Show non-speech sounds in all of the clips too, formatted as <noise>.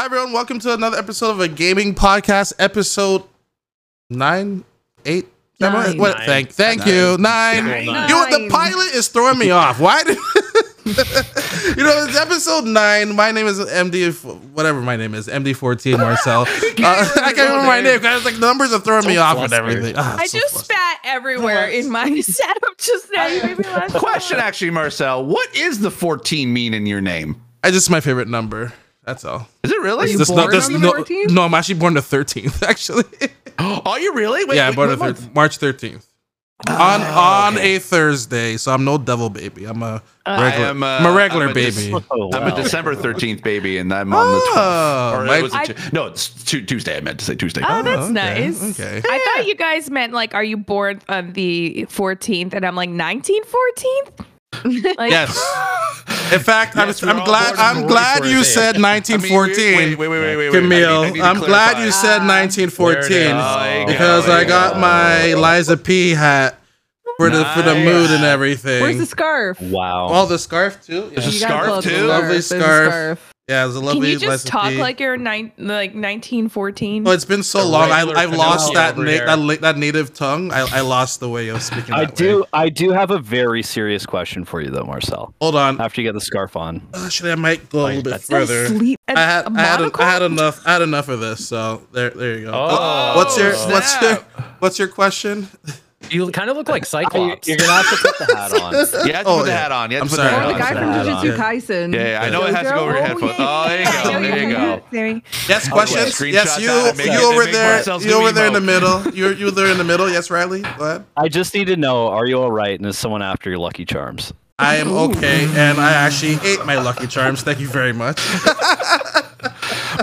Hi everyone, welcome to another episode of a gaming podcast, episode nine, eight, seven. Nine. What? Nine. Thank, thank you, nine. Nine. You, the pilot is throwing me off. Why? did- <laughs> you know, it's episode nine. My name is MD, whatever my name is, MD14 <laughs> Marcel. Uh, I can't remember my name because like numbers are throwing me So off and everything. Ah, I so just flustered. spat everywhere in my <laughs> setup just now. You made me laugh. Question actually, Marcel, what is the 14 mean in your name? I just my favorite number. That's all. Is it really? you There's born there's on the no, 14th? no, I'm actually born the 13th, <laughs> actually. <gasps> Are you really? Wait, yeah, I'm wait, born the month? 13th, March 13th. Ah, on on okay. a Thursday, so I'm no devil baby. I'm a I regular. am, uh, I'm a regular I'm a baby. dis- Oh, I'm a December 13th baby, and I'm on the 12th. Oh, Or my- it was a I- tu- no, it's tu- Tuesday. I meant to say Tuesday. Oh, that's okay, nice. okay. I thought you guys meant like, are you born on the 14th? And I'm like, 1914th? <laughs> like, yes. <laughs> In fact, Yes, I'm, I'm glad. I'm glad you day. said I mean, 1914. Wait, wait, wait, wait, wait, wait. I need- Camille, I need to I'm glad you said Ah. 1914 There it is. Oh, there you go, because I got go. my Lies of P hat for the for the mood and everything. Where's the scarf? Wow. Oh, the scarf too. Yeah, There's a You gotta scarf pull out too? Lovely There's a scarf. Yeah it was a Can lovely you just talk P. like you're nine, like 1914? Oh, it's been so A long. I, I've lost that na- that, la- that native tongue. I, I lost the way of speaking. I do. way. I do have a very serious question for you, though, Marcel. Hold on. After you get the scarf on, uh, Actually, I might go a little bit that's- Is that a further. sleep- a- I had a I had, monocle? I had enough. I had enough of this. So there there you go. Oh. what's your Oh, what's your what's your question? <laughs> You kind of look like <laughs> oh, I, Cyclops. you're gonna have to put the <laughs> hat on. <laughs> You have to Oh, put the yeah. hat on. You have I'm to put sorry. Oh, the Oh, hat the guy from the hat Jujutsu on. Kaisen. Yeah, yeah, I know it has to go over your headphones. Oh, there you go. There you go. There Yes, questions. yes, you that and make you over there. You over there in the middle. You you there in the middle. Yes, Riley. Go ahead. I just need to know: Are you all right? And is someone after your Lucky Charms? I am okay, and I actually ate my Lucky Charms. Thank you very much.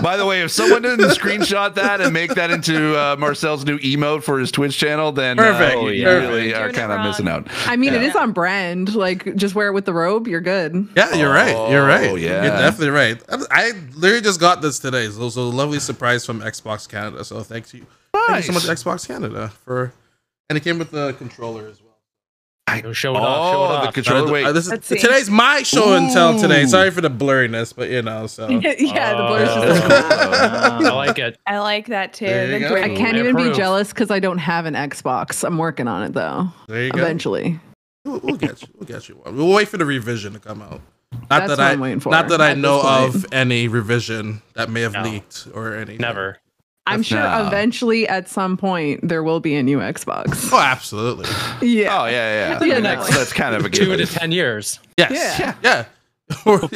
By the way, if someone didn't screenshot that and make that into uh, Marcel's new emote for his Twitch channel, then Perfect, uh, you perfect. really are kind of missing out. I mean, it Yeah. is on brand. Like, just wear it with the robe. You're good. Yeah, you're right. You're right. Oh, yeah. You're definitely right. I, I literally just got this today. So it was a lovely surprise from Xbox Canada. So thank you. Thank you so much, Xbox Canada, for and it came with the controller as well. Show it off. Show it Oh, the off. controller. Wait, Uh, this is, today's my show and tell today. Sorry for the blurriness, but you know, so <laughs> yeah, the blur's Oh, just that's like. I like it. I like that too. The go. I can't I even be jealous because I don't have an Xbox. I'm working on it though. there you go. Eventually. We'll, we'll get you. We'll get you one. We'll wait for the revision to come out. Not That's that what I, I'm waiting for not that I know of any revision that may have No. leaked or anything. Never. I'm sure No. eventually at some point there will be a new Xbox. Oh, absolutely. <laughs> Yeah. Oh yeah, yeah. You know. That's, that's kind of a Two to ten years. Yes. Yeah. Yeah. <laughs>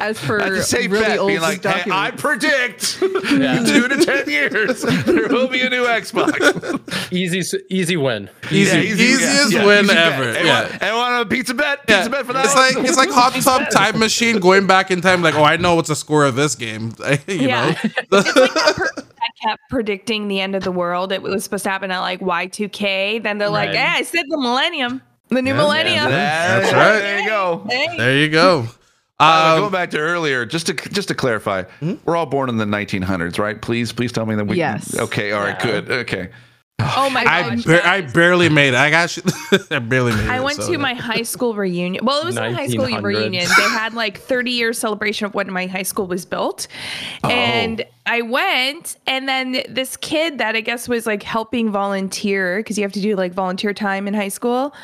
As for That's a safe really bet. old Being like, hey, I predict <laughs> Yeah. two to ten years there will be a new Xbox. Easy, s- easy win. Easy, Yeah, easy- easiest yeah, yeah, win easy ever. Anyone, Yeah. anyone want a pizza bet? Pizza Yeah. bet for that. It's one? like it's like hot tub time machine going back in time. Like, oh, I know what's the score of this game. you Yeah. know, it's like that person that kept predicting the end of the world. It was supposed to happen at like Y2K. Then they're like, Right. "Yeah, I said the millennium, the new Yeah. millennium." That- That's right. There you go. Hey. there you go. Uh, going Um, back to earlier, just to just to clarify, we're all born in the 1900s, right? Please, please tell me that we. Yes. Okay. All right. Yeah. Good. Okay. Oh my I bar- I barely made it. I got <laughs> I barely made it. I went so- to my high school reunion. Well, it was my high school reunion. They had like 30 year celebration of when my high school was built. And I went, and then this kid that I guess was like helping volunteer because you have to do like volunteer time in high school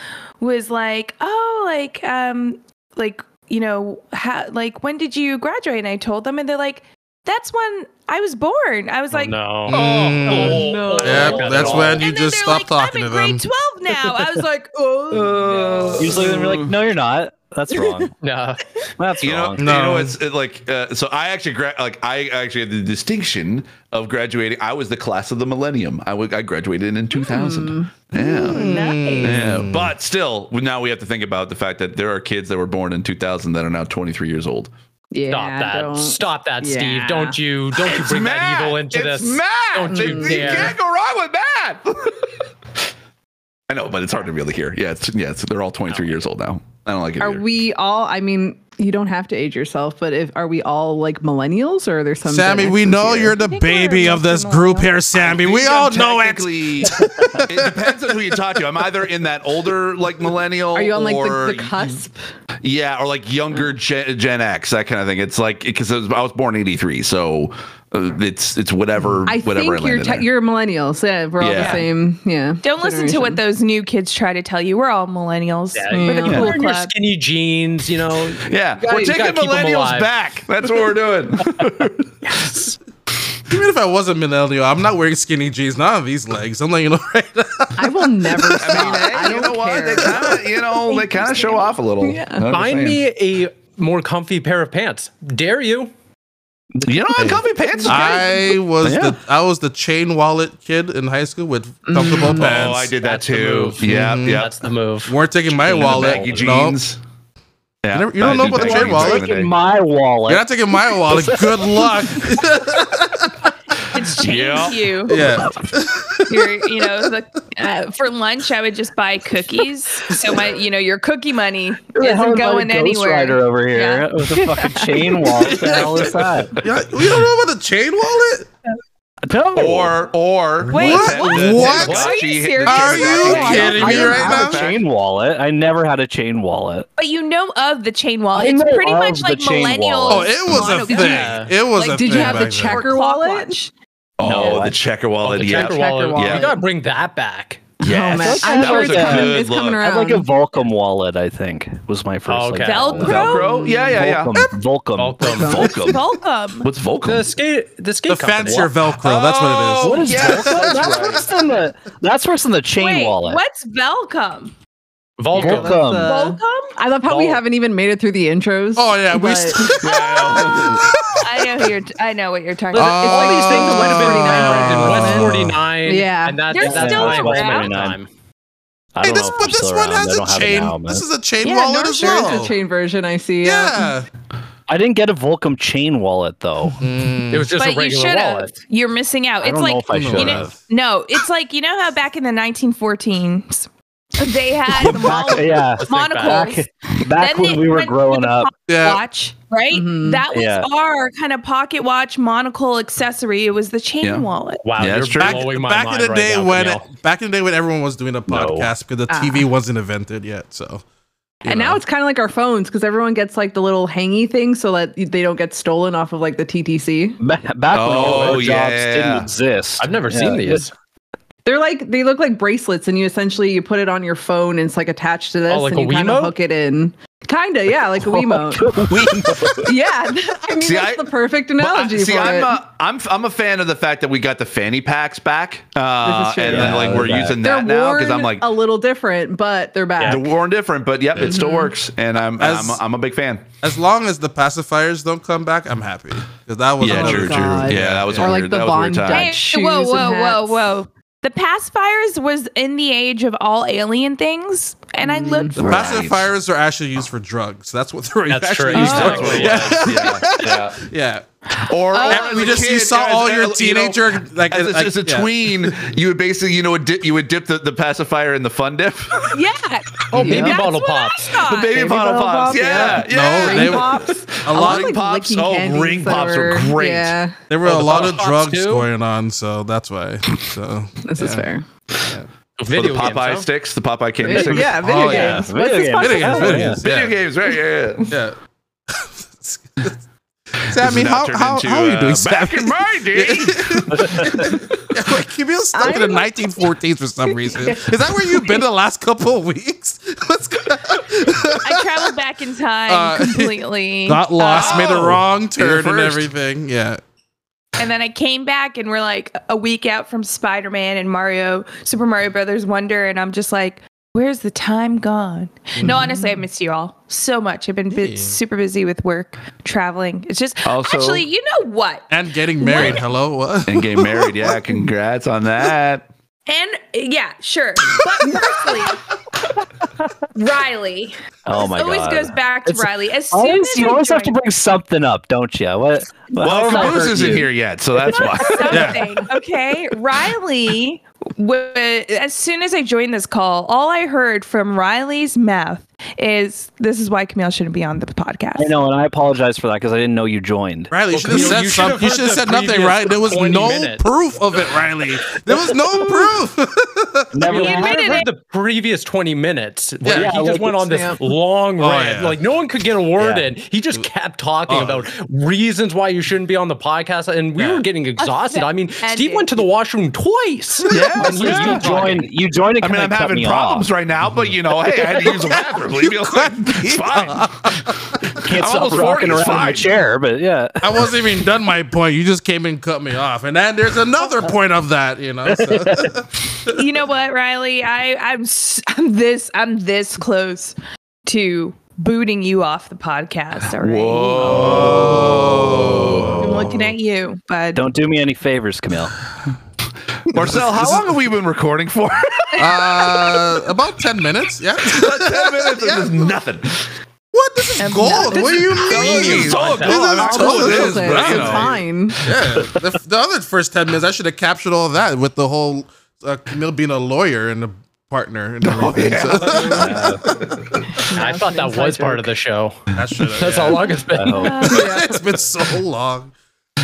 was like, oh, like, um, like, you know, ha- like when did you graduate? And I told them, and they're like, that's when I was born. I was like, no. Mm. no. Yeah, that's when you just they're stop like, talking I'm to in them. grade 12 now. I was like, <laughs> oh. Usually they're like, "No, you're not. That's <laughs> wrong. No. That's You know, wrong." you No. know, it's it, like uh, so. I actually gra- like I actually had the distinction of graduating. I was the class of the millennium. I I graduated in 2000. Yeah. Nice. Yeah, but still, now we have to think about the fact that there are kids that were born in 2000 that are now 23 years old. Yeah. Stop that. don't- Stop that, Steve. Yeah. Don't you don't you bring that evil into it's this. Matt. Don't you you dare. can't go wrong with Matt. <laughs> I know, but it's hard to really hear. Yeah, it's, yeah, it's, they're all 23 years old now. I don't like it. Are either. we all? I mean, you don't have to age yourself, but if are we all like millennials or are there some? Sammy, we know here? you're the baby of this group here, Sammy. We all I'm know it. it depends on who you talk to. I'm either in that older like millennial, Are you on like the, the cusp? yeah, or like younger Gen, Gen X, that kind of thing. It's like because I was born '83, so it's it's whatever I whatever. think you're landed te- there. you're millennials. Yeah, we're all the same. Yeah. Don't listen to what those new kids try to tell you. We're all millennials. Yeah, We're the cool Wearing your club. skinny jeans, you know. yeah, gotta- we're taking gotta keep 'em millennials back. That's what we're doing. <laughs> Even if I was a millennial, I'm not wearing skinny jeans. Not on these legs. I'm letting you know <laughs> right now. I will never stop. I mean, hey, I you don't know what? care. They kind of, you know, they kind of show off a little. Yeah. Find me a more comfy pair of pants. Dare you? You know, what? comfy pants. I great. was Yeah. the I was the chain wallet kid in high school with comfortable Mm. pants. Oh, I did that That's the too. move. Yeah, Mhm. yeah. That's the move. weren't taking my And the wallet. baggy No. jeans. Yeah, You never- you don't know about the chain wallet? back in the day. Taking my wallet. You're not taking my wallet. <laughs> Good luck. <laughs> It's changed Yeah. you. yeah. <laughs> You're, you know, the, uh, for lunch I would just buy cookies. So my, you know, your cookie money isn't going Ghost anywhere. Rider over here Yeah. <laughs> with a fucking chain wallet. What the hell is that? <laughs> Yeah, we don't know about the chain wallet. No. Or, or Wait, What? what? What? Are you She hit the serious? Are chain you kidding me right have now? chain wallet. I never had a chain wallet. But you know of the chain wallet. It's pretty much like chain millennials. Oh, it was a thing. Yeah. It was Like, a did you have the checker Or wallet? Clockwatch. Oh, No, the I- checker Oh, wallet. the yeah. checker Checker wallet. wallet. You gotta bring that back. Yeah. Oh, man. That I'm sure was it's a coming, good it's coming look. I around. like a Volcom wallet. I think was my first. Oh, like. Velcro? Velcro? Yeah, yeah, yeah. Volcom. Volcom. Welcome. <laughs> Volcom. Volcom. What's The skate. The skate. The company. fancier Velcro. That's what it is. Oh, What is yes, Volcom? that's That's right. worse than the. That's worse than the chain Wait, wallet. what's Velcom? Volcom. Volcom. uh, Volcom? I love how we haven't even made it through the intros. Oh yeah, we. St- I <laughs> <laughs> know who you're. I know what you're talking Listen, about. all these things might have been Uh, West uh, 49. Yeah. And that, They're that's still my West around. 49. I hey, don't this know if but they're this one around. has They a don't have it chain. now, man. this is a chain Yeah, wallet no, as there well. is a chain version. I see. Yeah. I didn't get a Volcom chain wallet though. <laughs> It was just but a you regular should have. wallet. You're missing out. I It's don't like know if I you know, no, it's like you know how back in the 1914s they had the Back, mon- yeah, back. monocles. back, back when we were growing up. pocket Yeah. watch, right? Mhm. That was Yeah. our kind of pocket watch monocle accessory. It was the chain Yeah. wallet. Wow, Yeah, that's true. Back, back in the right day now, when Camille. back in the day when everyone was doing a podcast because the TV wasn't invented yet. So. you And know. now it's kind of like our phones because everyone gets like the little hangy thing so that they don't get stolen off of like the TTC. Ba- Back when all Oh, our jobs didn't exist. I've never Yeah, seen these. They're like they look like bracelets, and you essentially you put it on your phone, and it's like attached to this, Oh, like and a you kind of hook it in. Kinda, yeah, like a <laughs> Wiimote. Wiimote. <laughs> yeah, <laughs> I mean See, that's I- the perfect But I- analogy see, for I'm it. a, I'm I'm a fan of the fact that we got the fanny packs back, uh, This is true. and then like we're they're using they're that now because I'm like a little different, but they're back. they're worn different, but yep, it still works, and I'm As- I'm, I'm a big fan. as long as the pacifiers don't come back, I'm happy because that was Yeah, another true, true. Yeah, that was a Or like the that Von weird time. Dutch. Hey, shoes whoa, and whoa, whoa, hats. whoa. The pacifiers was in the age of all alien things, and I looked mm-hmm. The for Right. pacifiers are actually used for drugs. That's what they're That's actually true. used That's for. what it Yeah. yeah, <laughs> yeah. yeah. Or, <laughs> or Oh. as We a just- you saw as- all as- your you know, teenager, like, as a, like- as a yeah. tween, <laughs> you would basically you know would dip, you would dip the, the pacifier in the fun dip, <laughs> Yeah. Oh, baby That's bottle That's what I pops. the baby, Baby bottle, bottle pops. pop, Yeah, yeah. yeah. No, ring they- pops. A lot, lot ring like pops. Oh, ring pops are were- great. Yeah, there were Oh, a the lot of drugs too? going on, so that's why. So this is fair. Or Video the Popeye huh? sticks, the Popeye candy Video- sticks. yeah, oh, video Oh, yeah. games. Video games. Video games, Oh, video games, Video games, right? Yeah, yeah. Yeah. Sammy, This has now how, how, into, how are you uh, doing, Back in my <laughs> day. Yeah, wait, Camille's stuck in the I'm- 1914s for some reason. Is that where you've been the <laughs> last couple of weeks? <laughs> What's going I traveled back in time Uh, completely. Got lost, made a Oh, wrong turn and everything. Yeah. And then I came back and we're like a week out from Spider Man and Mario, Super Mario Brothers Wonder. And I'm just like, where's the time gone? No, mm-hmm. honestly, I missed you all so much. I've been bu- Yeah. super busy with work, traveling. It's just Also- actually, you know what? And getting married. Hello? What? <laughs> and getting married. Yeah, congrats on that. And yeah, sure. But firstly, <laughs> Riley. Oh my always god. Always goes back to It's- Riley. As soon Always, as you always have to joined- bring something up, don't you? What? Well, how Caboose isn't you? here yet, so that's why. <laughs> something. Okay. Riley w- as soon as I joined this call, all I heard from Riley's mouth is, "This is why Camille shouldn't be on the podcast." I know, and I apologize for that because I didn't know you joined. Riley, you should have Camille, said you should have something. You should have said nothing, right? There was no minutes. proof of it, Riley. There was no <laughs> proof. <laughs> Never He admitted heard it. the previous 20 minutes where Yeah. he Yeah, just like went on this yeah. long Oh, rant. yeah. Like no one could get a word Yeah. in. He just kept talking Oh. about reasons why you shouldn't be on the podcast, and we Yeah. were getting exhausted. I mean, Offended. Steve went to the washroom twice. <laughs> Yes, And he was yeah. still You talking. joined. You joined. And I mean, I'm having me problems off. right now, but you know, hey, I had to use the bathroom. Leave me alone. It's fine. <laughs> Can't I'm stop almost 40, rocking it's around in fine. the chair, but yeah. I wasn't even done my point. You just came and cut me off, and then there's another point of that. You know. So. <laughs> you know what, Riley? I I'm s- I'm this I'm this close to booting you off the podcast. All right. I'm looking at you, but Don't do me any favors, Camille. <laughs> <laughs> Marcel, how long have we been recording for? <laughs> Uh, about ten minutes. Yeah. <laughs> Ten minutes. This is nothing. What? This is gold. What do you mean? It's all This good. is gold. This is, is It's but fine. Yeah. The, the other first ten minutes, I should have captured all that with the whole uh, Camille being a lawyer and a partner and everything. So I thought that was part of the show. that. That's yeah. how long it's been. Oh. it's been so long.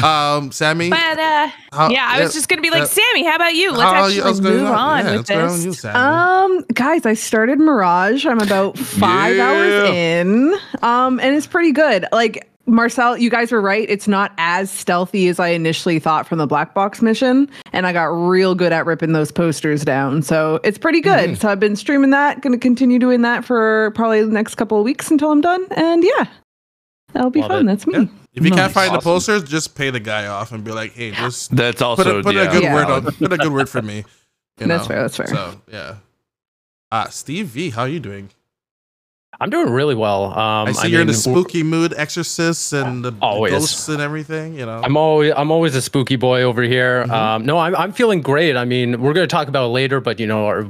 Um, Sammy. but uh How- yeah, I was just gonna be like, uh, Sammy, how about you? Let's actually was move on yeah, with on you, this. Um, guys, I started Mirage. I'm about five Yeah. hours in. Um, and it's pretty good. Like Marcel, you guys were right. It's not as stealthy as I initially thought from the black box mission, and I got real good at ripping those posters down. So it's pretty good. Mm-hmm. So I've been streaming that. Going to continue doing that for probably the next couple of weeks until I'm done. And yeah, that'll be Love fun. it. That's me. Yeah. If you can't Nice. find the posters, just pay the guy off and be like, "Hey, just That's also put a, put yeah. a good Yeah. word on, put a good word for me." You <laughs> That's know? fair. That's fair. So yeah. Uh, Steve V, how are you doing? I'm doing really well. Um, I see you're in a spooky mood, exorcists and the, Always. ghosts and everything. You know. I'm always I'm always a spooky boy over here. Mm-hmm. Um, no, I'm I'm feeling great. I mean, we're going to talk about it later, but you know, our,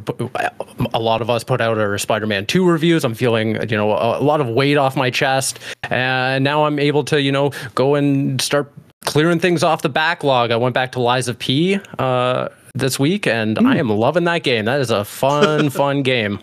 a lot of us put out our Spider-Man 2 reviews. I'm feeling you know a, a lot of weight off my chest, and now I'm able to you know go and start clearing things off the backlog. I went back to Lies of P uh, this week, and Mm. I am loving that game. That is a fun <laughs> fun game.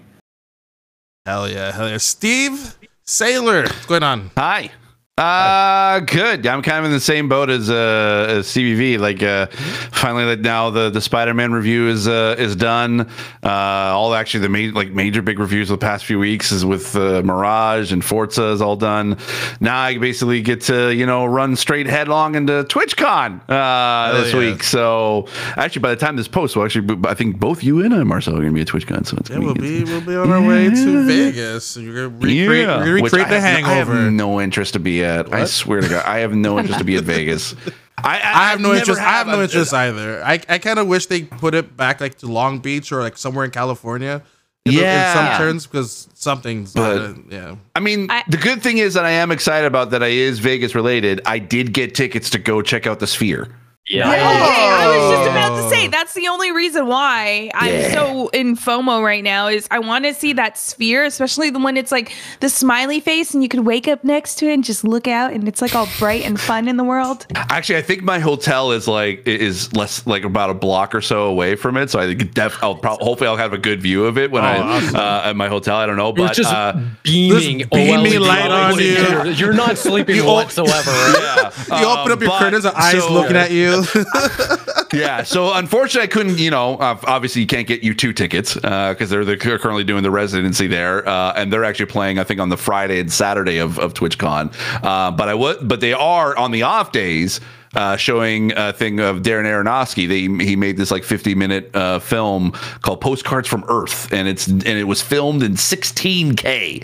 Hell yeah, hell yeah. Steve Sailor, what's going on? Hi. Uh, good. I'm kind of in the same boat as uh as CBV. Like, uh, finally, like now the the Spider-Man review is uh is done. Uh, all actually the ma- like major big reviews of the past few weeks is with uh, Mirage and Forza is all done. Now I basically get to you know run straight headlong into TwitchCon uh this yeah. week. So actually, by the time this post well, actually, I think both you and I, Marcel, are gonna be at TwitchCon. So it's Yeah, we'll be. we'll be on our way to Vegas. You're gonna recreate, Yeah, we're gonna recreate I the have no- I hangover. have no interest to be at. I What? swear to God, I have no interest to be at Vegas. <laughs> I, I have no never interest. I have no interest either. I, I kind of wish they put it back like to Long Beach or like somewhere in California. In, the- in some terms because something's But- uh, yeah. I mean, I- the good thing is that I am excited about that. I is Vegas related. I did get tickets to go check out the Sphere. Yeah. Okay, I was just about to Oh. say that's the only reason why I'm so in FOMO right now is I want to see that sphere, especially the one it's like the smiley face and you could wake up next to it and just look out and it's like all bright and fun in the world. Actually, I think my hotel is like is less like about a block or so away from it. So I think def- I'll probably hopefully I'll have a good view of it when Oh, I awesome. uh, at my hotel. I don't know, but just uh, beaming, beaming light on you. You're, you're not sleeping <laughs> You whatsoever. Right? <laughs> yeah, You open up your but- curtains, and eyes so- looking at you. <laughs> yeah. So unfortunately, I couldn't. You know, uh, obviously, you can't get you two tickets because they're, they're currently doing the residency there, uh, and they're actually playing. I think on the Friday and Saturday of, of TwitchCon. Uh, but I would, but they are on the off days. Uh, showing a thing of Darren Aronofsky, they he made this like 50 minute uh, film called Postcards from Earth, and it's and it was filmed in 16k,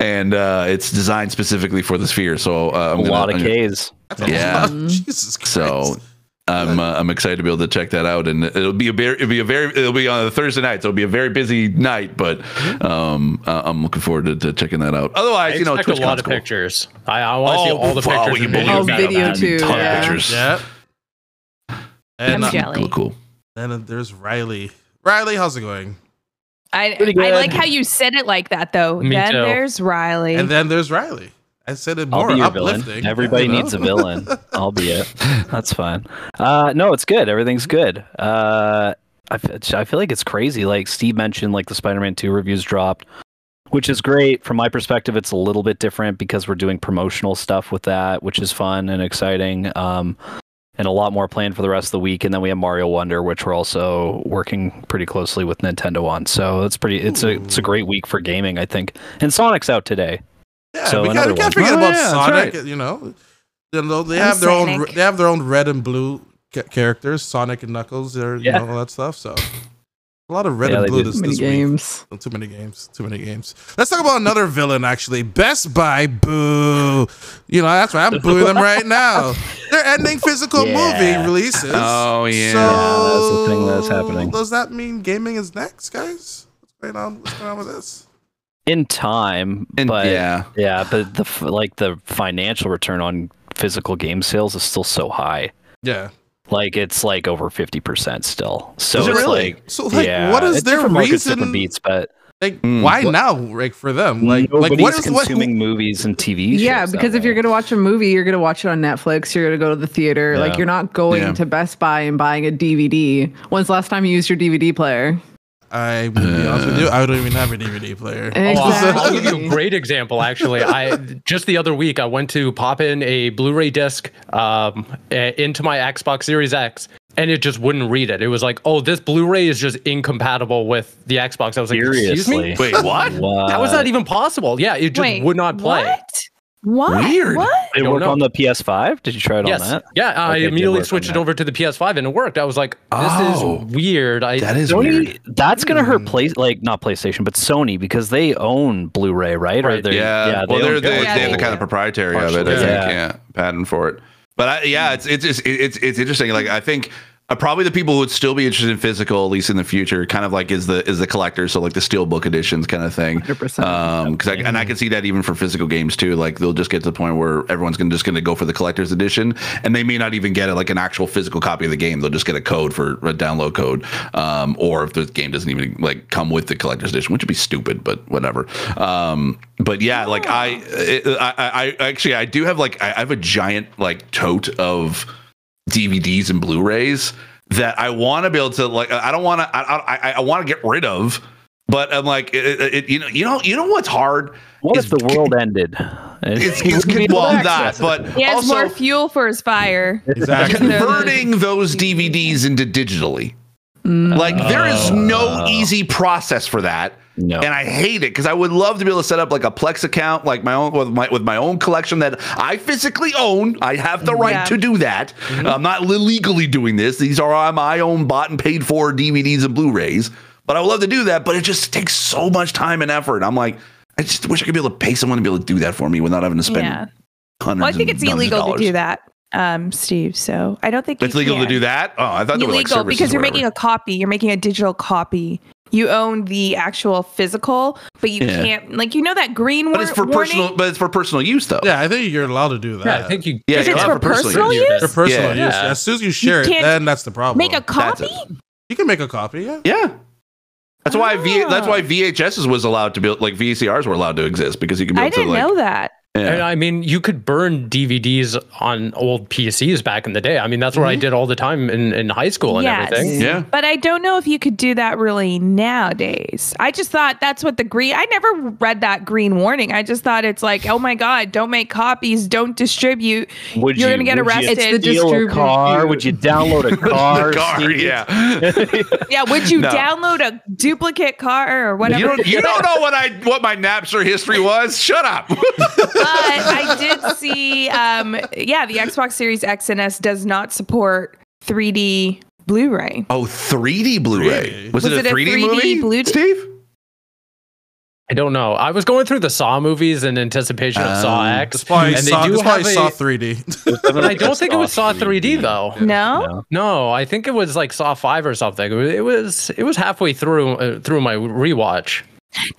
and uh, it's designed specifically for the Sphere. So uh, I'm A gonna- lot of I'm gonna- K's. Yeah. <laughs> Jesus Christ. so I'm uh, I'm excited to be able to check that out, and it'll be a very it'll be a very it'll be on a Thursday night, so it'll be a very busy night. But um, uh, I'm looking forward to, to checking that out. I Otherwise, you know, expect a lot of cool. pictures. I, I want to see Oh, all the wow, pictures. you and believe videos Oh, me? about video too. Ton of pictures. yeah. And I'm uh, jelly. Cool, cool. then uh, there's Riley. Riley, how's it going? I I like how you said it like that though. Me then too. there's Riley. And then there's Riley. I said it I'll more be your uplifting. villain. Everybody <laughs> you know? needs a villain. I'll be it. <laughs> That's fine. Uh, no, it's good. Everything's good. Uh, I, f- I feel like it's crazy. Like Steve mentioned, like the Spider-Man Two reviews dropped, which is great. From my perspective, it's a little bit different because we're doing promotional stuff with that, which is fun and exciting. Um, and a lot more planned for the rest of the week. And then we have Mario Wonder, which we're also working pretty closely with Nintendo on. So it's pretty. It's a it's a great week for gaming, I think. And Sonic's out today. Yeah, So we, can't, we can't forget Oh, about yeah, Sonic. right. You know, you they I'm have their own. They have their own red and blue ca- characters, Sonic and Knuckles. They're Yeah. you know all that stuff. So a lot of red Yeah, and blue this, Too many this week. games. Oh, Too many games. Too many games. Let's talk about another villain. Actually, Best Buy. Boo. You know that's why I'm booing them right now. <laughs> They're ending physical Yeah. movie releases. Oh, yeah. So Yeah, that's the thing that's happening. Does that mean gaming is next, guys? What's going on? What's going on with this? In time, And but yeah. yeah, but the like the financial return on physical game sales is still so high. Yeah. Like it's like over fifty percent still. So Is it it's really? like So like, yeah, what is their different markets, reason? different beats, but Like, Mm. why now? Like for them, like, like nobody's what is what? consuming movies and TV shows. Yeah, because if way. you're gonna watch a movie, you're gonna watch it on Netflix. You're gonna go to the theater. Like you're not going Yeah. to Best Buy and buying a DVD. When's the last time you used your DVD player? I will be honest with you, I don't even have a DVD player. Oh, I'll- I'll give you a great example. Actually, I just the other week I went to pop in a Blu-ray disc um, into my Xbox Series X, and it just wouldn't read it. It was like, "Oh, this Blu-ray is just incompatible with the Xbox." I was like, "Excuse me, Wait, what? What? how is that even possible?" Yeah, it just Wait, would not play. What? What? Weird. What? It don't work know. on the PS5? Did you try it Yes, on that? yeah. I Okay, it immediately switched it over to the PS5, and it worked. I was like, "This Oh. is weird." I That is Sony, weird. that's gonna Hmm. hurt play like not PlayStation, but Sony because they own Blu-ray, right? Or Right. they're, Yeah, well, they they're, they, Yeah, they have the kind of proprietary of it. I Partially. think, Yeah. yeah, patent for it. But I, yeah, it's it's just, it's it's interesting. Like I think uh, probably the people who would still be interested in physical, at least in the future, kind of like is the is the collector, so like the steelbook editions kind of thing. 100%. Um, because I, and I can see that even for physical games too. Like they'll just get to the point where everyone's gonna just gonna go for the collector's edition, and they may not even get it like an actual physical copy of the game. They'll just get a code for a download code, um, or if the game doesn't even like come with the collector's edition, which would be stupid, but whatever. Um, but yeah, like I, I, I, I actually I do have like I I have a giant like tote of DVDs and Blu-rays that I want to be able to like. I don't want to. I I, I want to get rid of, but I'm like, it, it, it- you know, you know, you know what's hard. What is if the world ended? It's, You <laughs> it's wouldn't be able to well that, but He has also more fuel for his fire. Exactly. converting those DVDs into digitally. Like there is no oh. easy process for that. No. And I hate it because I would love to be able to set up like a Plex account, like my own with my with my own collection that I physically own. I have the right Yeah. to do that. Mm-hmm. I'm not illegally doing this. These are uh, my own bought and paid for DVDs and Blu-rays. But I would love to do that, but it just takes so much time and effort. I'm like, I just wish I could be able to pay someone to be able to do that for me without having to spend Yeah. hundreds. Well, I think and it's illegal to do that, um, Steve. So I don't think It's you legal to do that. Oh, I thought there were like illegal services because you're making a copy. You're making a digital copy. You own the actual physical, but you Yeah. can't like you know that green But war- it's for warning? personal. But it's for personal use, though. Yeah, I think you're allowed to do that. Yeah, I think you. Yeah, If it's for personal use? use, for personal Yeah. use. Yeah. As soon as you share it, then that's the problem. make a copy. it. you can make a copy. Yeah. Yeah. That's why v- that's Ah. why VHSs was allowed to be like VCRs were allowed to exist because you could be I able didn't to like know that. And. I mean, you could burn DVDs on old PCs back in the day. I mean, that's what I mm-hmm. did all the time in, in high school and Yes. everything. yeah. But I don't know if you could do that really nowadays. I just thought that's what the green. I never read that green warning. I just thought it's like, oh my god, don't make copies, don't distribute. Would You're you- gonna get would you arrested. It's the Steal a distribute- car? Would you download a <laughs> car? Car, <laughs> yeah. yeah, would you No. download a duplicate car or whatever? you don't you don't know what I what my Napster history was. Shut up. <laughs> but I did see, um, yeah, the Xbox Series X and S does not support 3D Blu-ray. oh, 3D Blu-ray. Was, Was it, it a a 3D, 3D movie, Blu- Steve? I don't know. I was going through the Saw movies in anticipation of Saw Um, X, That's probably and they saw, do have a- saw 3D. I don't think it was Saw 3D <laughs> though. No? No, I think it was like Saw 5 or something. It was it was, it was halfway through uh, through my rewatch.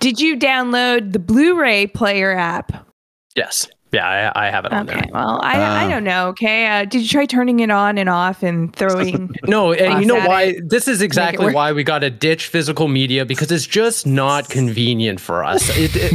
Did you download the Blu-ray player app? Yes. Yeah, I, I have it on Okay, there. well, I I Uh. don't know. Okay, uh, did you try turning it on and off and throwing? <laughs> No, and you know why? it. This is exactly why we got to ditch physical media because it's just not convenient for us. <laughs> It, it-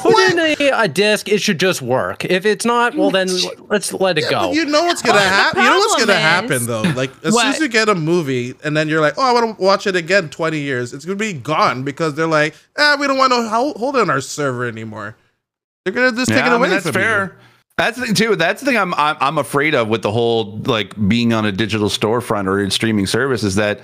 put in a, a disc, it should just work. If it's not, well, then let's let it Yeah, go. you know what's gonna Well, happen. You know what's gonna happen though. Like as soon as you get a movie and then you're like, oh, I want to watch it again. Twenty years, it's gonna be gone because they're like, ah, we don't want to hold it on our server anymore. They're gonna just take Yeah, it I away mean, that's from fair. That's the thing too. That's the thing I'm, I'm I'm afraid of with the whole like being on a digital storefront or in streaming service is that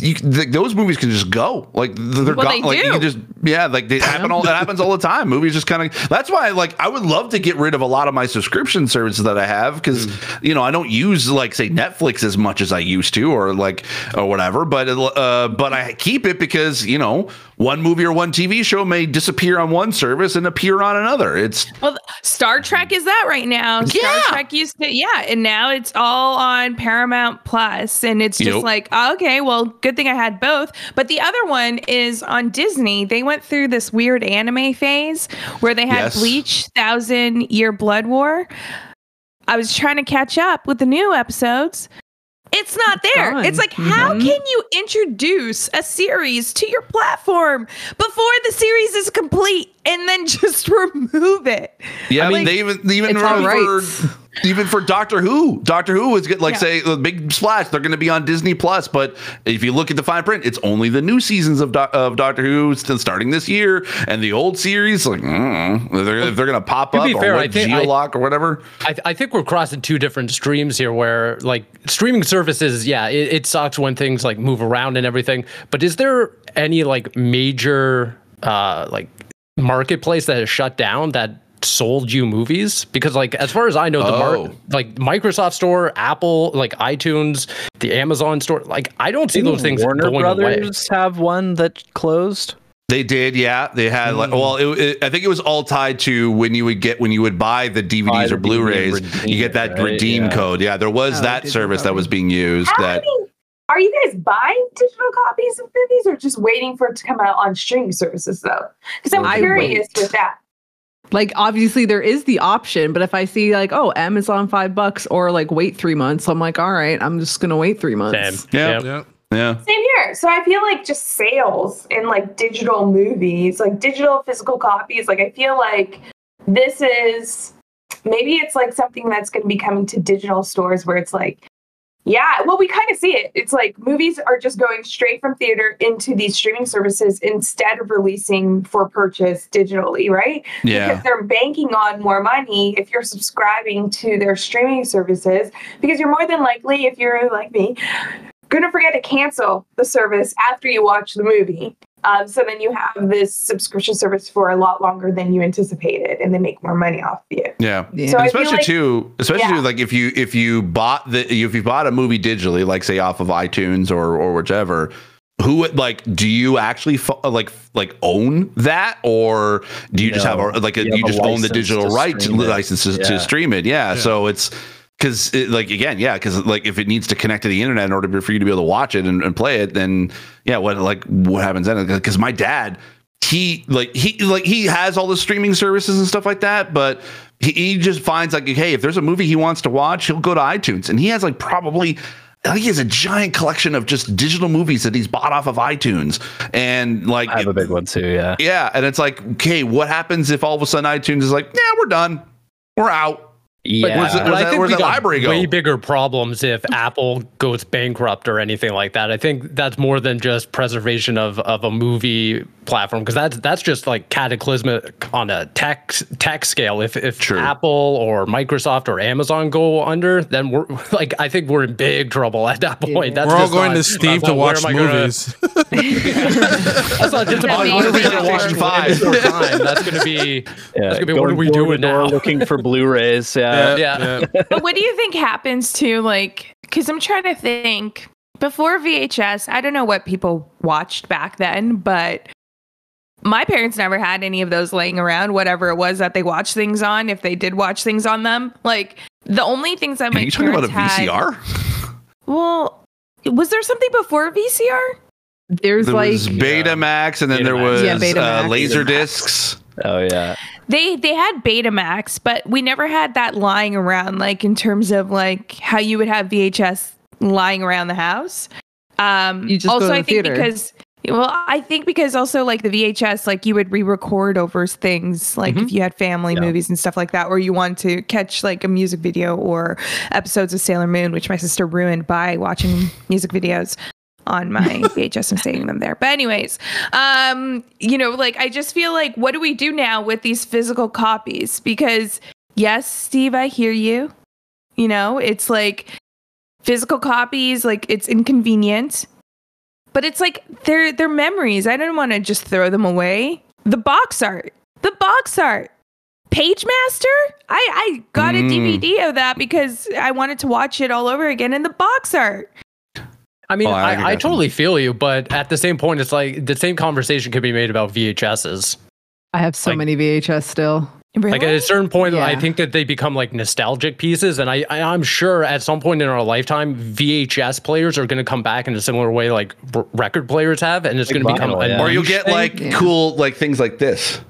you, th- those movies can just go like they're Well, gone. they like you do. can just yeah, like they happen all that happens all the time. Movies just kind of that's why like I would love to get rid of a lot of my subscription services that I have because you know I don't use like say Netflix as much as I used to or like or whatever. But uh, but I keep it because you know one movie or one TV show may disappear on one service and appear on another. It's Well, Star Trek is that right now. Star Trek used to, yeah, and now it's all on Paramount Plus, and it's just Yep. like, oh, okay, well, good thing I had both. But the other one is on Disney. They went through this weird anime phase where they had Yes. Bleach, Thousand Year Blood War. I was trying to catch up with the new episodes. It's not there. gone. It's like, how Mhm. can you introduce a series to your platform before the series is complete and then just <laughs> remove it? Yeah, I I mean, mean, they even they even it's all for, even for Doctor Who. Doctor Who is get like Yeah. say the big splash. They're going to be on Disney Plus, but if you look at the fine print, it's only the new seasons of Do- of Doctor Who still starting this year, and the old series like mm, they're if they're going to pop To up be or fair, what, I think I- Geolock or whatever. I, I think we're crossing two different streams here where like streaming services yeah it, it sucks when things like move around and everything but is there any like major uh like marketplace that has shut down that sold you movies because like as far as i know the Oh. mar- like microsoft store apple like itunes the amazon store like i don't see those things Warner going away Brothers have one that closed. They did, yeah. They had like, Hmm. well, it, it, I think it was all tied to when you would get when you would buy the DVDs Buy the or Blu-rays, DVD, you get that redeem redeem right? code. Yeah, there was Oh, that service that was being used. How That many- are you guys buying digital copies of movies or just waiting for it to come out on streaming services though? Because I'm I curious wait. with that. Like obviously there is the option, but if I see like, oh, Amazon five bucks or like wait three months, I'm like, all right, I'm just gonna wait three months. Same. Yeah. Yep. Yeah. yeah. Same here. So I feel like just sales in like digital movies, like digital physical copies, like I feel like this is maybe it's like something that's going to be coming to digital stores where it's like yeah, well, we kind of see it. It's like movies are just going straight from theater into these streaming services instead of releasing for purchase digitally, right? Yeah. Because they're banking on more money if you're subscribing to their streaming services, because you're more than likely, if you're like me, gonna forget to cancel the service after you watch the movie. Um, so then you have this subscription service for a lot longer than you anticipated, and they make more money off of you. Yeah. Yeah. So And I feel especially like- too, especially Yeah. like if you if you bought the if you bought a movie digitally, like say off of iTunes or or whichever, who would like do you actually fo- like like own that or do you just have a like a, You you, have a just own the license digital to right stream it. license to, to Yeah. stream it? Yeah. So it's because like again, yeah, because like if it needs to connect to the internet in order for you to be able to watch it and, and play it, then yeah, what like what happens then? Because my dad, he like he like he has all the streaming services and stuff like that, but he, he just finds like hey, if there's a movie he wants to watch, he'll go to iTunes, and he has like probably. I think he has a giant collection of just digital movies that he's bought off of iTunes, and like, I have a big one too. Yeah. yeah, and it's like, okay, what happens if all of a sudden iTunes is like, yeah, we're done, we're out. Yeah. where's it- But where's I that- think where's we that got library go? way bigger problems if <laughs> Apple goes bankrupt or anything like that. I think that's more than just preservation of, of a movie platform because that's that's just like cataclysmic on a tech tech scale. If if True. Apple or Microsoft or Amazon go under, then we're <laughs> like I think we're in big trouble at that point. That's We're all going not to Steve about to watch am I gonna- movies. <laughs> That's not just about That'd what are we be gonna watch five. time. That's gonna be Yeah. That's gonna be, what are we door to doing now? Looking for Blu-rays. Yeah. Yeah. <laughs> but what do you think happens to like because i'm trying to think before vhs i don't know what people watched back then but my parents never had any of those laying around whatever it was that they watched things on if they did watch things on them like the only things that Are my you talking about a parents had- VCR? well was there something before vcr There's There like was Betamax, and then there was Yeah, uh, laser Betamax. discs. Oh yeah. They they had Betamax, but we never had that lying around like in terms of like how you would have VHS lying around the house. Um You just go also I think theater. because well, I think because also like the VHS, like you would re-record over things, like if you had family Yeah. movies and stuff like that, or you want to catch like a music video or episodes of Sailor Moon, which my sister ruined by watching music videos on my <laughs> VHS and saving them there. But anyways, um, you know, like I just feel like what do we do now with these physical copies? Because yes, Steve, I hear you. You know, it's like physical copies, like it's inconvenient. But it's like they're they're memories. I don't want to just throw them away. The box art. The box art. Page Master? I, I got a Mm. DVD of that because I wanted to watch it all over again in the box art. I mean, Oh, I I, I totally feel you, but at the same point, it's like the same conversation could be made about VHSs. I have so Like- many VHS still. Really? Like at a certain point, I think that they become like nostalgic pieces, and I, I I'm sure at some point in our lifetime, VHS players are going to come back in a similar way like r- record players have, and it's Like going to become vinyl, a yeah. Or you'll get thing. like Yeah. cool like things like this.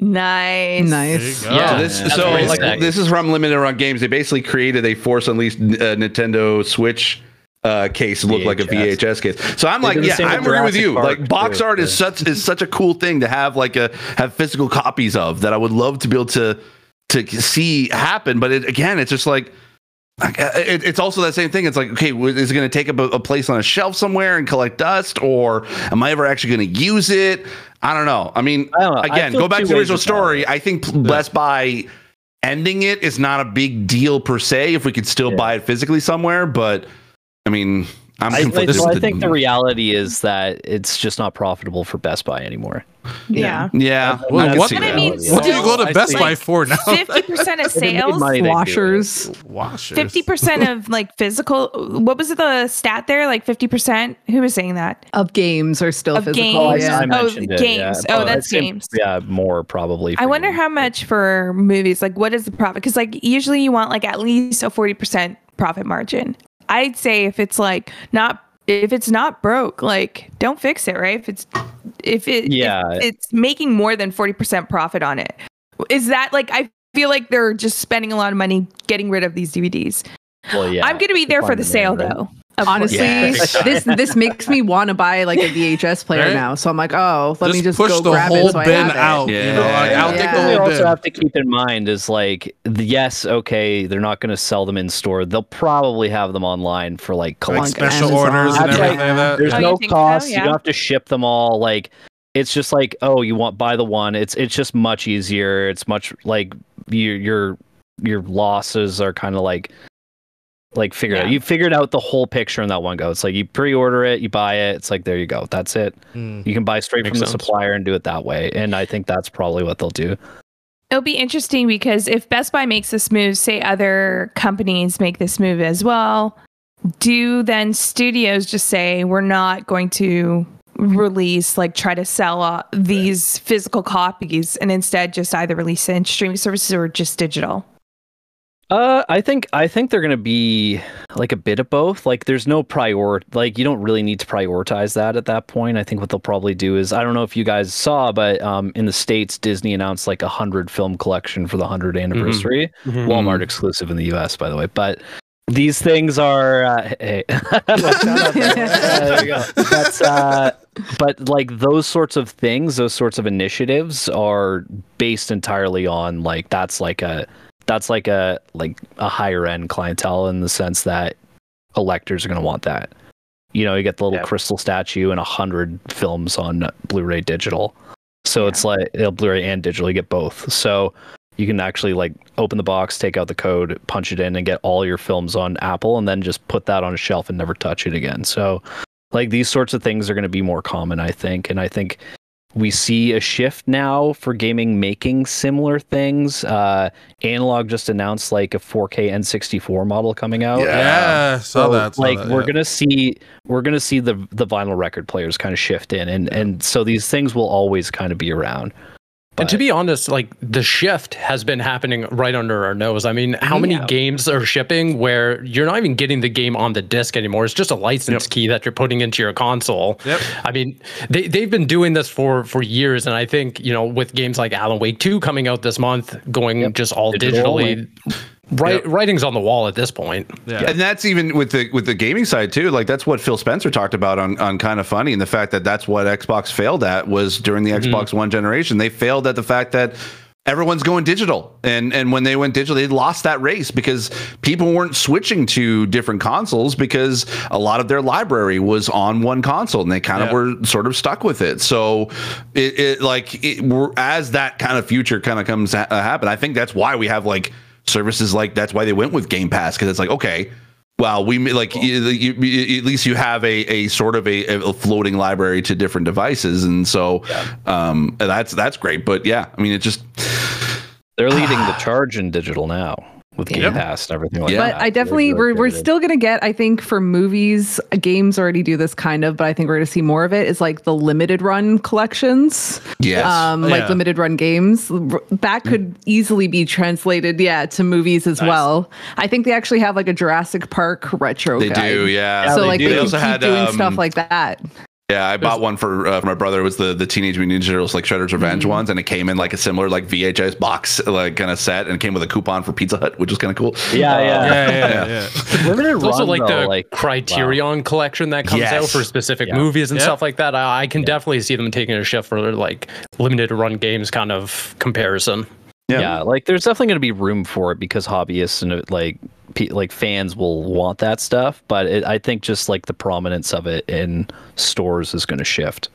nice. Nice. There you go. Yeah. So this, that's so very like this is from Limited Run Games. They basically created a Force Unleashed uh, Nintendo Switch uh, case look like a VHS. VHS case. So I'm They like, yeah, I'm agreeing with you. Park, like box art is such is such a cool thing to have like a have physical copies of that I would love to be able to to see happen. But it, again, it's just like. uh, It, it's also that same thing. It's like, okay, is it going to take up a, a place on a shelf somewhere and collect dust, or am I ever actually going to use it? I don't know. I mean, I. I again, feel go back to the original story. I think Best Buy ending it is not a big deal per se if we could still Yeah. buy it physically somewhere. But I mean, I'm I, I, conflicted. so I think the reality is that it's just not profitable for Best Buy anymore. Yeah. yeah. Uh, well, what- I that. mean, What do you go to Best see. Buy for now? <laughs> Fifty percent of If they made sales. money, they'd do it. Washers. Washers. Fifty percent of like physical. What was the stat there? Like fifty percent. Who was saying that? Of games are still Of physical. games? Yeah. I Oh, mentioned it, games. yeah. Oh, that's I'd games. Yeah, more probably. I wonder games. how much for movies. Like, what is the profit? Because like usually you want like at least a forty percent profit margin. I'd say if it's like not if it's not broke, like don't fix it, right? If it's if it if Yeah. it's making more than forty percent profit on it. Is that like I feel like they're just spending a lot of money getting rid of these DVDs. Well, yeah, I'm gonna be there for the sale though. Of course. Honestly, Yes. <laughs> this this makes me want to buy like a VHS player Right? now. So I'm like, oh, let me just push go the grab whole it. So I bin have it. out. You know, like, I'll take Yeah. the What we whole also bin. have to keep in mind is like, yes, okay, they're not going to sell them in store. They'll probably have them online for like like special Amazon. orders and everything right. like that. There's Oh, you no so? cost. Yeah. You don't have to ship them all. Like, it's just like, oh, you want buy the one. It's it's just much easier. It's much like your your your losses are kind of like like figured out. You figured out the whole picture in that one go. It's like you pre-order it, you buy it. It's like there you go. That's it. Mm. You can buy straight Makes from the sense. supplier and do it that way. And I think that's probably what they'll do. It'll be interesting because if Best Buy makes this move, say other companies make this move as well, do then studios just say we're not going to release like try to sell uh, these physical copies and instead just either release it in streaming services or just digital? Uh, I think I think they're gonna be like a bit of both. Like, there's no prior, like you don't really need to prioritize that at that point. I think what they'll probably do is I don't know if you guys saw, but um, in the states, Disney announced like a hundred film collection for the hundred anniversary. Mhm. Walmart exclusive in the U.S. by the way, but these things are uh, hey. <laughs> Shut up, <laughs> there you go. That's uh, but like those sorts of things, those sorts of initiatives are based entirely on like that's like a that's like a like a higher end clientele in the sense that collectors are going to want that. You know, you get the little Yeah. crystal statue and a hundred films on Blu-ray digital. So it's like you know, Blu-ray and digital. You get both. So you can actually like open the box, take out the code, punch it in, and get all your films on Apple, and then just put that on a shelf and never touch it again. So like these sorts of things are going to be more common, I think, and I think we see a shift now for gaming making similar things. Uh, Analogue just announced like a 4K N64 model coming out. Yeah, saw So, that. saw like that, we're yeah. gonna see we're gonna see the the vinyl record players kind of shift in and and so these things will always kind of be around And to be honest, like the shift has been happening right under our nose. I mean, how many Yeah. games are shipping where you're not even getting the game on the disc anymore? It's just a license Yep. key that you're putting into your console. Yep. I mean, they they've been doing this for for years, and I think you know with games like Alan Wake Two coming out this month, going just all Digital digitally. Right, writing's on the wall at this point. Yeah. And that's even with the with the gaming side too. Like that's what Phil Spencer talked about on on Kinda Funny, and the fact that that's what Xbox failed at was during the mm-hmm. Xbox One generation. They failed at the fact that everyone's going digital, and and when they went digital, they lost that race because people weren't switching to different consoles because a lot of their library was on one console, and they kind of were sort of stuck with it. So it, it like it, we're, as that kind of future kind of comes to ha- uh, happen, I think that's why we have like services like that's why they went with Game Pass because it's like okay. Well, we like you, you, you- at least you have a, a sort of a, a floating library to different devices, and so um, that's that's great. But yeah, I mean, it just They're <sighs> leading the charge in digital now with Game Yep. Pass and everything like Yeah. that. But I definitely They're we're we're still gonna get I think for movies games already do this kind of but I think we're gonna see more of it is like the limited run collections yes, um like limited run games that could easily be translated yeah to movies as well I think they actually have like a Jurassic Park retro they guide. do. Yeah, so they like do. they, They also keep had, doing um, stuff like that Yeah, I bought one for, uh, for my brother. It was the the Teenage Mutant Ninja Turtles like Shredder's Revenge Mm. ones, and it came in like a similar like VHS box like kind of set, and it came with a coupon for Pizza Hut, which was kind of cool. Yeah, yeah. yeah, yeah, yeah. Limited It's also run, like though, the like Criterion collection that comes out for specific Yeah. movies and Yeah. stuff like that. I, I can definitely see them taking a shift for like limited run games kind of comparison. yeah. like there's definitely going to be room for it because hobbyists and uh, like pe- like fans will want that stuff. But it, I think just like the prominence of it in stores is going to shift.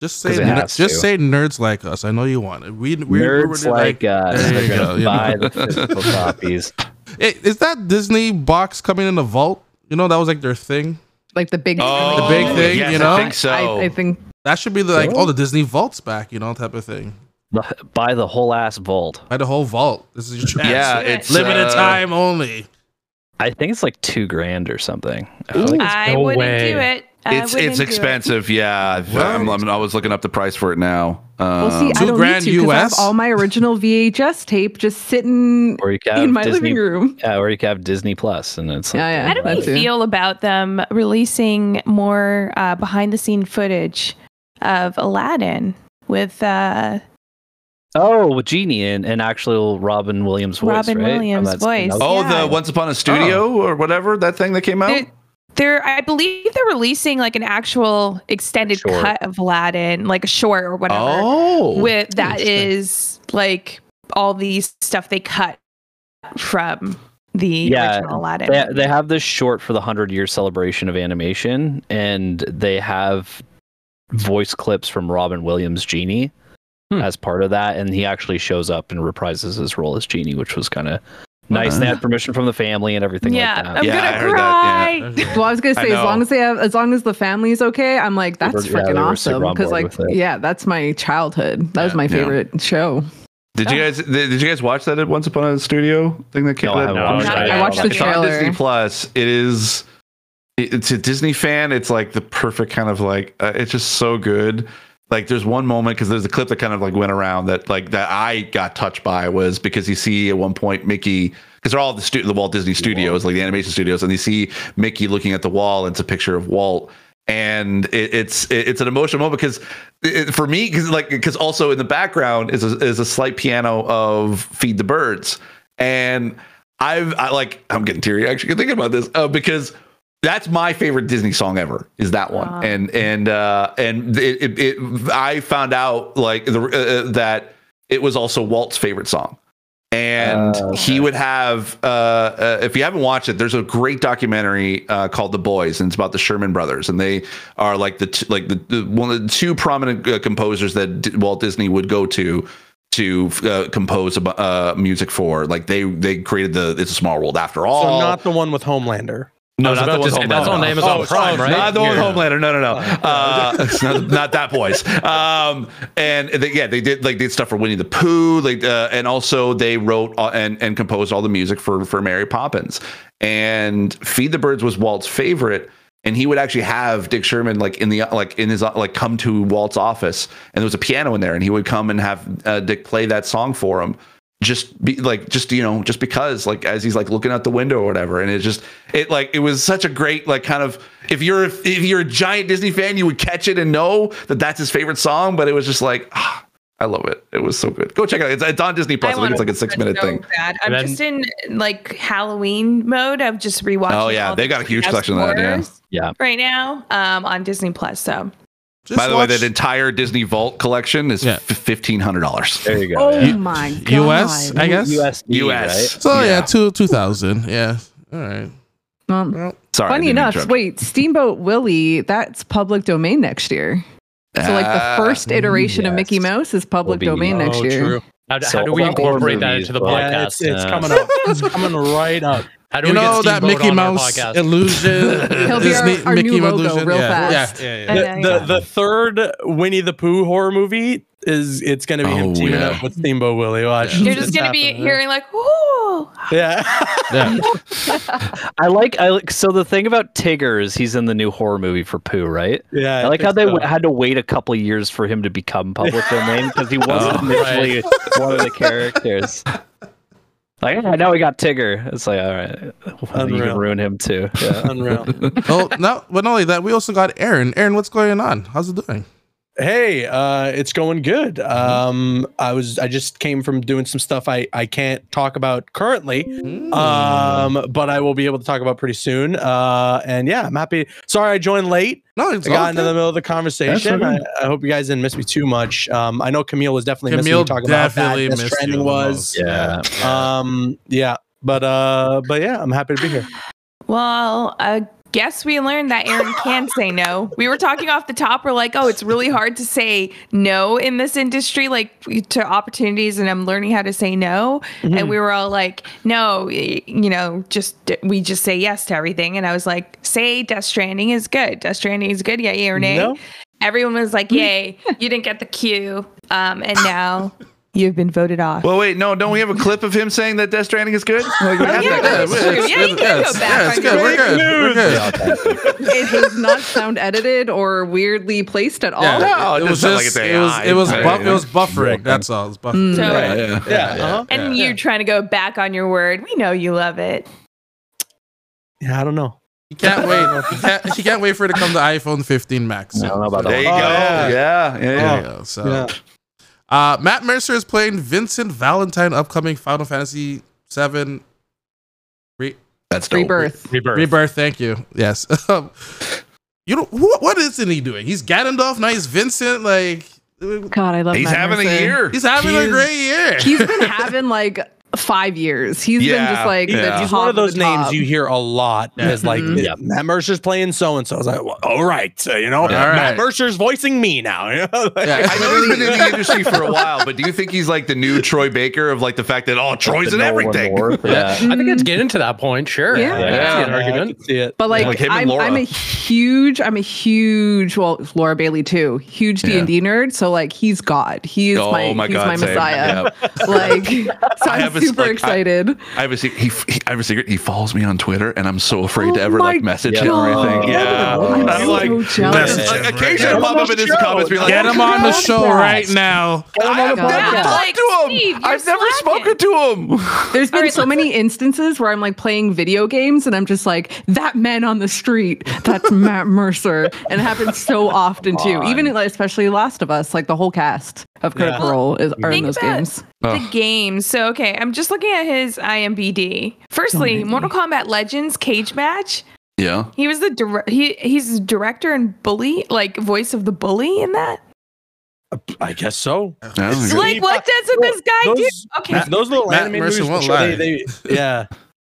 Just say 'Cause it ner- has just to. say nerds like us. I know you want it. We we Nerds we're like us, There you go, to you buy know. the <laughs> physical copies. Hey, is that Disney box coming in the vault? You know that was like their thing. like the big Oh, The big thing, yes, you know? I think so. I, I think That should be the, like, oh, the Disney vault's back, you know, type of thing. The- buy the whole ass vault. Buy the whole vault. This is your chance. yeah, it's limited uh, time only. I think it's like two grand or something. I feel like I no wouldn't way. do it. I It's it's do it. expensive. Yeah, I'm, I'm- i was looking up the price for it now. well see Um, I Two don't grand need to 'cause I have US? all my original VHS tape just sitting or you can in my Disney, living room Yeah, or you can have Disney Plus, and it's like, Yeah, yeah. How do we too. feel about them releasing more uh, behind the scene footage of Aladdin with uh, Oh, with Genie and, and actual Robin Williams voice. Robin right? Oh, Williams' that's- voice. oh, yeah. the Once Upon a Studio oh. or whatever that thing that came out. They're, they're, I believe they're releasing like an actual extended Short. cut of Aladdin, like a short or whatever. Oh, with that interesting. is like all these stuff they cut from the Yeah, original Aladdin. They, they have this short for the 100 year celebration of animation, and they have voice clips from Robin Williams' Genie Hmm. as part of that. And he actually shows up and reprises his role as Genie, which was kind of nice. They had permission from the family and everything yeah, like that. I'm Yeah, I gonna heard cry. that, <laughs> Well, I was gonna say as long as they have, as long as the family's okay, I'm like that's were- freaking they were super awesome because like yeah, that's my childhood. That was Yeah. my Yeah. favorite show. Did you guys did you guys watch that at Once Upon a Studio thing that came No, I that- haven't watched it. I watched the it's on. Disney Plus. It is. It's a Disney fan. It's like the perfect kind of like. Uh, it's just so good. Like there's one moment because there's a clip that kind of like went around that like that I got touched by was because you see at one point Mickey because they're all the stu- the Walt Disney Studios like the animation studios and you see Mickey looking at the wall and it's a picture of Walt. And it, it's it, it's an emotional moment because it, for me because like because also in the background is a, is a slight piano of Feed the Birds. And I've I like I'm getting teary actually thinking about this uh, because that's my favorite Disney song ever is that one. Wow. and and uh and it, it, it I found out like the, uh, that it was also Walt's favorite song. And Oh, he would have uh, uh if you haven't watched it there's a great documentary uh called the boys and it's about the sherman brothers. And they are like the t- like the, the one of the two prominent uh, composers that D- walt disney would go to to uh, compose uh, music for. Like they they created the it's a small world after all. So not the one with Homelander. No, not the one say, that's on Amazon Oh, Prime, oh, right? Not the one Yeah. Homelander. No, no, no. Uh, it's <laughs> not, not that voice. Um, and they, yeah, they did like did stuff for Winnie the Pooh. Like, uh, and also they wrote uh, and and composed all the music for for Mary Poppins. And Feed the Birds was Walt's favorite and he would actually have Dick Sherman like in the like in his like come to Walt's office, and there was a piano in there, and he would come and have uh, Dick play that song for him. Just be like, just you know, just because, like, as he's like looking out the window or whatever, and it just, it like, it was such a great, like, kind of, if you're if you're a giant Disney fan, you would catch it and know that that's his favorite song. But it was just like, ah, I love it. It was so good. Go check it out. It's, it's on Disney Plus. I, think it's like a six minute so thing. Bad. I'm then, just in like Halloween mode of just rewatching. Oh yeah, they got a huge collection of that. Yeah, yeah. Right now, um, on Disney Plus. So. Just By the watch... way, that entire Disney Vault collection is yeah. fifteen hundred dollars. There you go. Oh yeah. my god. US, I guess. US. US. Right? So yeah, yeah two two thousand. Yeah. All right. Um, well, sorry. Funny enough, wait, Steamboat Willie, that's public domain next year. So like the first iteration yes. of Mickey Mouse is public domain next oh, year. True. How, so how do we incorporate that into the podcast? Yeah, it's, it's coming up. It's coming right up. <laughs> How do you we know that Mickey Mouse illusion? <laughs> He'll be our, our Mickey new logo illusion. real yeah. fast. Yeah. Yeah, yeah, the, the, the third Winnie the Pooh horror movie is it's going to be oh, him teaming yeah. up with Steamboat Willie. Watch. You're just going to be hearing like, "Whoo!" Yeah. <laughs> <laughs> yeah. I like. I like. So the thing about Tigger is he's in the new horror movie for Pooh, right? Yeah. I, I like how they so. had to wait a couple years for him to become public domain because he wasn't oh, initially right. one of the characters. Like, I know we got Tigger. It's like, all right, Unreal. <laughs> you can ruin him too. Yeah. Unreal. <laughs> oh, no, but not only that, we also got Aaron. Aaron, what's going on? How's it doing? Hey, uh, it's going good. Mm-hmm. Um, I was I just came from doing some stuff I I can't talk about currently, mm. um, but I will be able to talk about pretty soon. Uh, and yeah, I'm happy. Sorry I joined late. No, it's I got into the middle of the conversation. I, I, hope you guys didn't miss me too much. Um, I know Camille was definitely Camille missing me talking about that. Death Stranding was. Yeah. Um. Yeah. But uh. But yeah, I'm happy to be here. Well, uh, guess we learned that Aaron can say no. We were talking off the top. We're like, oh, it's really hard to say no in this industry, like to opportunities, and I'm learning how to say no. Mm-hmm. And we were all like, no, you know, just we just say yes to everything. And I was like, say Death Stranding is good. Death Stranding is good. Yeah, yay or nay. No. Everyone was like, <laughs> yay. you didn't get the cue. Um, and now You've been voted off. Well, wait, no, don't we have a clip of him saying that Death Stranding is good? Like, oh, yeah, that's true. Yeah, you can go back on good. We're good. We're good. it does not sound edited or weirdly placed at all. Yeah, no, it, it was just, like it was, it was, bu- it was buffering. That's all. It was buffering. So, yeah, yeah, yeah. yeah. Uh-huh. And you're trying to go back on your word. We know you love it. Yeah, I don't know. You can't wait. <laughs> You can't, you can't wait for it to come to iPhone 15 Max. So. I don't know about there you go. Oh, yeah, yeah. yeah. There you go. So. Yeah. Uh, Matt Mercer is playing Vincent Valentine, upcoming Final Fantasy VII. Re- That's rebirth. Rebirth. Rebirth. Thank you. Yes. Um, <laughs> you know what? What isn't he doing? He's Ganondorf. Now he's Vincent. Like, God, I love. He's Matt having Mercer. a year. He's having he's, a great year. He's been having like <laughs> five years. He's yeah, been just like yeah. he's one of those names you hear a lot. Yeah. Is like mm-hmm. yeah, Matt Mercer's playing so and so. I was like, well, all right, so, you know, all Matt right. Mercer's voicing me now. <laughs> yeah, I know he's been in the industry for a while, but do you think he's like the new Troy Baker of like the fact that oh, Troy's in everything? <laughs> yeah, I think it's getting to that point. Sure, yeah, yeah, yeah. argument. see it. But like, like I'm, I'm, a huge, I'm a huge, well, Laura Bailey too, huge D and D nerd. So like, he's God. He's oh, my, my he's God, my. Messiah. Like, <laughs> so I'm super excited. I have a secret. He, he, I have a secret. He follows me on Twitter, and I'm so afraid oh to ever like message God. him or anything. Yeah, I'm, I'm like, so like occasionally pop up in his comments, be like, "Get him on the show right now." I've never talked to him. I've never spoken to him. <laughs> There's been so many instances where I'm like playing video games, and I'm just like, "That man on the street, that's Matt Mercer," and it happens so often too. Even especially Last of Us, like the whole cast of Critical yeah. Role is are in those games. The oh. games. So okay, I'm just looking at his IMBD. Firstly, oh, Mortal Kombat Legends cage match. Yeah. He was the dire- he he's director and bully, like voice of the bully in that. Uh, I guess so. like, what does this guy those, do? Okay, those little Matt anime movies, they, they, yeah.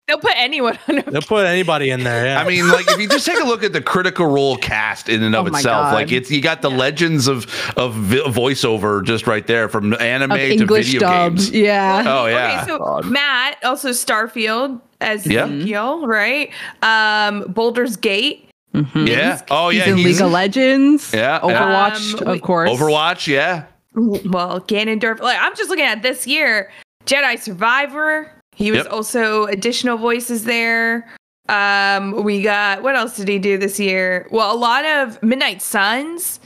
They'll put anyone on. They'll put anybody in there. Yeah. I mean, like if you just take a look at the Critical Role cast in and of oh itself, like it's you got the yeah. legends of of voiceover just right there from anime of to English video dubbed. games. Yeah. Oh yeah. Okay, so God. Matt also Starfield as yeah. Ezekiel, right? Um, Baldur's Gate. Mm-hmm. Yeah. Oh yeah. He's in he's, League of Legends. Yeah. Overwatch, um, of course. Overwatch. Yeah. Well, Ganondorf. Like I'm just looking at this year. Jedi Survivor. He was yep. also additional voices there. Um, we got what else did he do this year? Well, a lot of Midnight Suns.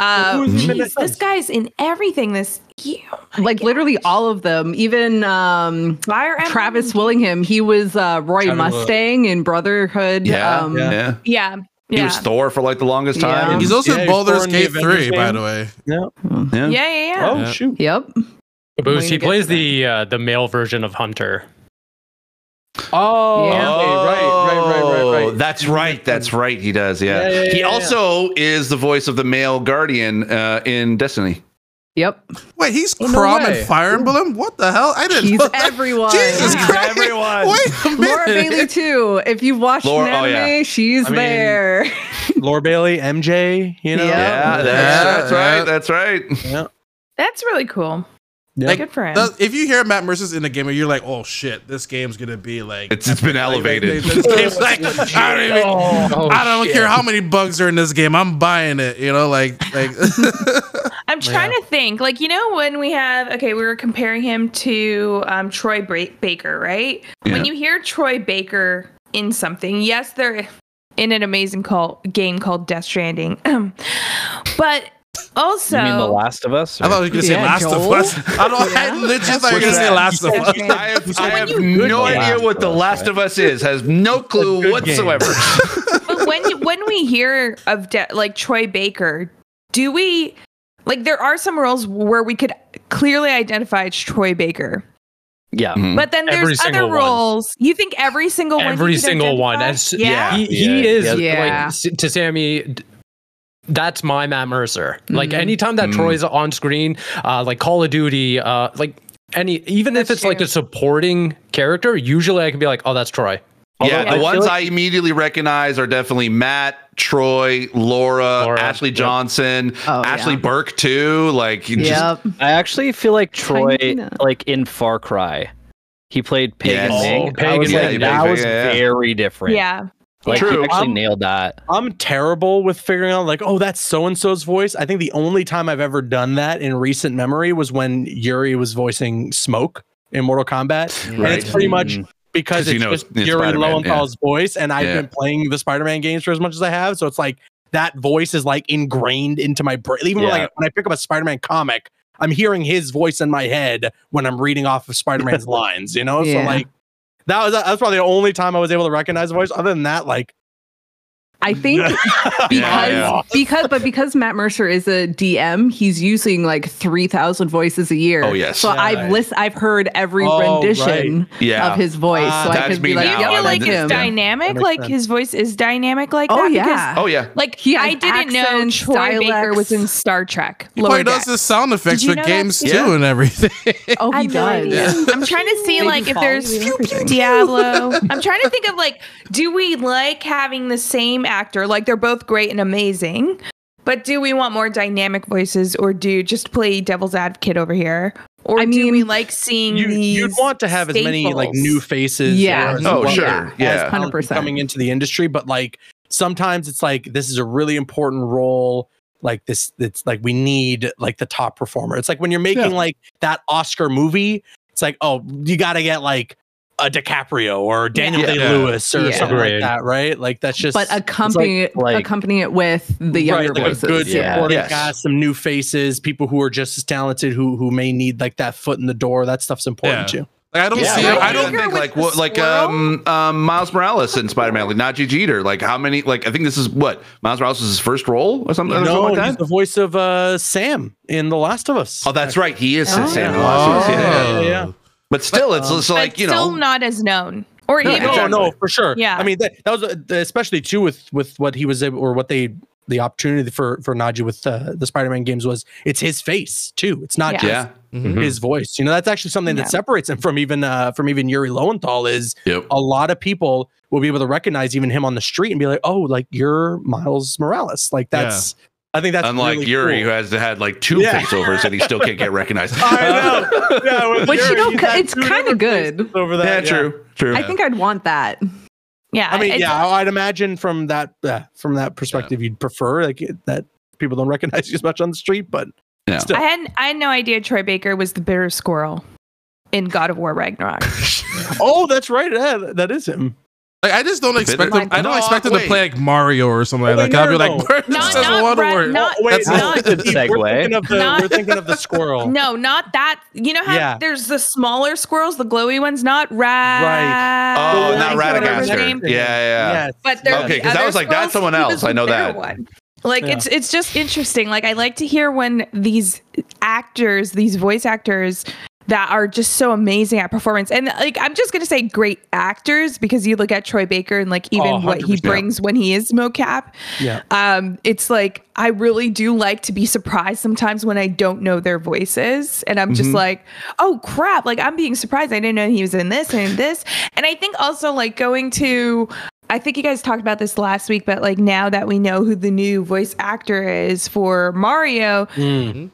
Uh, Who's geez, Midnight this guy's in everything this year. Oh Like God. literally all of them. Even um Fire Travis Engine. Willingham. He was uh Roy Travis Mustang in Brotherhood. Yeah, um, yeah. yeah. Yeah, He yeah, was Thor for like the longest time. Yeah. He's also Yeah, in he's Baldur's Thor in the Gate 3, by the way. Yeah. yeah, yeah. yeah, yeah. Oh Yeah. shoot. Yep. Caboose, he plays the uh, the male version of Hunter. Oh, Yeah. okay, right, right, right, right, Oh, right. That's right. That's right. He does. Yeah. Yeah, yeah, he yeah, yeah. also is the voice of the male guardian uh, in Destiny. Yep. Wait, he's Oh, Chrom way. and Fire Emblem? What the hell? I didn't He's know that. everyone. Jesus He's Christ. everyone. Wait a minute. Laura Bailey too. If you've watched Laura- an oh, anime, yeah. she's I mean, there. Laura Bailey, MJ. You know. Yeah. Yeah, that's, Yeah, that's right. yeah. That's right. Yeah. That's really cool. Yeah. Good for him. Does- if you hear Matt Mercer's in the game, you're like, oh shit, this game's gonna be like. It's it's been elevated. this game's <laughs> like, I don't, even, Oh, I don't care how many bugs are in this game. I'm buying it. You know, like like. <laughs> I'm trying to think. Like, you know, when we have, okay, we were comparing him to um, Troy Bra- Baker, right? When Yeah. you hear Troy Baker in something, yes, they're in an amazing call, game called Death Stranding. <clears throat> but also, You mean The Last of Us? I thought you were gonna say Last Joel. of Us. <laughs> I don't. I literally thought you were gonna say? Last of Us. I have, I have no game. idea what The Last of Us is. Has no clue whatsoever. <laughs> but when when we hear of de- like Troy Baker, do we like there are some roles where we could clearly identify it's Troy Baker, Yeah. Mhm. but then Every there's other single one. roles. You think every single one? Every could single one. As- yeah. He, he Yeah, is yeah. like to Sammy. D- That's my Matt Mercer. Like Mhm. anytime that Mhm. Troy's on screen, uh, like Call of Duty, uh, like any even if That's it's like a supporting character, usually I can be like, oh, that's Troy. Yeah, the I ones like- I immediately recognize are definitely Matt, Troy, Laura, Laura, Ashley yep. Johnson, Oh, Ashley yeah. Burke too. Like you just I actually feel like Troy, Kinda. like in Far Cry, he played Pagan Yes. Ming. Oh, I Pagan was like, that Yeah, was yeah, yeah. very different. yeah. Like True. he actually Um, nailed that. I'm terrible with figuring out like, oh, that's so and so's voice. I think the only time I've ever done that in recent memory was when Yuri was voicing Smoke in Mortal Kombat, right. <laughs> and Right. it's pretty much because because 'Cause you it's know just it's Yuri Spider-Man, Lowenthal's voice, and I've Yeah. been playing the Spider-Man games for as much as I have, so it's like that voice is like ingrained into my brain. Even when, Yeah. like when I pick up a Spider-Man comic, I'm hearing his voice in my head when I'm reading off of Spider-Man's <laughs> lines. You know, so like that was that's probably the only time I was able to recognize the voice. Other than that, like I think <laughs> because yeah. because but because Matt Mercer is a DM, he's using like three thousand voices a year. Oh, yes. So Yeah. I've list I've heard every Oh, rendition Yeah. of his voice. Ah, so I that's could be like, now. Do you feel like did- it's dynamic? That Like sense. his voice is dynamic like Oh that? yeah. Because, Oh yeah. like He I didn't know accents, Troy Baker was in Star Trek. He Lower probably does the sound effects Did for games too? too Yeah. and everything. <laughs> Oh, I he have no does. idea. I'm trying to see like if there's you and everything. Diablo. I'm trying to think of like, do we like having the same actor? Like they're both great and amazing, but do we want more dynamic voices, or do just play devil's advocate over here? Or I do we mean, like seeing you, these? you'd want to have as many like new faces Yeah. or Oh, well sure. as Yeah. talent 100%. coming into the industry but like sometimes it's like this is a really important role like this it's like we need like the top performer it's like when you're making Yeah. like that oscar movie it's like oh you got to get like a DiCaprio or Daniel Yeah. Day Lewis or Yeah. something Agreed. like that, right? Like that's just but accompany like- accompany it with the younger right, like voices. a good Yeah. supporting Yes. cast, some new faces, people who are just as talented who who may need like that foot in the door. That stuff's important Yeah. too. Like I don't Yeah, see. like, I I don't. don't think like what like um um Miles Morales in Spider-Man, like Nadji Jeter. Like how many? Like I think this is what Miles Morales was his first role or something, or No, something like he's the voice of uh, Sam in The Last of Us. Oh, that's right. He is Oh. Sam. Oh. Yeah, yeah, yeah. Yeah, yeah. But still, it's, it's But like you know still know. not as known, or No, even no, exactly. no, for sure. Yeah. I mean, that, that was uh, especially too with with what he was able, or what they the opportunity for for Nadji with uh, the Spider-Man games was it's his face too. It's not Yeah. just yeah. Mhm. his voice. You know, that's actually something Yeah. that separates him from even uh, from even Yuri Lowenthal. Is Yep. a lot of people will be able to recognize even him on the street and be like, oh, like you're Miles Morales. Like that's. I think that's Unlike really Yuri, cool. who has had like two Yeah. faceovers and he still can't get recognized. <laughs> I know. Yeah, with Which, you know, he's c- had it's kinda good. over that. yeah, true, true. I think I'd want that. yeah. I mean, it's- yeah, I'd imagine from that uh, from that perspective, you'd prefer like that people don't <laughs> recognize you as much on the street, but Yeah. still, I had I had no idea Troy Baker was the bitter squirrel in God of War Ragnarok. <laughs> oh, that's right, yeah, that is him. Like I just don't expect them. I don't No, expect them to play like Mario or something like Wait, that. I'll be no, like, no. Mario Not- just doesn't not want to work. not- wait, That's not- it. Good We're thinking of the, Not- we're thinking of the squirrel. <laughs> No, not that. You know how Yeah. there's the smaller squirrels, the glowy ones, not rat. Right. Oh, The not ones Ratatoskr. Yeah, yeah. Yes. But there's Okay, the 'cause I other was like, that's someone else. I know that. One. Like Yeah. it's it's just interesting. Like I like to hear when these actors, these voice actors that are just so amazing at performance. And like I'm just gonna say great actors because you look at Troy Baker and like even Oh, what he brings when he is mocap. Yeah. Um, it's like I really do like to be surprised sometimes when I don't know their voices, and I'm just like, oh crap! Like I'm being surprised. I didn't know he was in this and this. And I think also like going to. I think you guys talked about this last week, but like now that we know who the new voice actor is for Mario, Mm.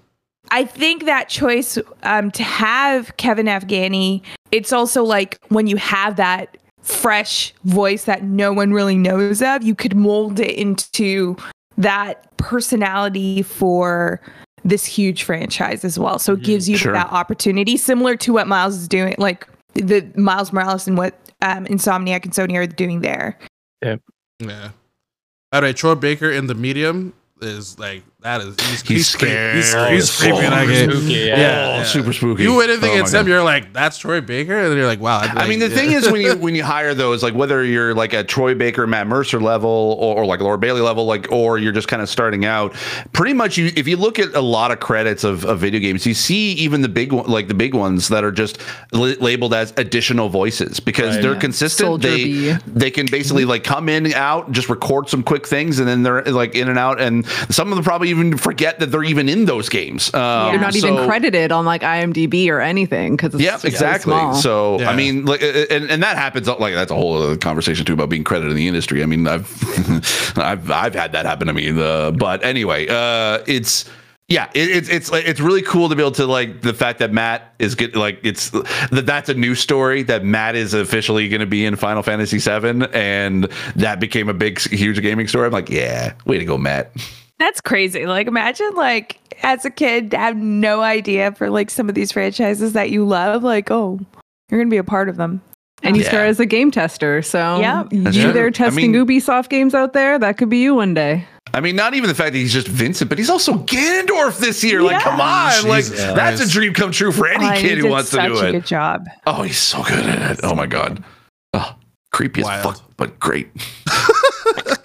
I think that choice um, to have Kevin Afghani, it's also like when you have that fresh voice that no one really knows of, you could mold it into that personality for this huge franchise as well. So it gives you Sure. that opportunity, similar to what Miles is doing, like the Miles Morales and what um, Insomniac and Sony are doing there. Yeah. Yeah. All right, Troy Baker in the medium is like that is he's, He's. He's, scary. he's creepy in that Super game. spooky, yeah. Yeah, Oh, yeah. super spooky. You anything Oh my against him, God. you're like, that's Troy Baker, and you're like, wow. I'd I mean, the yeah. thing is, when you <laughs> when you hire those, like whether you're like a Troy Baker, Matt Mercer level, or, or like Laura Bailey level, like, or you're just kind of starting out, pretty much, you if you look at a lot of credits of, of video games, you see even the big one, like the big ones that are just li- labeled as additional voices because Right. they're Yeah. consistent. Soldier they B. they can basically like come in out, just record some quick things, and then they're like in and out. And some of them probably even forget that they're even in those games. Um, You're not even credited on like IMDb or anything because it's yeah, so exactly. small. So Yeah. I mean, like, uh, and, and that happens. Like that's a whole other conversation too about being credited in the industry. I mean, I've <laughs> I've I've had that happen to me. The but anyway, uh, it's. Yeah, it, it's it's it's really cool to be able to like the fact that Matt is get like it's that that's a new story that Matt is officially going to be in Final Fantasy VII, and that became a big huge gaming story. I'm like, yeah, way to go, Matt. That's crazy. Like imagine like as a kid have no idea for like some of these franchises that you love, like, oh, you're gonna be a part of them. and you Yeah. start as a game tester. So Yeah. You true. there I testing mean- Ubisoft games out there, that could be you one day. I mean, not even the fact that he's just Vincent, but he's also Ganondorf this year. Like, come on, like that's a dream come true for any Oh, kid who did wants to do a it. Good job. Oh, he's so good at it. Oh my god. Oh, creepy Wild. as fuck, but great. <laughs>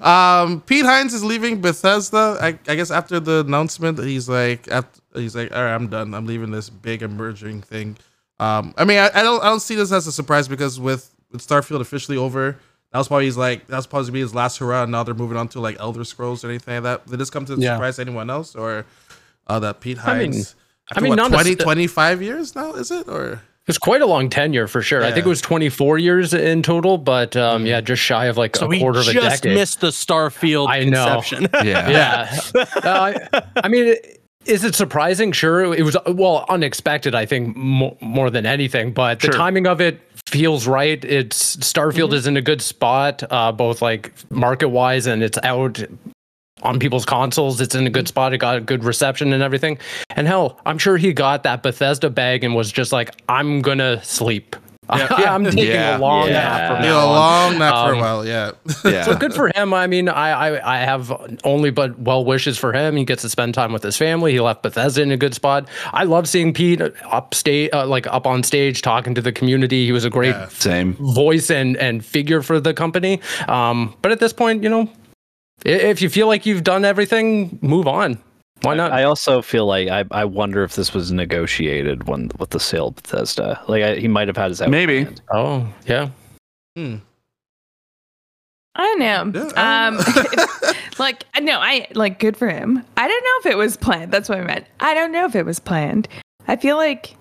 Um, Pete Hines is leaving Bethesda. I, I guess after the announcement, he's like, after, he's like, all right, I'm done. I'm leaving this big emerging thing. Um, I mean, I, I don't, I don't see this as a surprise because with, with Starfield officially over, that was probably he's like, that's supposed to be his last hurrah. And now they're moving on to like Elder Scrolls or anything like that. Did this come to Yeah. surprise anyone else or uh, that Pete I mean- Hines? I mean, what, 20, necess- 25 years now, is it? Or It's quite a long tenure for sure. I think it was 24 years in total, but um, yeah, just shy of like So a quarter of a decade. just missed the Starfield I know. conception. <laughs> Yeah. yeah. Uh, I mean, is it surprising? Sure. It was, well, unexpected, I think, mo- more than anything, but the timing of it feels right. It's Starfield is in a good spot, uh, both like market wise and it's out on people's consoles. It's in a good spot. It got a good reception and everything. And hell, I'm sure he got that Bethesda bag and was just like, I'm going to sleep. <laughs> I'm taking Yeah. a long Yeah. nap from be a now on. long nap for a Um, while. Yeah. <laughs> Yeah. So good for him. I mean, I, I I have only but well wishes for him. He gets to spend time with his family. He left Bethesda in a good spot. I love seeing Pete up stage, uh, like up on stage, talking to the community. He was a great Yeah. Same. voice and and figure for the company. Um, but at this point, you know, i- if you feel like you've done everything, move on. Why not? I also feel like I, I wonder if this was negotiated when with the sale of Bethesda. Like I, he might have had his out Maybe. planned. oh yeah. Hmm. I don't know. Yeah, I um, don't know. <laughs> <laughs> like no, I like good for him. I don't know if it was planned. That's what I meant. I don't know if it was planned. I feel like,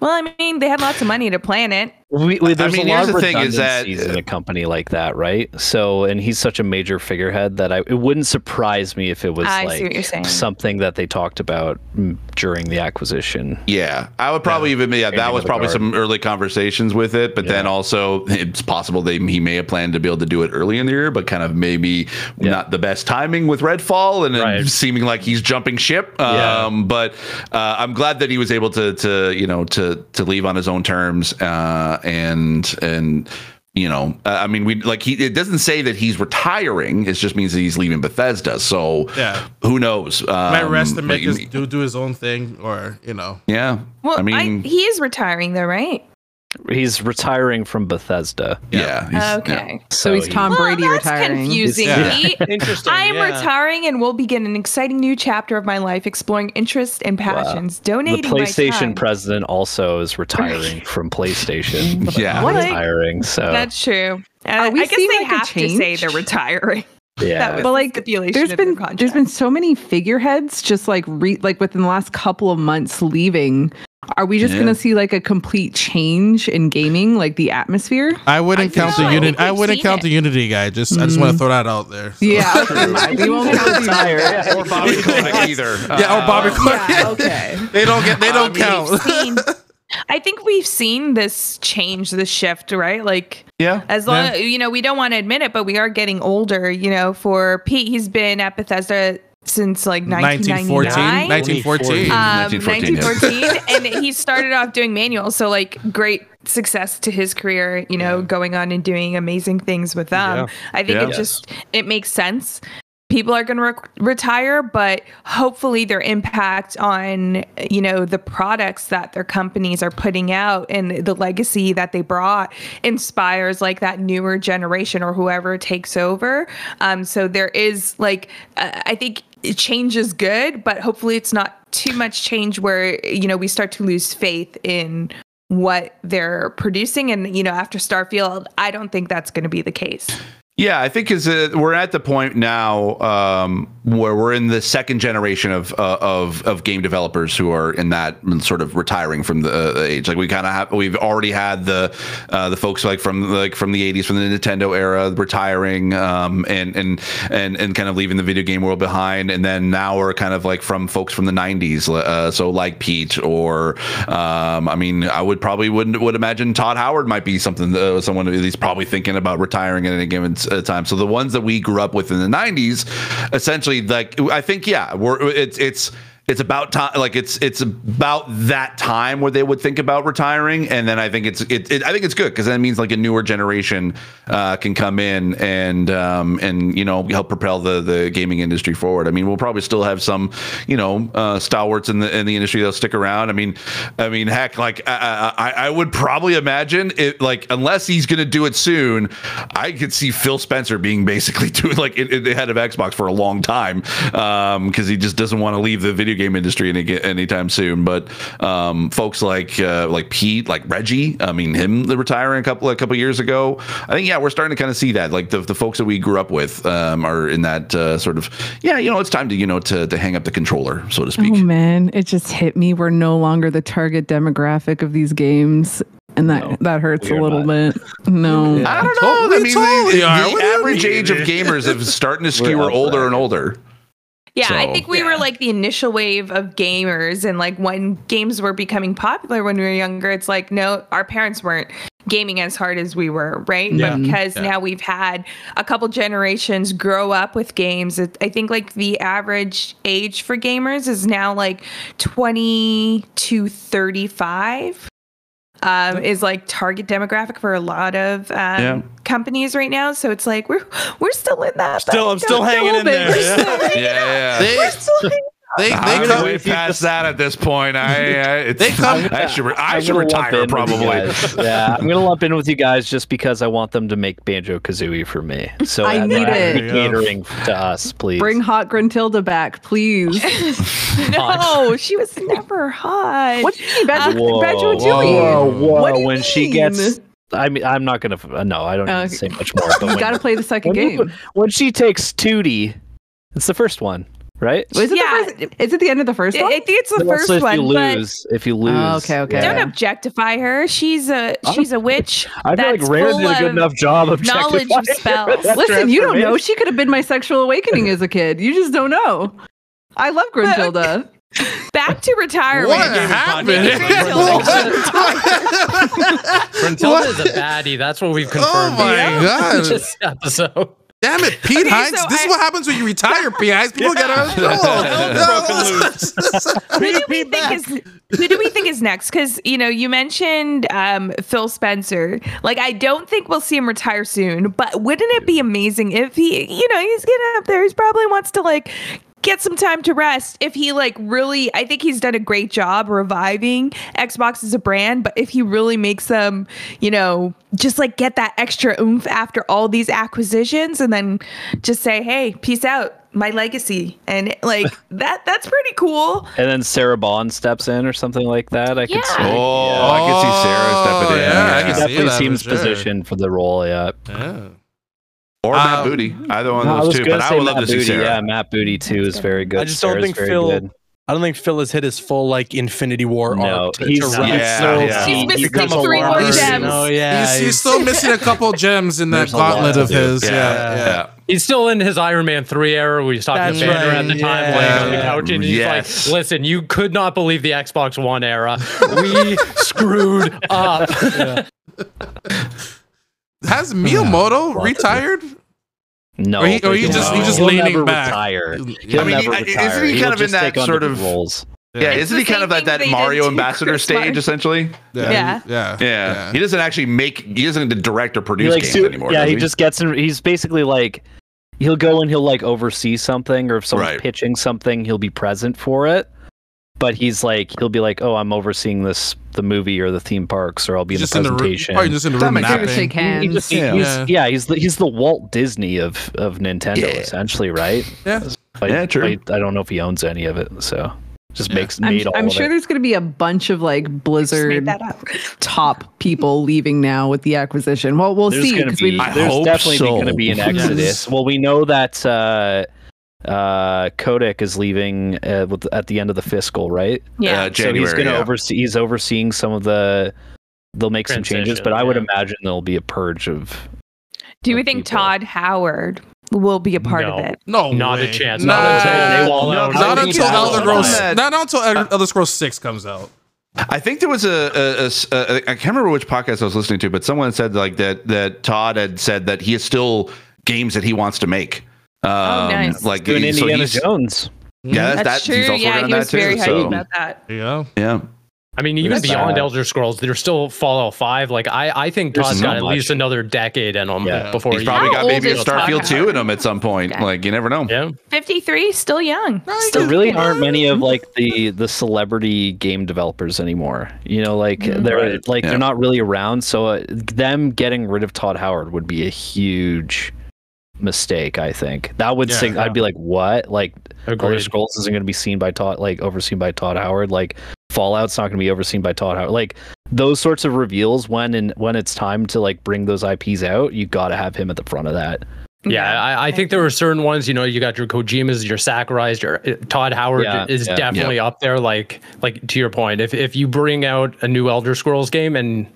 well, I mean, they had lots of money to plan it. We, we, there's mean, a lot here's of the thing is that- redundancies in a company like that, right? So, and he's such a major figurehead that I it wouldn't surprise me if it was I like see what you're saying. something that they talked about mm, during the acquisition. Yeah, I would probably even yeah. That was probably guard. some early conversations with it, but then also it's possible they he may have planned to be able to do it early in the year, but kind of maybe Yeah. not the best timing with Redfall and then Right. seeming like he's jumping ship. Yeah. Um, but uh, I'm glad that he was able to to you know to to leave on his own terms uh, and and you know, uh, I mean, we like he. It doesn't say that he's retiring. It just means that he's leaving Bethesda. So Yeah. who knows? Might Um, rest and make his do do his own thing, or you know. Yeah. Well, I mean, he is retiring though, right? He's retiring from Bethesda. yeah. he's- yeah. okay. So he's he- Tom Well, Brady that's retiring. confusing. Yeah. Pete. <laughs> Interesting. I am yeah. retiring and will begin an exciting new chapter of my life, exploring interests and passions, The donating my PlayStation time. president also is retiring <laughs> from PlayStation. <laughs> Yeah. What? Retiring. So That's true. And Are uh, we I guess they like, have to say change? they're retiring. yeah. But like, stipulation there's of been there's been so many figureheads just like re- like within the last couple of months leaving. Are we just Yeah. gonna see like a complete change in gaming, like the atmosphere? I wouldn't I count the like unit. I we've wouldn't count it. the Unity guy. Just I just want to throw that out there. So- Yeah, <laughs> okay, we won't count the <laughs> Retire. Or Bobby <laughs> Kotick either. yeah, or Bobby. Uh, Clark. Yeah, okay. they don't get. They don't We've count. I think we've seen this change, this shift, right? Like Yeah. as long you know, we don't want to admit it, but we are getting older. You know, for Pete, he's been at Bethesda since like 1914. 1999. 1914. Um, 1914, 1914, <laughs> and he started off doing manuals so like great success to his career. You know, going on and doing amazing things with them. I think Yeah. it just it makes sense. People are going to re- retire, but hopefully their impact on you know the products that their companies are putting out and the legacy that they brought inspires like that newer generation or whoever takes over. Um, so there is like uh, I think change is good, but hopefully it's not too much change where you know we start to lose faith in what they're producing. And you know after starfield i don't think that's going to be the case Yeah, I think is uh, we're at the point now um, where we're in the second generation of uh, of of game developers who are in that sort of retiring from the uh, age. Like we kind of have, we've already had the uh, the folks like from like from the '80s, from the Nintendo era, retiring um, and and and and kind of leaving the video game world behind. And then now we're kind of like from folks from the '90s, uh, so like Pete or um, I mean, I would probably would would imagine Todd Howard might be something uh, someone who's probably thinking about retiring at any given uh, time. So the ones that we grew up with in the '90s, essentially, like I think, yeah, we're it's it's it's about time like it's it's about that time where they would think about retiring and then i think it's it, it i think it's good because that means like a newer generation uh, can come in and um, and you know help propel the the gaming industry forward. I mean we'll probably still have some you know uh, stalwarts in the in the industry that'll stick around. I mean i mean heck like i i, I would probably imagine it like unless he's gonna do it soon i could see phil spencer being basically <laughs> doing like the head of xbox for a long time um because he just doesn't want to leave the video game industry any anytime soon. But um, folks like uh, like Pete, like Reggie, I mean him the retiring a couple a couple years ago. I think yeah, we're starting to kind of see that. Like the, the folks that we grew up with um, are in that uh, sort of yeah, you know, it's time to you know to to hang up the controller, so to speak. Oh man, it just hit me. We're no longer the target demographic of these games. And that No, that hurts a are little bit. No. <laughs> I don't know. we I mean, totally the, the What do you average age of gamers is starting to <laughs> skew older and older. Yeah, I think we were like the initial wave of gamers, and like when games were becoming popular when we were younger, it's like no, our parents weren't gaming as hard as we were, right? Yeah. But because now we've had a couple generations grow up with games, I think like the average age for gamers is now like 20 to 35. Um, is like target demographic for a lot of um, Yeah. companies right now. So it's like we're we're still in that. Still, I'm still hanging in there. We're yeah. still hanging Yeah, out. They, We're still hanging they, I'm they gonna come. way past that at this point. I, I, <laughs> it's, They come- I should, re- I should retire in with you probably. <laughs> yeah, I'm gonna lump in with you guys just because I want them to make Banjo Kazooie for me. So I uh, need they're it. catering to us, please. Bring hot Gruntilda back, please. <laughs> No, she was never hot. what do you mean, Badger, Whoa, Badger whoa, Dewey? whoa, What do you when she gets, I mean, I'm not gonna. uh, No, I don't need to say much more. But You when, got to play the second when, you- game. when she takes Tooty, it's the first one, right? Was it Yeah. the first, is it the end of the first I one? I think it's the Also, first if one, you but lose, if you oh, lose, Oh, okay, okay. don't objectify her. She's a she's a witch. I feel like that's Rare full did a good enough job of knowledge of spells. Listen, you don't know. She could have been my sexual awakening as a kid. You just don't know. I love Gruntilda. <laughs> Back to retirement. What happened? <laughs> Gruntilda <laughs> is a baddie. That's what we've confirmed. Oh my God. this episode. Damn Damn it, Pete Okay, Hines. so this is what happens when you retire, Pete Hines. People get out of <laughs> <laughs> who do we think is who do we think is next? Because you know, you mentioned um, Phil Spencer. Like, I don't think we'll see him retire soon, but wouldn't it be amazing if he, you know, he's getting up there. He probably wants to like get some time to rest. If he like really, I think he's done a great job reviving Xbox as a brand. But if he really makes them, you know, just like get that extra oomph after all these acquisitions, and then just say, "Hey, peace out." My legacy and like <laughs> that that's pretty cool. And then Sarah Bond steps in or something like that. I could Yeah. see. Oh, I could see Sarah stepping oh, in. yeah, I He can see definitely for seems sure. positioned for the role. Yeah. Yeah. Or Matt Um, Booty. Either one No, of those two. But I say would love Matt to see Booty. Sarah. Yeah, Matt Booty too is very good. I just don't think Phil- good. I don't think Phil has hit his full like Infinity War No, arc. to- he's, to he's Yeah, still yeah. He's missing a three more warrior. gems. Oh yeah, he's, he's still <laughs> missing a couple gems in that There's a lot gauntlet of his. Yeah, Yeah. yeah. yeah. He's still in his Iron Man 3 era We he's talking That's to Banner right, at the time, yeah. laying on the couch, and he's Yes. like, listen, you could not believe the Xbox One era. We <laughs> screwed up. <laughs> Has Miyamoto retired? No, Or he- or he he'll- just- he just he'll leaning never back. Retire. I He'll mean, never retire. isn't he He'll kind of in that sort of- roles? Yeah, It's isn't he kind of at that Mario ambassador Chris stage Martin. essentially? Yeah. Yeah. Yeah. Yeah. He doesn't actually make. He doesn't direct or produce like games su- anymore. yeah, does he just gets in. He's basically like he'll go and he'll like oversee something, or if someone's Right. pitching something, he'll be present for it. But he's like he'll be like, oh, I'm overseeing this the movie or the theme parks, or I'll be in Just the in the room, presentation. probably just in the That room makes They're napping. shake hands. He just- Yeah. he's, Yeah. yeah, he's the he's the Walt Disney of of Nintendo, Yeah. essentially, right? Yeah. Like, Yeah, true. I, I don't know if he owns any of it, so just Yeah. makes I'm, all I'm of sure it. there's going to be a bunch of like Blizzard <laughs> top people leaving now with the acquisition. Well, we'll There's see because be we I there's definitely so. going to be an <laughs> exodus. Well, we know that uh, uh, Kotick is leaving uh, with, at the end of the fiscal, right? Yeah. Uh, so he's going to yeah. oversee. He's overseeing some of the. They'll make some changes, Transition, but I would yeah. imagine there'll be a purge of. Do we of think people. Todd Howard will be a part No. of it? No, Not a chance. Nah, Not until they wall out. Not until Elder Scrolls. Not until Elder Scrolls Six comes out. I think there was a, a- a s- a- I can't remember which podcast I was listening to, but someone said like that that Todd had said that he has still games that he wants to make. Um, nice. Like Doing so Indiana Jones. Yeah, that's, That's that, he's true. also Yeah, he that was too. very hyped so, about that. Yeah, yeah. I mean, even That's beyond bad. Elder Scrolls, there's still Fallout 5. Like, I, I think There's Todd's so got at least another decade in him Yeah. before He's he probably How got maybe a old is Todd Starfield 2 in him at some point. Okay. Like you never know. Yeah. 53, still young. There really aren't many of like the the celebrity game developers anymore. You know, like Mm. they're Right. like Yeah. they're not really around. So uh, them getting rid of Todd Howard would be a huge mistake. I think that would Yeah. sing. I'd be like, what? Like Elder Scrolls isn't going to be seen by Todd, like overseen by Todd Howard. Like Fallout's not going to be overseen by Todd Howard. Like those sorts of reveals when and when it's time to like bring those IPs out, you got to have him at the front of that. Yeah, I, I think there were certain ones. You know, you got your Kojimas, your Sakurai's, your uh, Todd Howard Yeah, is yeah. definitely up there. Like, like to your point, if if you bring out a new Elder Scrolls game and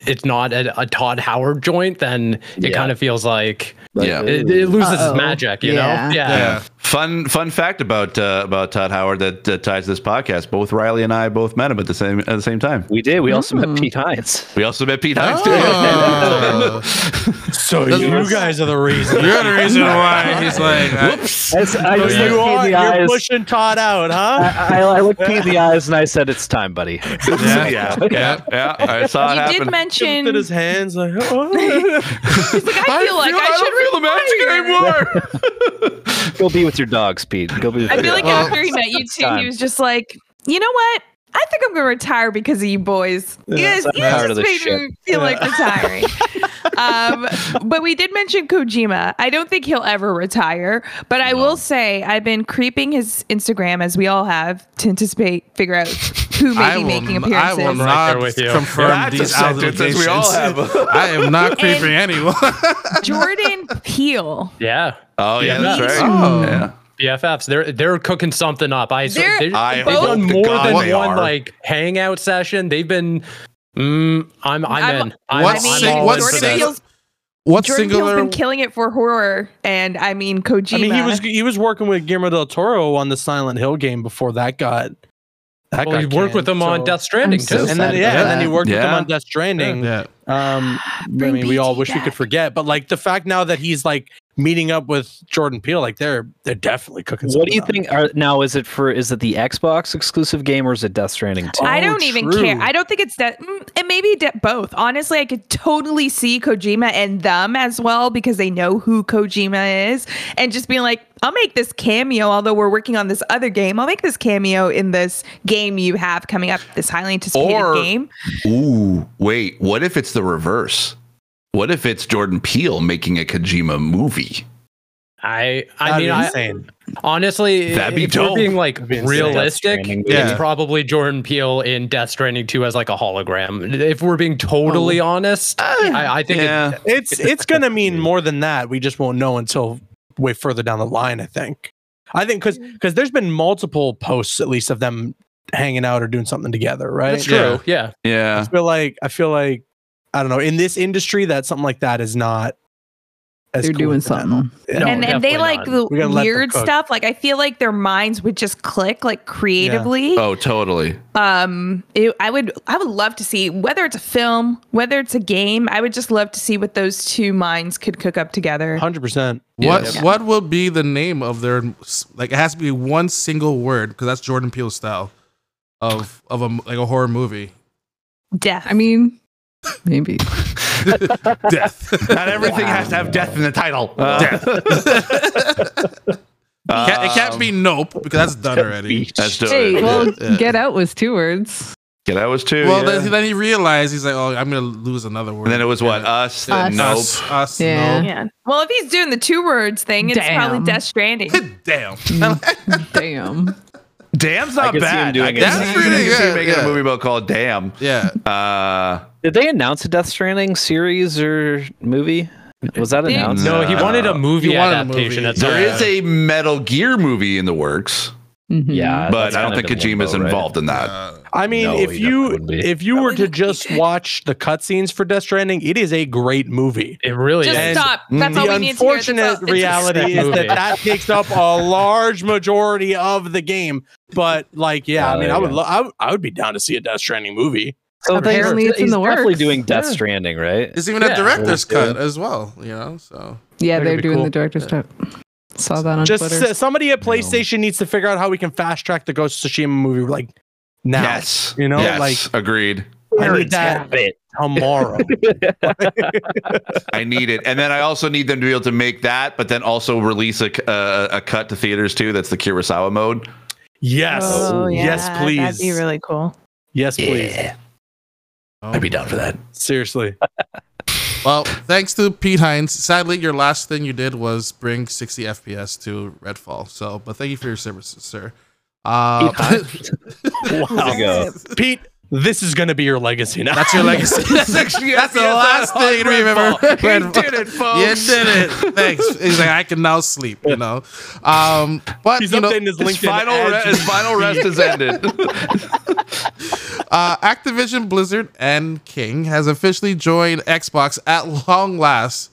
it's not a, a Todd Howard joint, then it Yeah. kind of feels like Yeah. it, it loses Uh-oh. its magic. You Yeah. know? Yeah. Fun fun fact about uh, about Todd Howard that uh, ties this podcast. Both Riley and I both met him at the same at the same time. We did. We also Mm. met Pete Hines. We also met Pete Hines Oh. <laughs> So That's- you guys are the reason. <laughs> You're the reason why he's like. Whoops. I, I So you are. the you're eyes. pushing Todd out, huh? I, I, I looked Pete in the eyes and I said, "It's time, buddy." <laughs> Yeah. yeah, yeah, yeah. I saw it You happen. Did mention. Looked his hands like, <laughs> oh. He's like, I feel like I, should don't feel the magic anymore. <laughs> Go be with your dogs, Pete. Go be with I feel like Well, after he met you two, he was just like, you know what? I think I'm gonna retire because of you boys. Yeah, You guys, I'm you guys tired of just this made me feel like retiring. <laughs> um, but we did mention Kojima. I don't think he'll ever retire. But I will say I've been creeping his Instagram as we all have to anticipate, figure out who may I be will, making n- I appearances. will I'm right there not with you. confirm That's a these sentence, as we all allegations. have. <laughs> I am not creeping anyone. <laughs> Jordan Peele. Yeah. Oh yeah, Yeah, that's right. Oh. Yeah. BFFs, they're they're cooking something up. I They're they, I both- they've done more God than they one are. like hangout session. They've been. Mm, I'm I'm, I'm- in. I'm, What I mean, sing- all what Jordan this. Peele's, what Jordan Peele's singular? been killing it for horror, and I mean Kojima. I mean, he was he was working with Guillermo del Toro on the Silent Hill game before that got. That Well, got he worked with canned, them on Death Stranding so too. and then yeah, and then he that. worked with them on Death Stranding. Yeah. Um, I Bring mean, we all PG wish we could forget, but like the fact now that he's like meeting up with Jordan Peele, like they're they're definitely cooking. What do you something think? Are, now, is it for is it the Xbox exclusive game or is it Death Stranding too? I Oh, don't even true. care. I don't think it's that. Mm, it may be de- both. Honestly, I could totally see Kojima and them as well because they know who Kojima is, and just being like, "I'll make this cameo." Although we're working on this other game, I'll make this cameo in this game you have coming up. This highly anticipated Or- game. Ooh, wait. What if it's the reverse? What if it's Jordan Peele making a Kojima movie? I I That'd mean be I, insane. honestly That'd be if we're dope. being like That'd be realistic Death yeah. it's probably Jordan Peele in Death Stranding 2 as like a hologram. If we're being totally oh. honest, uh, I, I think it- yeah. it's it's gonna mean <laughs> more than that. We just won't know until way further down the line. I think. I think because because mm. there's been multiple posts at least of them hanging out or doing something together, right? that's true. Yeah. Yeah. I feel like I feel like I don't know in this industry that something like that is not. As They're doing coincidental. something. Yeah. No, and, and they like not. the We gotta let them weird stuff. Like I feel like their minds would just click like creatively. Oh, totally. um it, i would i would love to see whether it's a film whether it's a game i would just love to see what those two minds could cook up together Hundred percent. What Yes. what will be the name of their like? It has to be one single word because that's Jordan Peele style of of a like a horror movie. death I mean, <laughs> maybe. <laughs> Death. Not everything has to have death in the title. Uh, <laughs> Can't- it can't be Nope because that's done already. That's dope. Hey, well, Yeah. Get Out was two words. yeah, that was two. Well, yeah. then, then he realized he's like, oh, I'm gonna lose another word. and then it was what us. then Us. Nope. Us. Us. Yeah. yeah well if he's doing the two words thing it's probably Damn. death stranding <laughs> Damn. Damn. Damn's not can see him bad. doing I can That's see, pretty I good, making yeah. a movie about called Damn. yeah. Uh, Did they announce a Death Stranding series or movie? Was that They- announced? No, he wanted a movie He wanted a adaptation. movie. That's there a Metal Gear movie in the works, Mhm. Yeah, but I don't think of in Kojima's limbo, right? involved in that. Uh, I mean, No, if you definitely wouldn't if you were to just watch the cutscenes for Death Stranding, it is a great movie. It really just is. stop that's all we need to hear That's unfortunate reality is that that takes up a large majority of the game. But like, yeah, I Oh, mean, I would, lo- I, would- I would be down to see a Death Stranding movie. So Apparently he's- it's in he's the definitely works. doing Death Yeah. Stranding, right? It's even Yeah. a director's Yeah. cut as well, you know. So Yeah, they're doing cool. the director's cut. Saw that on Just Twitter. s- somebody at PlayStation needs to figure out how we can fast track the Ghost of Tsushima movie like now. Yes. You know, Yes, like agreed. I need that tomorrow. <laughs> I need it, and then I also need them to be able to make that, but then also release a uh, a cut to theaters too. That's the Kurosawa mode. yes, Oh, yeah, yes, please, that'd be really cool yes, please. I'd be down for that. Seriously, <laughs> Well, thanks to Pete Hines. Sadly, your last thing you did was bring 60 FPS to Redfall. So, but thank you for your services, sir. Uh, <laughs> There you go. Pete, this is going to be your legacy now. that's your legacy. <laughs> that's the last thing we remember. <laughs> He did it, folks. You did it. Thanks. <laughs> He's like, I can now sleep. You know. Um, but He's you know, his His final, as re- his final rest has ended. uh, Activision Blizzard and King has officially joined Xbox at long last.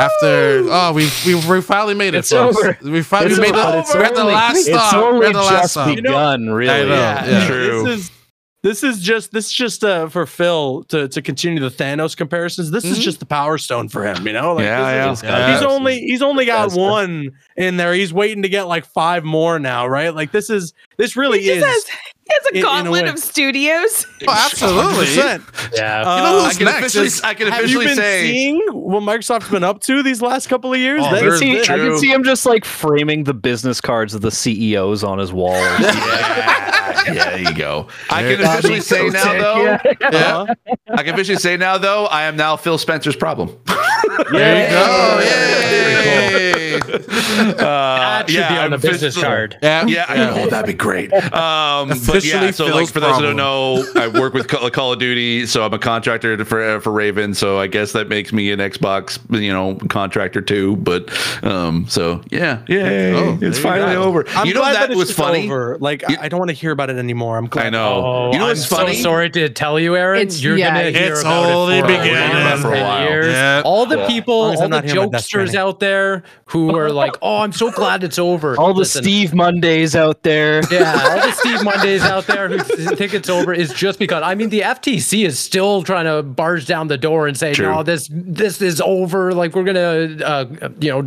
After oh we we we finally made it, It's folks. over. We finally It's made over. it. It's We're at the only- last It's stop. We're at the last just stop. begun, really. I know. Yeah, Yeah. True. This is this is just this is just uh, for Phil to to continue the Thanos comparisons. This is just the Power Stone for him, you know. Like, Yeah, this is- yeah. He's only he's only got one in there. He's waiting to get like five more now, right? Like this is this really he is. just has, he has in- in a a gauntlet way. of studios Oh, absolutely. 100%. <laughs> Yeah. Uh, You know I who's can next? officially, Is- I can have you been say. seeing what Microsoft's been up to these last couple of years? Oh, That I can, see. I can see him just like framing the business cards of the CEOs on his wall. <laughs> <laughs> Yeah, <laughs> yeah, there you go. I can There- officially say now, though. Uh-huh. I can officially say now, though. I am now Phil Spencer's problem. There you go. Yay. <laughs> Uh, that should yeah, be on I'm the business officially- card. Yeah. Yeah, I, oh, that'd be great. Um, but Officially yeah, so like Phil's for those who don't know, I work with Call, Call of Duty, so I'm a contractor for uh, for Raven. So I guess that makes me an Xbox, you know, contractor too. But um, so yeah, yeah, Oh, it's finally go. over. I'm you know glad that, it's was funny. Over. Like You- I I don't want to hear about it anymore. I'm glad. I know. Oh, you know I'm what's funny? so sorry to tell you, Aaron. It's- You're yeah, gonna hear it's about only it for beginning. a while, For a while. years. Yeah. All the As people, all the not hearing about Death jokesters out there there who are like, <laughs> "Oh, I'm so glad it's over." All the Listen, Steve Mondays out there. yeah, all the <laughs> Steve Mondays out there who think it's over is just because I mean the FTC is still trying to barge down the door and say True. no, this this is over. Like we're gonna uh, you know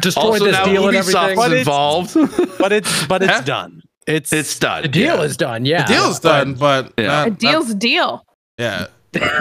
destroy Also, this now deal and everything. But it's- involved. <laughs> but it's but it's Huh? done. It's it's done. the deal yeah. is done. Yeah, The deal's but done, but Yeah. not- A deal's a deal. not-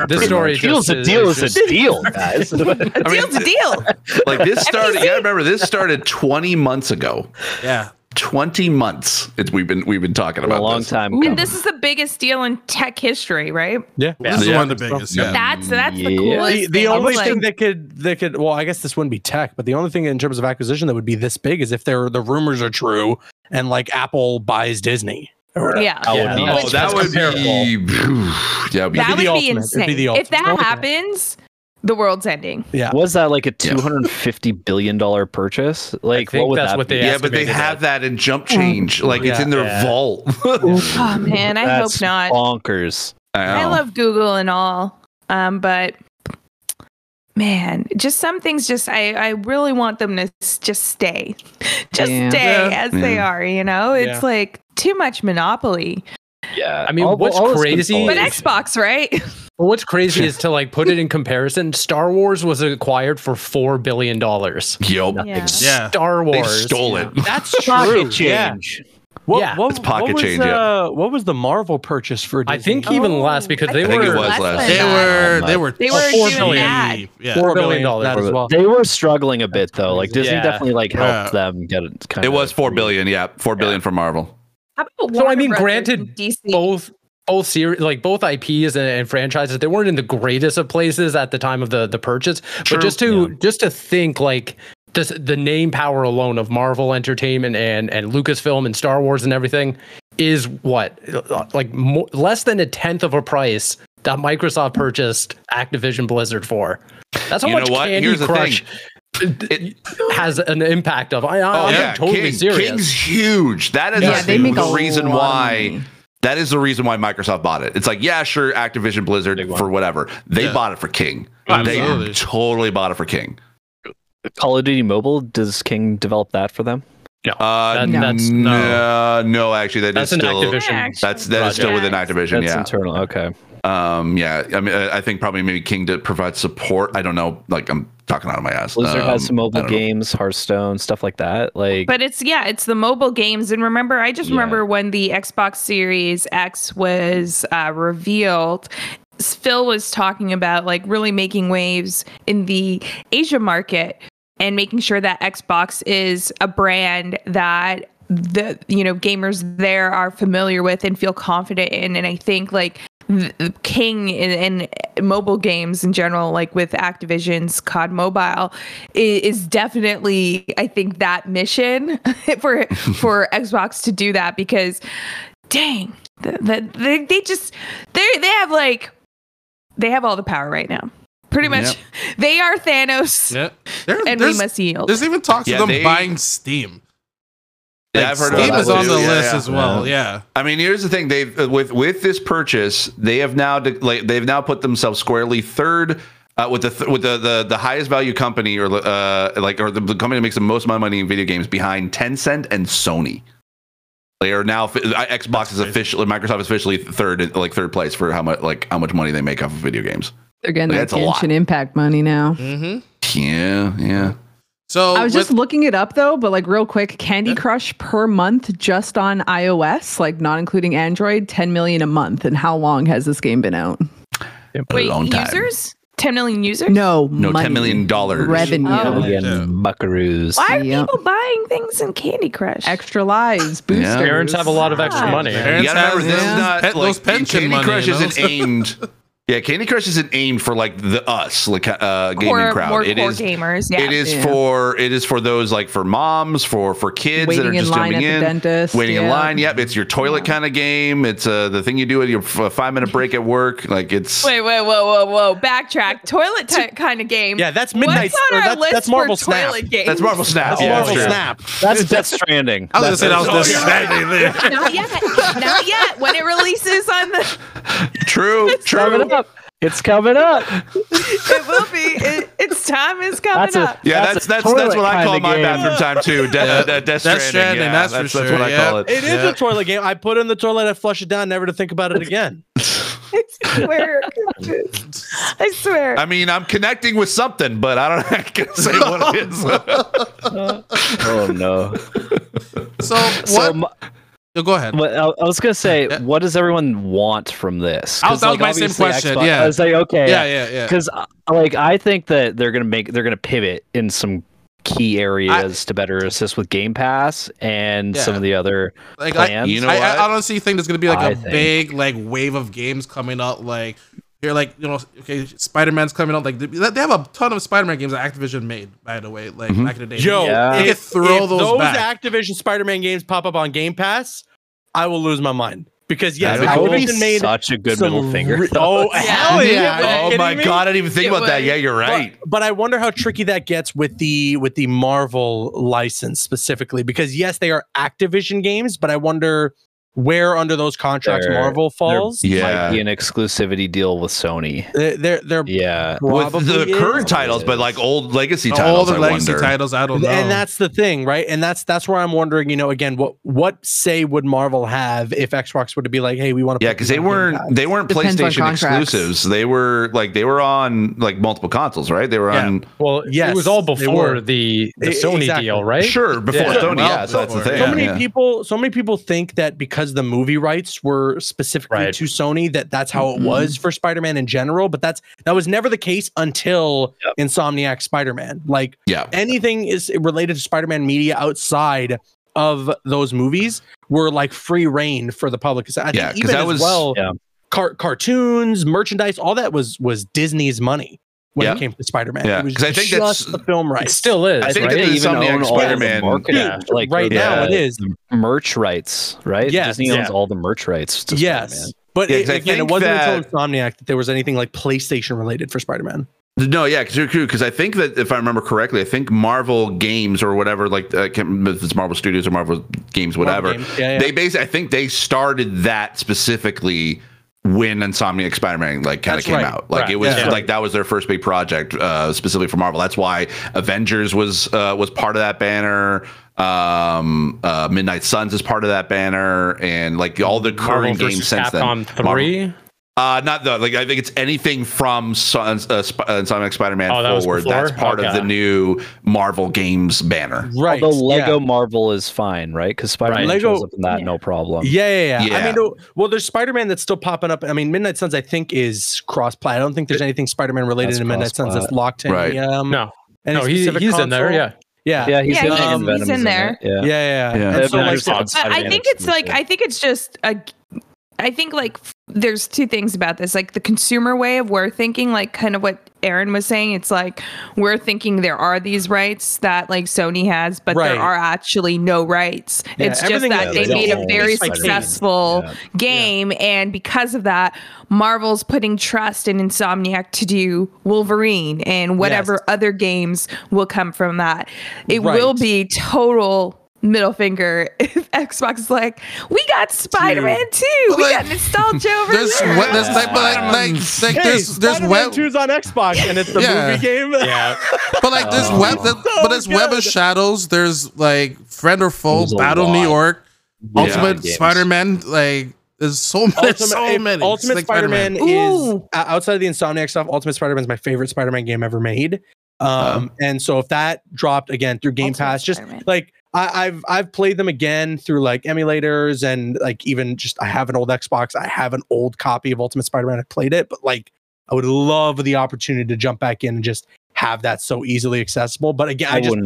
This story A deal's just a deal is just- a deal, guys. A <laughs> I mean, deal's a deal. Like this started. You gotta remember, this started 20 months ago. yeah, 20 months. It's we've been we've been talking a about long this. time. And coming. this is the biggest deal in tech history, right? yeah. This is Yeah. one of the biggest. Yeah. That's that's the Yeah. coolest. The, the thing. only Like, thing that could that could well, I guess this wouldn't be tech, but the only thing in terms of acquisition that would be this big is if there the rumors are true and like Apple buys Disney. Or whatever. yeah, That would Yeah, be- no, Oh, that would be. Yeah, be that would the be ultimate. Be insane. if that ultimate. happens, the world's ending. Yeah. Was that like a two hundred fifty billion dollar purchase? Like, think what would that's that what be? they yeah, but they have it. that in jump change. Like it's in their Yeah. vault. <laughs> Oh man, I That's hope not. Bonkers. I know. love Google and all, um, but man, just some things. Just I, I really want them to just stay, <laughs> just Yeah. stay Yeah. as they are. You know, it's Yeah. like too much monopoly. Yeah. I mean, All- what's all crazy- But control- Xbox, right? <laughs> Well, what's crazy is <laughs> to like put it in comparison. Star Wars was acquired for four billion dollars. Yup. Yeah. Yeah. Star They Wars stole it. That's <laughs> Pocket true. Yeah. change. What, Yeah. what, It's pocket what was, change, yeah. uh, what was the Marvel purchase for Disney? I think even Oh, less because they I think were it was less less. They were they were They were four doing billion. that. Yeah. Four Four billion billion dollars that as well. They were struggling a bit though. Like Disney Yeah. definitely like helped Yeah. them get it. Kind It was four billion. Yeah, four billion for Marvel. How about So, I mean, Brothers granted, DC? both both series like both IPs and, and franchises they weren't in the greatest of places at the time of the the purchase True. but just to just to think like this, the name power alone of Marvel Entertainment and and Lucasfilm and Star Wars and everything is what like mo- less than a tenth of a price that Microsoft purchased Activision Blizzard for. That's how You know much what? Candy Here's the Crush It- has an impact of. I, I, Oh I'm yeah, totally King- serious. King's huge. That is Yeah, the they reason why. That is the reason why Microsoft bought it. It's like, yeah, sure, Activision Blizzard for whatever. They Yeah. bought it for King. Absolutely. They totally bought it for King. Call of Duty Mobile. Does King develop that for them? Uh, That- no, that's- no, no, actually, that That's is an still Activision. that's that is still within Activision. That's yeah, internal. Okay. Um, yeah. I mean, I I think probably maybe King did provide support. I don't know. Like, I'm talking out of my ass. Blizzard Um, has some mobile don't know. games, Hearthstone, stuff like that. Like, But it's yeah, it's the mobile games. And remember, I just Yeah. remember when the Xbox Series X was uh, revealed. Phil was talking about like really making waves in the Asia market and making sure that Xbox is a brand that the you know gamers there are familiar with and feel confident in. And I think like th- King in, in mobile games in general, like with Activision's COD Mobile, i- is definitely I think that mission <laughs> for for <laughs> Xbox to do that because, dang, the, the, they they just they they have like they have all the power right now. Pretty much, Yep. <laughs> they are Thanos, Yeah. There, and we must yield. there's even talks Yeah, of them they- buying Steam. Yeah, Like, I've heard Steam about is on the Yeah, list yeah. as well. Yeah. I mean, here's the thing: they've uh, with with this purchase, they have now de- like, they've now put themselves squarely third. Uh, with the th- with the, the the highest value company or uh like or the, the company that makes the most amount of money in video games behind Tencent and Sony. They are now fi- uh, Xbox is crazy. officially Microsoft is officially third like third place for how much like how much money they make off of video games. They're getting that That's a lot. Genshin Impact money now. Mm-hmm. Yeah, yeah. So I was just looking it up though, but like real quick, Candy Crush per month just on iOS, like not including Android, 10 million a month. And how long has this game been out? Wait, long time. users? 10 million users? No, No, money. $10 million. revenue. Oh. Yeah. buckaroos. Why are Yep. people buying things in Candy Crush? Extra lives, boosters. Yeah. Parents have a lot of extra Wow. money. You Parents gotta remember, this is not pe- like those pension Candy money, Crush you know? isn't <laughs> aimed. Yeah, Candy Crush isn't aimed for like the us, like uh, gaming Core, crowd. more It core is. gamers. Yeah. It is Yeah. for it is for those like for moms, for for kids that are Waiting in just line jumping at the in, dentist, waiting in line. Yep, it's your toilet kind of game. It's uh, the thing you do at your five minute break at work. Like it's Wait, wait, whoa, whoa, whoa. Backtrack. Toilet ty- kind of game. Yeah, that's Midnight- What's on our that's- list that's Marvel for Snap. toilet games? that's Marvel Snap. That's yeah, Marvel true. Snap. <laughs> That's Death Stranding. I was gonna say that was the yeah. standing there. Not yet. Not yet. When it releases on the. True, <laughs> true. It up. It's coming up. it will be. It, its time is coming That's a- up. Yeah, That's that's that's that's, what I call my game. bathroom time too. De- Yeah. de- Death Death Stranding. Stranding, yeah, that's for that's, sure, what I yeah. call it. It is Yeah. a toilet game. I put it in the toilet, I flush it down, never to think about it again. <laughs> I swear. I swear. I mean, I'm connecting with something, but I don't know. <laughs> I can't say what it is. <laughs> Oh no. So So what? m- Go ahead. But I, I was gonna say, <laughs> Yeah. what does everyone want from this? I was- 'Cause, that was my same question, Xbox- yeah. I was like, okay, Yeah, yeah, yeah. Because uh, like I think that they're gonna make they're gonna pivot in some key areas to better assist with Game Pass and some of the other Like I, plans. You know I, what? I honestly think there's gonna be like I a think. big like wave of games coming out. Like you're like you know, okay, Spider Man's coming out. Like they they have a ton of Spider Man games that Activision made, by the way. Like mm-hmm. back in the day. Yo, Yeah. If, throw if those those back. Activision Spider-Man games pop up on Game Pass, I will lose my mind because yes, that would be Activision made such a good middle finger. re- <laughs> oh hell yeah! Oh are oh my me? god, I didn't even think It about that. Yeah, you're right. But, but I wonder how tricky that gets with the with the Marvel license specifically because yes, they are Activision games, but I wonder where under those contracts They're- Marvel falls. Yeah. might be an exclusivity deal with Sony. They're they're, they're Yeah, with probably the is. current titles, but like old legacy titles. All the I legacy wonder. titles, I don't know. And that's the thing, right? And that's that's where I'm wondering, you know, again, what what say would Marvel have if Xbox were to be like, hey, we want to Yeah, because they weren't they weren't Depends PlayStation exclusives. They were like they were on like multiple consoles, right? They were Yeah. on Well, Yes, it was all before the, the Sony exactly. deal, right? sure before Yeah. Sony. Well, yeah, so that's the thing. so many yeah. people so many people think that because the movie rights were specifically Right. to Sony that that's how it Mhm. was for Spider-Man in general, but that's that was never the case until Insomniac Spider-Man. Like Yeah. anything is related to Spider-Man media outside of those movies were like free reign for the public. 'Cause I think Yeah, 'cause even that as was- well Yeah. car- cartoons, merchandise, all that was was Disney's money when Yeah. it came to Spider-Man. Yeah, It was 'cause I think just that's- the film It rights. still is. I think right? that They the even Insomniac own all the Spider-Man- marketing, Dude, like right the, now it is. merch rights, right? Yes. Disney owns Yeah. all the merch rights. To yes. Spider-Man. But Yeah, it, 'cause I again, it wasn't that- until Insomniac that there was anything like PlayStation related for Spider-Man. No, yeah, because because I think that if I remember correctly, I think Marvel Games or whatever, like uh, I can't if it's Marvel Studios or Marvel Games, whatever. Games, yeah, yeah. They basically, I think they started that specifically when Insomniac Spider-Man like kind of came right. out. Like Right. it was Yeah. like that was their first big project uh, specifically for Marvel. That's why Avengers was uh, was part of that banner. Um, uh, Midnight Suns is part of that banner, and like all the current games since Capcom then. Marvel- three. Uh, not the like. I think it's anything from Son, uh, Sp- uh, Sonic Spider-Man Oh, that forward. before? That's part of the new Marvel Games banner. Right. Although Lego Yeah. Marvel is fine, right? Because Spider-Man Lego- shows up in that, no problem. Yeah, yeah, yeah. I mean, no- well, there's Spider-Man that's still popping up. I mean, Midnight Suns, I think, is cross-play. I don't think there's anything Spider-Man related That's in Midnight Suns that's locked in. Right. Um, No, any no, he, specific he's in there. Yeah. Yeah, Yeah, he's Yeah, in, he's- it, he's Venom's in there. it, Yeah. yeah, yeah. yeah. Yeah. So, like, But I think it's like. I think it's just a I think like f- there's two things about this. Like the consumer way of we're thinking, like kind of what Aaron was saying. It's like we're thinking there are these rights that like Sony has, but Right. there are actually no rights. Yeah, it's just that they made a very case by case. successful Yeah. game, and because of that, Marvel's putting trust in Insomniac to do Wolverine and whatever Yes. other games will come from that. It Right. will be total middle finger if <laughs> Xbox is like, we got Spider-Man too. We Like, got nostalgia over There's there. what there's like, but like, like, like Hey, there's there's Spider-Man web, 2's on Xbox and it's the Yeah. movie game. Yeah. <laughs> but like there's Oh. web, there's, but there's web of shadows. There's like friend or foe, battle New. York, Yeah. Ultimate Games. Spider-Man. Like there's so many, Ultimate, so many. Ultimate like Spider-Man, is uh, outside of the Insomniac stuff. Ultimate Spider-Man is my favorite Spider-Man game ever made. Um, and so if that dropped again through Game Ultimate Pass, just Spider-Man. like I, I've I've played them again through like emulators and like even just I have an old Xbox. I have an old copy of Ultimate Spider-Man. I played it, but like I would love the opportunity to jump back in and just have that so easily accessible. But again, I, I, just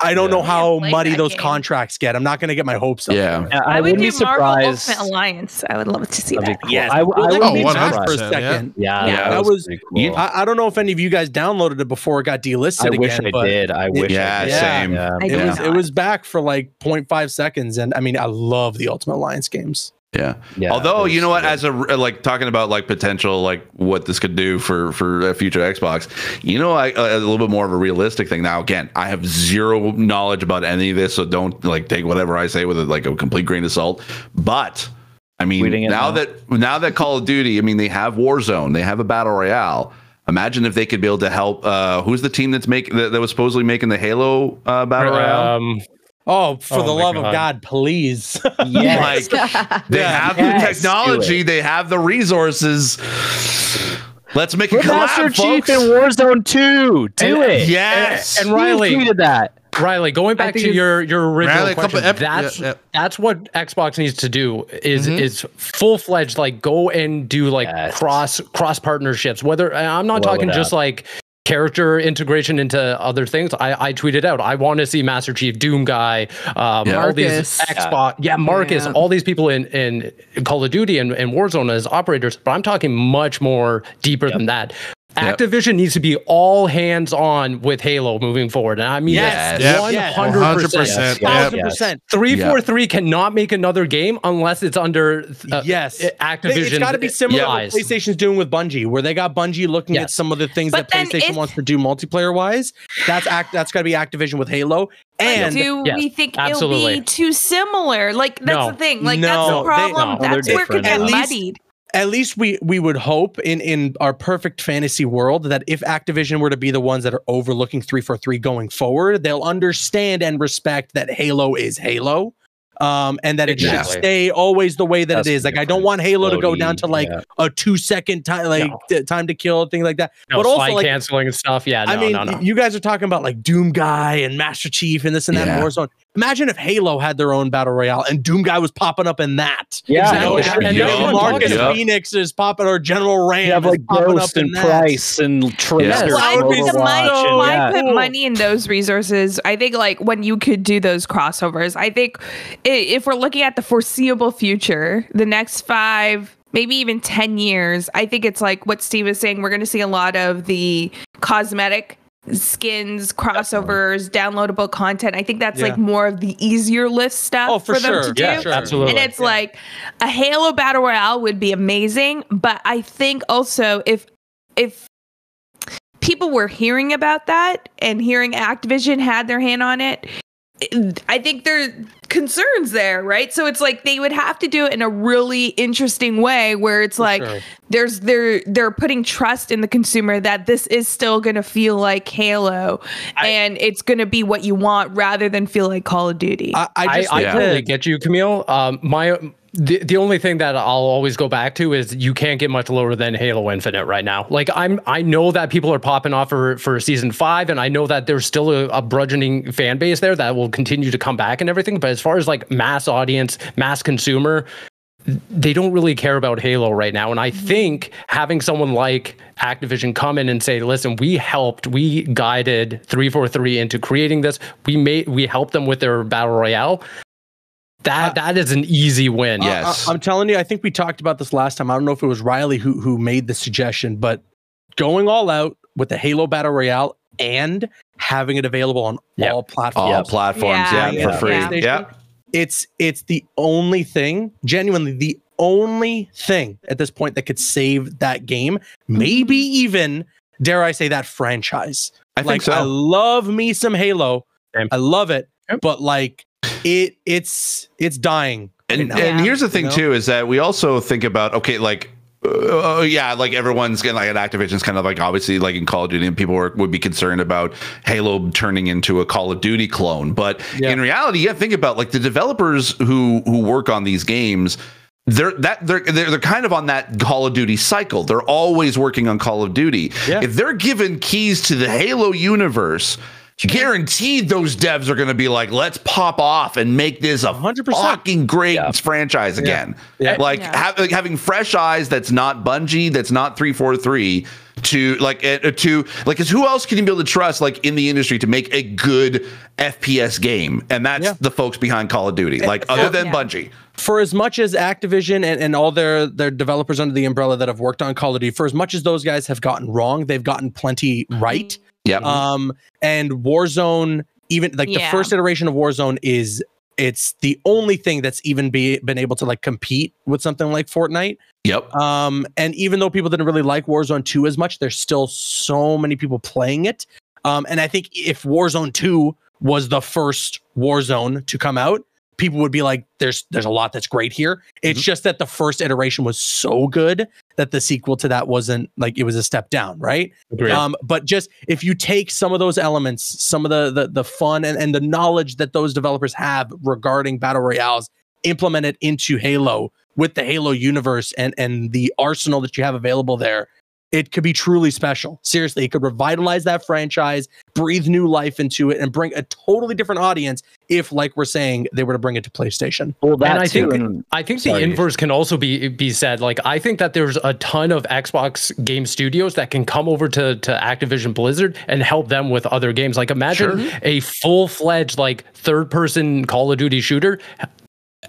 I don't yeah. know how muddy those game. contracts get. I'm not going to get my hopes up. Yeah. I, I, would wouldn't be Marvel surprised. Ultimate Alliance. I would love to see That'd that. cool. Yes. I, Well, I let would me be be back for a second. Yeah, Yeah. That was- pretty cool. I, I don't know if any of you guys downloaded it before it got delisted I wish again. I but did. I wish. Yeah, I did. same. Yeah. I It did was it was back for like 0.5 seconds, and I mean I love the Ultimate Alliance games. Yeah. Yeah, Although you know was what, as a like talking about like potential like what this could do for for a future Xbox, you know, I, a little bit more of a realistic thing. Now, again, I have zero knowledge about any of this, so don't like take whatever I say with like a complete grain of salt. But I mean, now now. that now that Call of Duty, I mean, they have Warzone, they have a battle royale. Imagine if they could be able to help. Uh, who's the team that's making that, that was supposedly making the Halo uh, battle royale? Oh, for Oh the my love of God. God, please. <laughs> Yes. Like they have Yes, the technology, they have the resources. Let's make a Put collab, Master Chief in Warzone 2. Do And- it. yes. and Riley, tweeted that? Riley, going back to your your original Riley, question, ep- that's yeah, yeah. that's what Xbox needs to do is Mhm. is full fledged like go and do like Yes. cross cross partnerships. Whether I'm not Blow talking just like character integration into other things. I I tweeted out I want to see Master Chief, Doom guy, um, Yeah. all these Xbox, yeah, Marcus, Yeah. all these people in in Call of Duty and, and Warzone as operators. But I'm talking much more deeper than that. Yep. Activision needs to be all hands on with Halo moving forward, and I mean Yes. Yep. one Yes. hundred 100%. percent. Yep. Thousand percent. Three Yeah. four cannot make another game unless it's under uh, Yes. Activision. It's got to be similar to what PlayStation's doing with Bungie, where they got Bungie looking at some of the things But that PlayStation if- wants to do multiplayer wise. That's act. That's got to be Activision with Halo. And do yes, we think absolutely. it'll be too similar? Like that's No. the thing. Like No, that's they- the problem. they're that's where it could different. get least- muddied. At least we we would hope in in our perfect fantasy world that if Activision were to be the ones that are overlooking 343 going forward, they'll understand and respect that Halo is Halo. Um, and that it should stay always the way that That's it is. Like I don't want Halo to go down to like yeah. a two second time, like No. t- time to kill, thing like that. no, but also like canceling and stuff. Yeah, no, I mean, no, no. you guys are talking about like Doom Guy and Master Chief and this and that Yeah. and Warzone. Imagine if Halo had their own battle royale and Doom Guy was popping up in that. Yeah, You know, Exactly. Oh, and And Marcus talking about- Fenix is popping, or General RAAM You have is like popping Ghost up in and that. Price and Tracer. Yes. Why put the money? and- Why yeah. put money in those resources? I think like when you could do those crossovers. I think if we're looking at the foreseeable future, the next five, maybe even ten years, I think it's like what Steve is saying. We're going to see a lot of the cosmetic skins, crossovers, downloadable content. I think that's Yeah. like more of the easier list stuff Oh, for them sure. to do. Yeah, sure. Absolutely. And it's like a Halo battle royale would be amazing, but I think also if if people were hearing about that and hearing Activision had their hand on it, it- I think there are concerns there, right? So it's like they would have to do it in a really interesting way where it's like sure. there's they're they're putting trust in the consumer that this is still going to feel like Halo and it's going to be what you want rather than feel like Call of Duty. I, I I, just I think totally get you, Camille. Um, my the, the only thing that I'll always go back to is you can't get much lower than Halo Infinite right now. Like I'm, I know that people are popping off for for season five, and I know that there's still a, a burgeoning fan base there that will continue to come back and everything. But as far as like mass audience, mass consumer, they don't really care about Halo right now. And I mm-hmm. think having someone like Activision come in and say, listen, we helped, we guided 343 into creating this. We made we helped them with their battle royale. That uh, that is an easy win. Yeah. Yes. I, am telling you, I think we talked about this last time. I don't know if it was Riley who who made the suggestion, but going all out with the Halo Battle Royale and having it available on Yep. all platforms. All platforms, Yeah. yeah, for free. Yeah. Yeah. It's it's the only thing, genuinely the only thing at this point that could save that game. Maybe even dare I say that franchise. I like think so. I love me some Halo. Same. I love it, Yep. but like it it's it's dying. And, right and here's the thing You know? too is that we also think about okay, like. Uh, yeah, like everyone's getting like at Activision's kind of like obviously like in Call of Duty, and people were, would be concerned about Halo turning into a Call of Duty clone. But Yeah. in reality, yeah, think about like the developers who who work on these games. They're that they're, they're they're kind of on that Call of Duty cycle. They're always working on Call of Duty. Yeah. If they're given keys to the Halo universe, guaranteed those devs are going to be like, let's pop off and make this a 100%. fucking great Yeah. franchise again. Yeah. Like, Yeah. ha- like having fresh eyes that's not Bungie, that's not 343 to like uh, to like cuz who else can you be able to trust like in the industry to make a good FPS game? And that's Yeah. the folks behind Call of Duty. Like other than Yeah. Bungie. for as much as Activision and, and all their their developers under the umbrella that have worked on Call of Duty, for as much as those guys have gotten wrong, they've gotten plenty right. Yep. Um, and Warzone, even like the first iteration of Warzone is it's the only thing that's even be been able to like compete with something like Fortnite. yep. Um, and even though people didn't really like Warzone 2 as much, there's still so many people playing it. Um, and I think if Warzone 2 was the first Warzone to come out, people would be like, "There's there's a lot that's great here." It's just that the first iteration was so good that the sequel to that wasn't like it was a step down, right? Agreed. Um, but just if you take some of those elements, some of the the, the fun and, and the knowledge that those developers have regarding battle royales, implement it into Halo with the Halo universe and and the arsenal that you have available there, it could be truly special. Seriously, it could revitalize that franchise, breathe new life into it, and bring a totally different audience. If, like we're saying, they were to bring it to PlayStation. Well, that and I too. think and- I think Sorry. the inverse can also be be said. Like I think that there's a ton of Xbox game studios that can come over to to Activision Blizzard and help them with other games. Like imagine a full fledged like third person Call of Duty shooter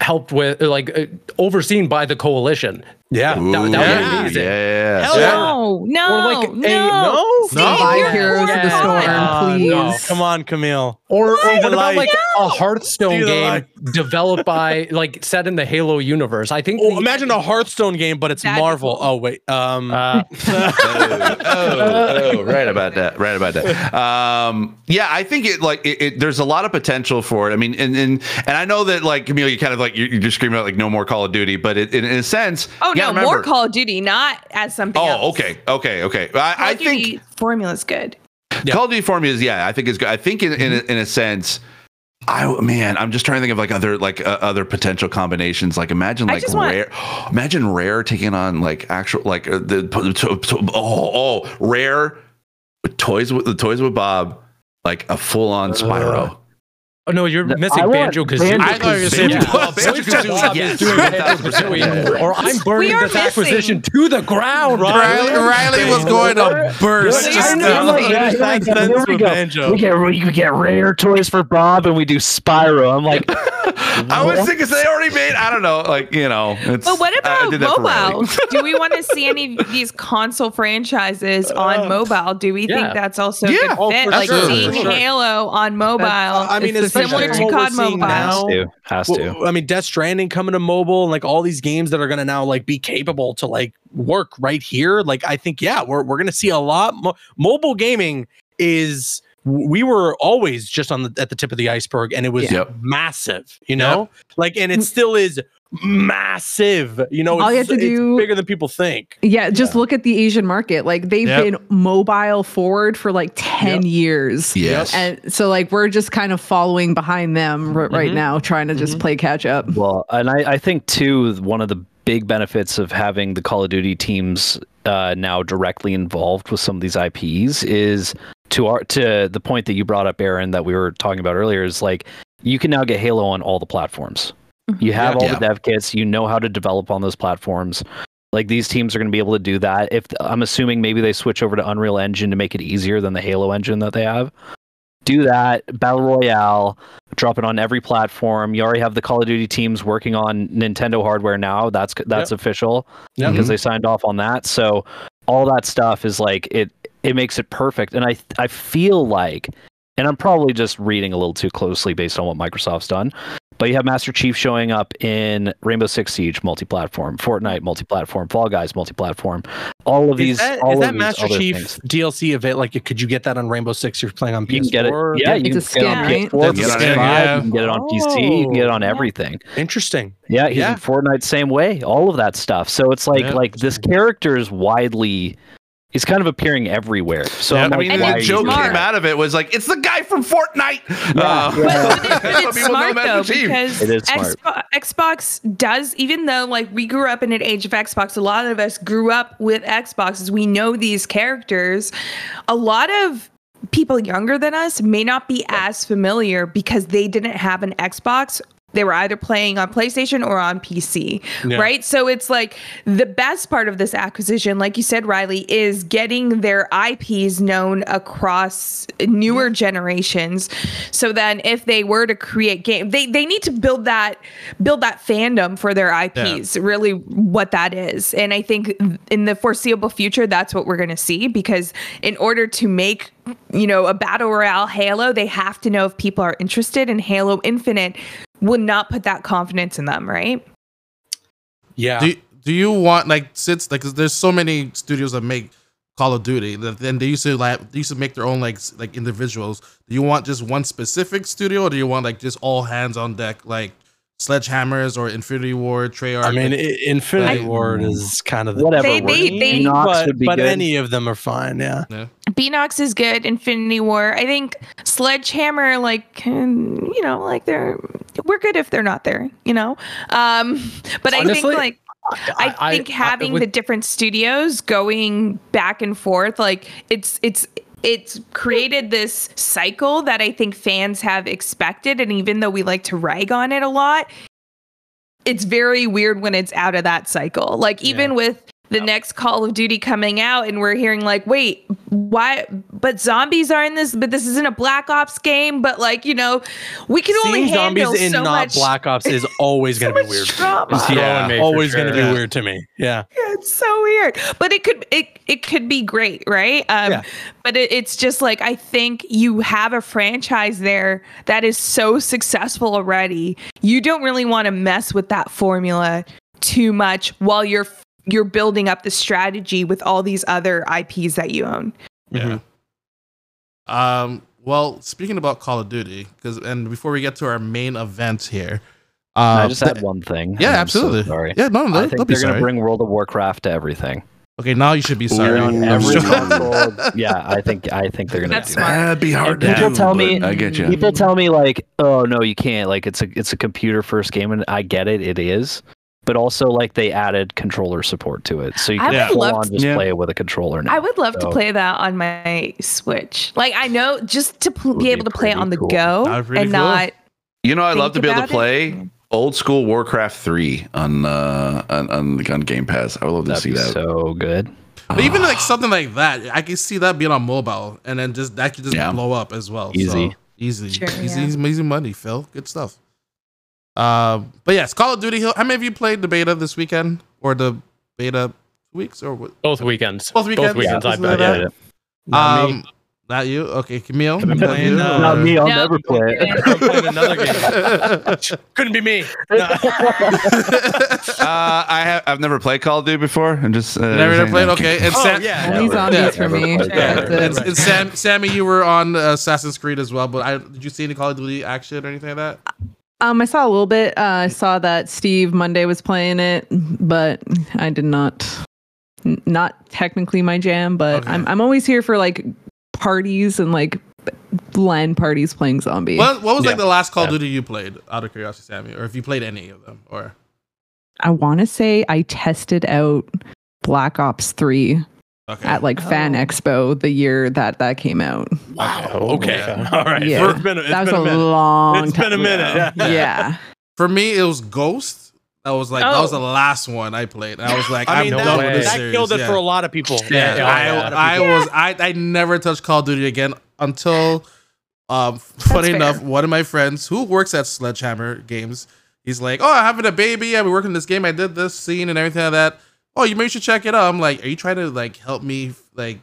helped with like uh, overseen by the coalition. Yeah. That, that would yeah. be amazing. Yeah. Hell yeah. No, no, Or like a- no. no? Steve, No. Five you're Heroes of the horrible. Storm, please. no. Come on, Camille. Or, or See what the about light. like a Hearthstone See the game light. developed by like set in the Halo universe? I think. Oh, the- imagine a Hearthstone game, but it's That'd be Marvel. cool. Oh wait. Um. Uh, oh, <laughs> oh, oh, right <laughs> about that. Right about that. Um, yeah, I think it like it, it, there's a lot of potential for it. I mean, and and and I know that like Camille, you kind of like you're, you're just screaming out like no more Call of Duty, but it, in, in a sense, Oh you no, gotta more Call of Duty, not as something Oh, else. okay, okay, okay. I, Call I of think Duty formula's good. Yeah. Call of Duty formulas, yeah, I think is good. I think in in, a, in a sense. I man, I'm just trying to think of like other like uh, other potential combinations. Like imagine like just want- rare, imagine rare taking on like actual like uh, the to, to, oh oh rare toys with the toys with Bob like a full on Spyro. Oh no, you're No, missing I Banjo Kazooie. I thought you were gonna say Banjo- Banjo- Banjo-Kazooie, yes, doing Banjo-Kazooie, or I'm burning this missing- acquisition to the ground. Riley, Riley was going to burst. Yeah, just now. know. Yeah, yeah, yeah, we go. We get we get rare toys for Bob, and we do Spyro. I'm like, <laughs> I was thinking they already made. I don't know, like you know. It's, But what about did that mobile? <laughs> Do we want to see any of these console franchises on uh, mobile? Do we think that's also a Yeah. good Oh, fit? like seeing. Halo on mobile. I mean, it's similar especially to what we're COD seeing Mobile. now. has to, has to. Well, I mean, Death Stranding coming to mobile, and like all these games that are going to now like be capable to like work right here. Like, I think yeah, we're we're going to see a lot. Mo- mobile gaming is we were always just on the at the tip of the iceberg, and it was Yep. massive. You know, like, and it mm. still is massive. You know, All you have to do- bigger than people think. Yeah, just look at the Asian market. Like they've Yep. been mobile forward for like 10 years. Yes. And so like we're just kind of following behind them r- right Mhm. now, trying to just play catch up. Well, and I, I think too one of the big benefits of having the Call of Duty teams uh, now directly involved with some of these IPs is to our to the point that you brought up, Aaron, that we were talking about earlier. Is like you can now get Halo on all the platforms. Mm-hmm. You have all Yeah. the dev kits. You know how to develop on those platforms. Like these teams are going to be able to do that. If I'm assuming maybe they switch over to Unreal Engine to make it easier than the Halo engine that they have. Do that battle royale drop it on every platform. You already have the Call of Duty teams working on Nintendo hardware now. That's that's official Yep. because mm-hmm. they signed off on that. So all that stuff is like it it makes it perfect. And I I feel like and I'm probably just reading a little too closely based on what Microsoft's done. But you have Master Chief showing up in Rainbow Six Siege multi-platform, Fortnite multi-platform, Fall Guys multi-platform. All of Is these, that, all is of that these Master Chief things. DLC event? Like, could you get that on Rainbow Six? You're playing on PS4. You can get it. Yeah, you It's can a get it on skin, right? PS4, That's a PS5, skin, yeah. you can get it on PC, you can get it on oh. everything. Interesting. Yeah, he's Yeah. in Fortnite same way, all of that stuff. So it's like Yeah. like this character is widely he's kind of appearing everywhere. So Yeah, I'm like, I mean, And the it's are you joke doing came out of it was like, it's the guy from Fortnite. Uh, yeah. But, but, <laughs> but it's people smart though because It is smart. Xbox, Xbox does even though like we grew up in an age of Xbox, a lot of us grew up with Xboxes. We know these characters. A lot of people younger than us may not be as familiar because they didn't have an Xbox. They were either playing on PlayStation or on PC, Yeah. right? So it's like the best part of this acquisition, like you said, Riley, is getting their IPs known across newer generations. So then, if they were to create game, they they need to build that build that fandom for their IPs. Really, what that is, and I think in the foreseeable future, that's what we're going to see. Because in order to make you know a battle royale Halo, they have to know if people are interested. And Halo Infinite would not put that confidence in them, right? Yeah. do, do you want like since like 'cause there's so many studios that make Call of Duty that then they used to like they used to make their own like like individuals. Do you want just one specific studio or do you want like just all hands on deck like Sledgehammers or Infinity Ward, Treyarch. I mean, like, I- Infinity I- Ward is kind of the Whatever. They- they- they- but, would be but good. any of them are fine. Yeah. Beenox is good. Infinity Ward. I think Sledgehammer, like can- you know, like they're we're good if they're not there. You know, um, but I think like. I, I- think I- having with- the different studios going back and forth, like it's it's it's created this cycle that I think fans have expected. And even though we like to rag on it a lot, it's very weird when it's out of that cycle. Like even with the next Call of Duty coming out, and we're hearing like, wait, why? But zombies are in this, but this isn't a Black Ops game. But like, you know, we can only Seeing handle zombies in so not much. Black Ops is <laughs> always so going to be weird. drama. It's Yeah. throwing me always going to sure. be Yeah. weird to me. Yeah. yeah. it's so weird but it could it, it could be great right um Yeah. but it, it's just like i think you have a franchise there that is so successful already you don't really want to mess with that formula too much while you're you're building up the strategy with all these other ips that you own Yeah. Um. Well, speaking about Call of Duty, because and before we get to our main event here, Can I uh, just had one thing. yeah, I'm so absolutely. sorry. Yeah, no, no, I think they're going to bring World of Warcraft to everything. okay, now you should be sorry. On I'm every console. <laughs> Yeah, I think I think they're going to That's do smart. that. That'd be hard to People do, tell but me- I get you. People tell me like, "Oh no, you can't." Like it's a it's a computer first game, and I get it, it is. But also, like they added controller support to it, so you can full on to- just Yeah. play it with a controller now. i would love to play that on my switch like i know just to pl- be be able to play it pretty on the cool. go That'd be pretty and cool. not You know, I'd love to be able to about it. play old school Warcraft three on uh on on, on Game Pass. I would love to That'd see be that. so good. But even like something like that, I can see that being on mobile, and then just that could just Yeah. blow up as well. Easy. So, easy, Sure, easy, yeah. easy money, Phil. Good stuff. Um, but yes, Call of Duty. How many of you played the beta this weekend or the beta weeks or what? Both weekends. Both weekends? Both weekends. Yeah, I something like bet. that. Not. Um, not you. Okay, Camille. Not playing, you? uh, Not me. I'll No. never play it. I'm playing another <laughs> game. <laughs> Couldn't be me. <laughs> No. Uh, I have I've never played Call of Duty before. I'm just uh, Never, never played. that. Okay, and Oh, Sam, yeah. Only zombies Yeah. for me. yeah, and, and Sam, Sammy, you were on uh, Assassin's Creed as well. But I did you see any Call of Duty action or anything like that? Um, I saw a little bit. Uh, I saw that Steve Monday was playing it, but I did not. n- Not technically my jam, but Okay. I'm I'm always here for like parties and like LAN parties playing zombie. What, what was like the last Call of Yeah. Duty you played? Out of curiosity, Sammy, or if you played any of them, or I want to say I tested out Black Ops Three okay, at like Fan Oh. Expo the year that that came out. Wow. Oh, Okay. yeah. <laughs> All right. Yeah. It's a, it's that was a, a long. It's been a minute, ago. <laughs> yeah. yeah. for me it was Ghost. That was like that was Oh. the last one I played. And I was like, I I'm mean, no done that, with this that killed it yeah. for a lot of people. Yeah, a I, lot of I people. was I, I never touched Call of Duty again until um <laughs> funny fair. enough, one of my friends who works at Sledgehammer Games, he's like, Oh, I'm having a baby, I've been working this game, I did this scene and everything like that. Oh, you maybe should check it out. I'm like, Are you trying to like help me like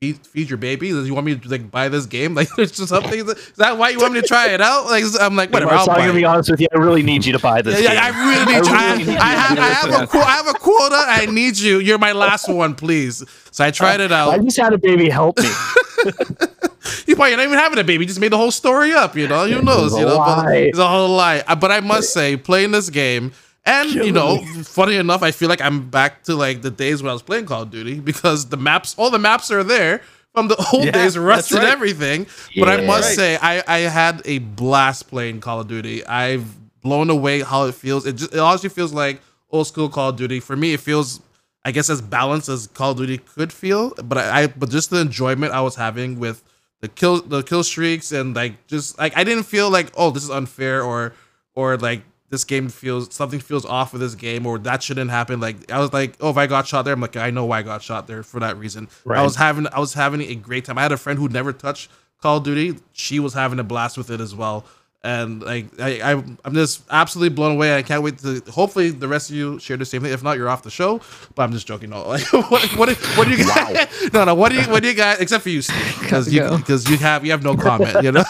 feed, feed your baby? Do you want me to like buy this game? <laughs> Like there's just something is that why you want me to try it out? Like I'm like, whatever, Marcel, I'm gonna be honest with you. I really need you to buy this. Yeah, yeah, game. I really need. I, really need you I have, I have a, qu- I have a quota. I need you. You're my last <laughs> one, please. So I tried it out. I just had a baby. Help me. <laughs> You probably not even having a baby. You just made the whole story up. You know, who knows? You know, but it's a whole lie. Uh, But I must say, playing this game, and you know, funny enough, I feel like I'm back to like the days when I was playing Call of Duty because the maps, all the maps are there from the <laughs> old Yeah, days, rust and right. everything. But I must Right. say, I I had a blast playing Call of Duty. I've blown away how it feels. It just it honestly feels like old school Call of Duty. For me, it feels I guess as balanced as Call of Duty could feel. But I, I but just the enjoyment I was having with the kill the kill streaks and like just like I didn't feel like oh this is unfair or or like this game feels something feels off with this game or that shouldn't happen. Like I was like oh if I got shot there I'm like I know why I got shot there for that reason. I was having I was having a great time. I had a friend who never touched Call of Duty. She was having a blast with it as well. And like I, I I'm just absolutely blown away. I can't wait to hopefully the rest of you share the same thing. If not, you're off the show. But I'm just joking. No, <laughs> like what what, what do you guys? <laughs> No, no. What do you what do you guys? Except for you, because <laughs> you because you have you have no comment. You know,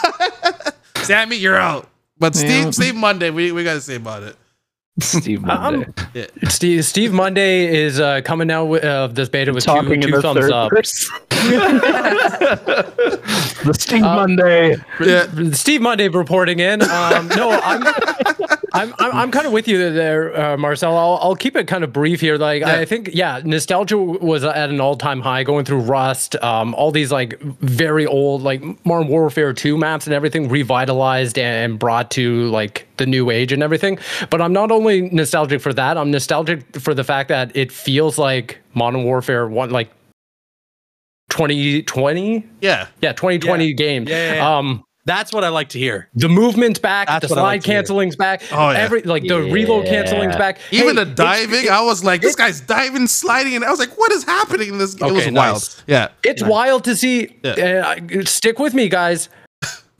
Sammy, you're out. But Steve Yeah. Steve Monday, we we got to say about it. Steve <laughs> Um, Monday. Steve Steve Monday is uh, coming out with uh, this beta with two, Talking in two thumbs third up. <laughs> the Steve Uh, Monday. Yeah. Steve Monday reporting in. Um, no, I'm I'm, I'm, I'm kind of with you there, uh, Marcel. I'll, I'll keep it kind of brief here. Like, Yeah. I think, yeah, nostalgia was at an all time high going through Rust, um, all these like very old, like Modern Warfare 2 maps and everything revitalized and brought to like the new age and everything. But I'm not only nostalgic for that, I'm nostalgic for the fact that it feels like Modern Warfare 1, like 2020. Yeah. Yeah, 2020 Yeah. game. Yeah, yeah, yeah. Um, That's what I like to hear. the movement's back, That's the what I slide like to hear. canceling's back. Oh, yeah. Every like the reload Yeah. canceling's back. Even Hey, the diving, I was like, this guy's diving, sliding, and I was like, what is happening in this? it Okay, was nice. wild. Yeah. It's wild to see. Yeah. Uh, stick with me, guys.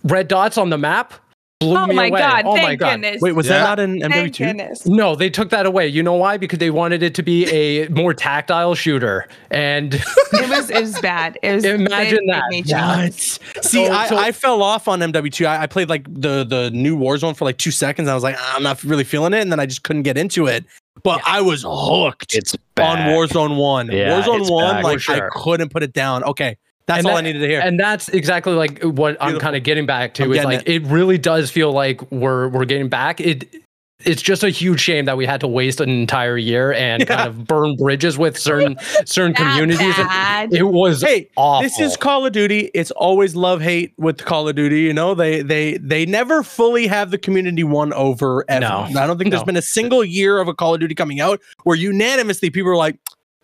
Red dots on the map blew Oh me my away. god! oh thank my god! goodness. Wait, was Yeah. that not in MW2? goodness. No, they took that away. You know why? Because they wanted it to be a more tactile shooter. And It was it was bad. It was Imagine they- they that. made me jealous. See, So- I, so- I fell off on MW2. I, I played like the the new Warzone for like two seconds. I was like, "Ah, I'm not really feeling it, and then I just couldn't get into it. But I was hooked It's on. Warzone One. Yeah, Warzone One, back. like sure. I couldn't put it down. Okay, that's And all that- I needed to hear. and that's exactly like what I'm kind of getting back to. I'm is like it. really does feel like we're we're getting back. It it's just a huge shame that we had to waste an entire year and Yeah. kind of burn bridges with certain <laughs> certain communities. bad. It was hey, awful. this is Call of Duty. It's always love hate with Call of Duty. You know, they they they never fully have the community won over. Ever. No. I don't think there's been a single year of a Call of Duty coming out where unanimously people are like,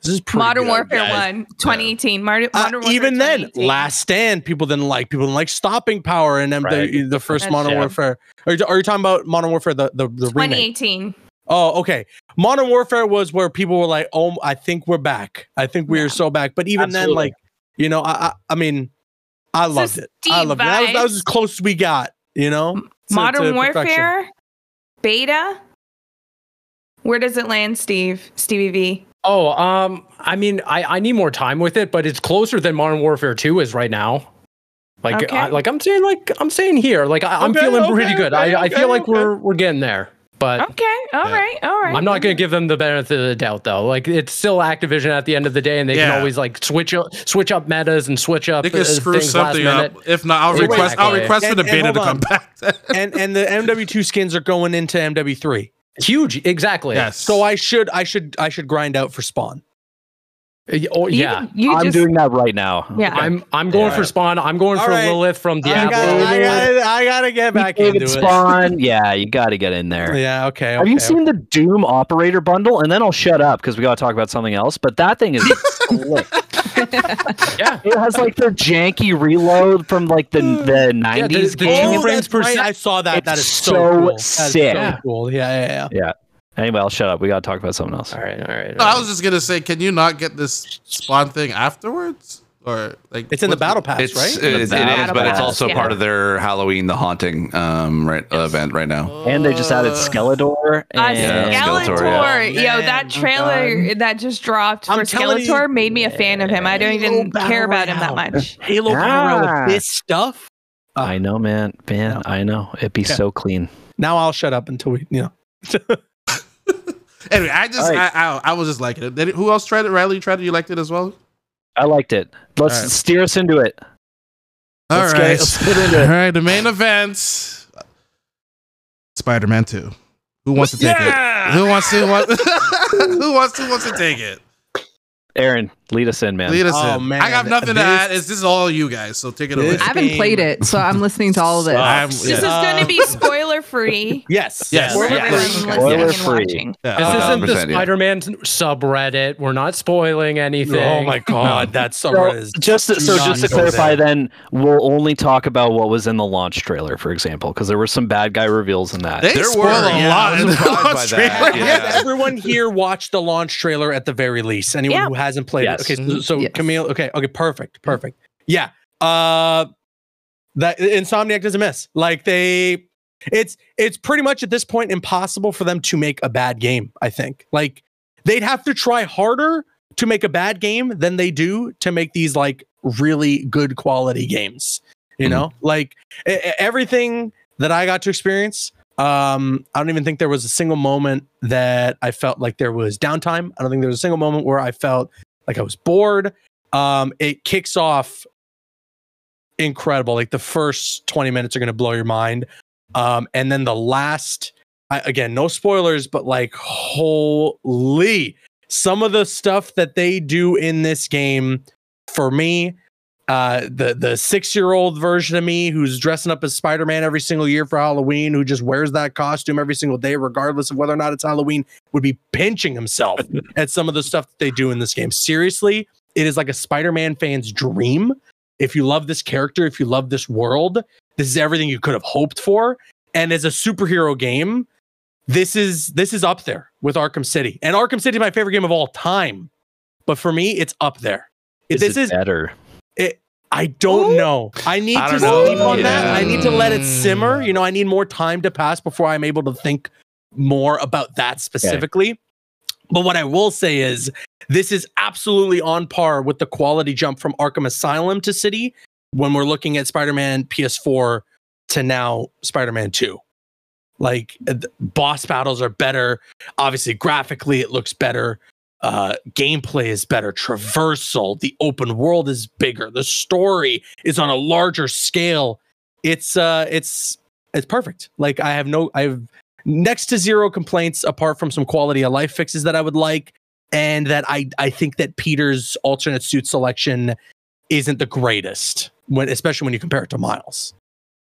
"This is pretty Modern good, Warfare guys." 1, 2018. Modern, Uh, Warfare even then, Last Stand, people didn't like. People didn't like Stopping Power and them the, Right. the first That's Modern true. Warfare. Are you, are you talking about Modern Warfare the the, the remake? 2018. Oh, okay. Modern Warfare was where people were like, "Oh, I think we're back. I think we Yeah. are so back." But even then, like, you know, I I, I mean, I So loved it. I Steve loved it. That was, that was as close as we got. You know, to- Modern to perfection. Warfare beta. Where does it land, Steve? Stevie V. Oh, um, I mean, I, I need more time with it, but it's closer than Modern Warfare 2 is right now. Like, Okay. I, like I'm saying, like I'm saying here, like I, I'm Okay, feeling okay, pretty good. okay, I, I feel like okay. we're we're getting there, but Okay. All right. All right. I'm not gonna give them the benefit of the doubt though. Like it's still Activision at the end of the day, and they Yeah. can always like switch up switch up metas and switch up They can uh, screw something up. If not, I'll Exactly. request. I'll request for And- the and beta to come on. back. and and the MW2 skins are going into MW3. Huge, exactly. yes. So I should I should I should grind out for Spawn. Uh, Oh yeah. can- You, I'm just, doing that right now. Yeah. I'm I'm going Yeah. for Spawn. I'm going All for right. Lilith from I Diablo. gotta, I gotta I gotta get back into David it. Spawn. <laughs> Yeah, you got to get in there. Yeah. Okay. Have you okay, seen the Doom Operator bundle? And then I'll shut up because we got to talk about something else. But that thing is <laughs> slick. Yeah. It has like the janky reload from like the mm. the Yeah, the- nineties the game. two Oh, frames that's per right. I saw that. It's that is so, so cool. That is sick. so cool. Yeah, yeah, yeah. Anyway, I'll shut up. We got to talk about something else. All right, all right. No, I was just gonna say, can you not get this spawn thing afterwards, or like It's in the battle pass, It's right? it, it is, Battle but it's also yeah. part of their Halloween the Haunting um right event right now. And they just added Uh, Skeletor. Uh, Yeah, Skeletor, Skeletor, yeah. yo, that trailer done. that just dropped I'm for telling you- Skeletor made me a fan of him. I don't Halo even Battle care about him that much. Halo Battle Royale Ah. with this stuff. I know, man. Man, I know. It'd be Yeah. so clean. Now I'll shut up until we, you know. <laughs> Anyway, I just All right. I, I I was just liking it. Did it- Who else tried it? Riley you tried it. You liked it as well. I liked it. Let's right. steer us into it. All Let's right, get- let's get into it. All right, the main event. Spider-Man Two. Who wants to take Yeah! it? Who wants to? Want, who wants <laughs> to? Wants to take it? Aaron, lead us in, man. Lead us Oh, in. man, I got nothing to add. It's this is all you guys. So take it away. I haven't game played it, so I'm listening to all of this. I'm- This is going to be spoiler free <laughs> Yes. Yes. for Yeah. everyone Spoiler listening and free. watching. Yeah. This isn't the 100%, yeah. Spider-Man subreddit. We're not spoiling anything. Oh my god, that's so. So just to, so just to clarify, then we'll only talk about what was in the launch trailer, for example, because there were some bad guy reveals in that. They There were, a yeah, lot in the launch trailer. yeah. Has everyone here watched the launch trailer at the very least? Anyone Yeah. who hasn't played Yes. Okay, so, so Yes. Camille. Okay, okay, perfect, perfect. Yeah. Uh, that Insomniac doesn't miss. Like they, it's it's pretty much at this point impossible for them to make a bad game. I think like they'd have to try harder to make a bad game than they do to make these like really good quality games. You Mhm. know, like everything that I got to experience. Um, I don't even think there was a single moment that I felt like there was downtime. I don't think there was a single moment where I felt like I was bored. Um, it kicks off incredible. Like the first 20 minutes are going to blow your mind. Um, and then the last, I, again, no spoilers, but like, holy, some of the stuff that they do in this game for me, uh, the the six year old version of me who's dressing up as Spider Man every single year for Halloween, who just wears that costume every single day, regardless of whether or not it's Halloween, would be pinching himself <laughs> at some of the stuff that they do in this game. Seriously, it is like a Spider Man fan's dream. If you love this character, if you love this world, this is everything you could have hoped for. And as a superhero game, this is this is up there with Arkham City. And Arkham City is my favorite game of all time. But for me, it's up there. Is this is better. It, I don't know. I need I to don't know. sleep on that. I need to let it simmer. You know, I need more time to pass before I'm able to think more about that specifically. But what I will say is this is absolutely on par with the quality jump from Arkham Asylum to City when we're looking at Spider-Man PS4 to now Spider-Man 2. Like boss battles are better. Obviously, graphically, it looks better. Uh, gameplay is better. Traversal, the open world is bigger. The story is on a larger scale. It's uh, it's it's perfect. Like I have no, I have next to zero complaints apart from some quality of life fixes that I would like, and that I I think that Peter's alternate suit selection isn't the greatest when, especially when you compare it to Miles.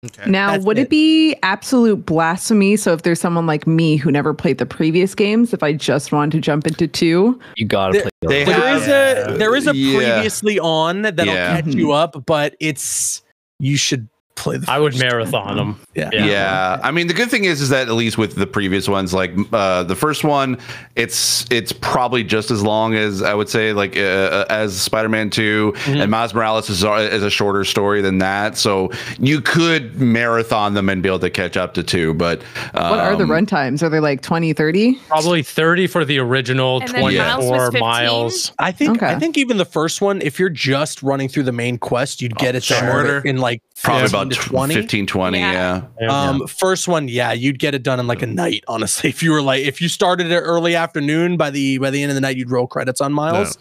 Okay. Now, That's would it. it be absolute blasphemy? So, if there's someone like me who never played the previous games, if I just wanted to jump into two, You gotta There- play. the they other There one. is a there is a Yeah. previously on that'll Yeah. catch you mm-hmm. up, but it's you should play the. I would first marathon them. Yeah. Yeah. I mean, the good thing is, is that at least with the previous ones, like uh, the first one, it's it's probably just as long as I would say, like uh, as Spider-Man 2 and Miles Morales is, a- is a shorter story than that. So you could marathon them and be able to catch up to two. But um, what are the run times? Are they like 20, 30? Probably 30 for the original, And then Miles 24 miles. I think I think even the first one, if you're just running through the main quest, you'd get it done shorter. in like Probably 15 to 20. 15, 20. Yeah. Yeah. Um, first one, yeah, you'd get it done in like a night. Honestly, <laughs> if you were like, if you started it early afternoon, by the by the end of the night, you'd roll credits on Miles.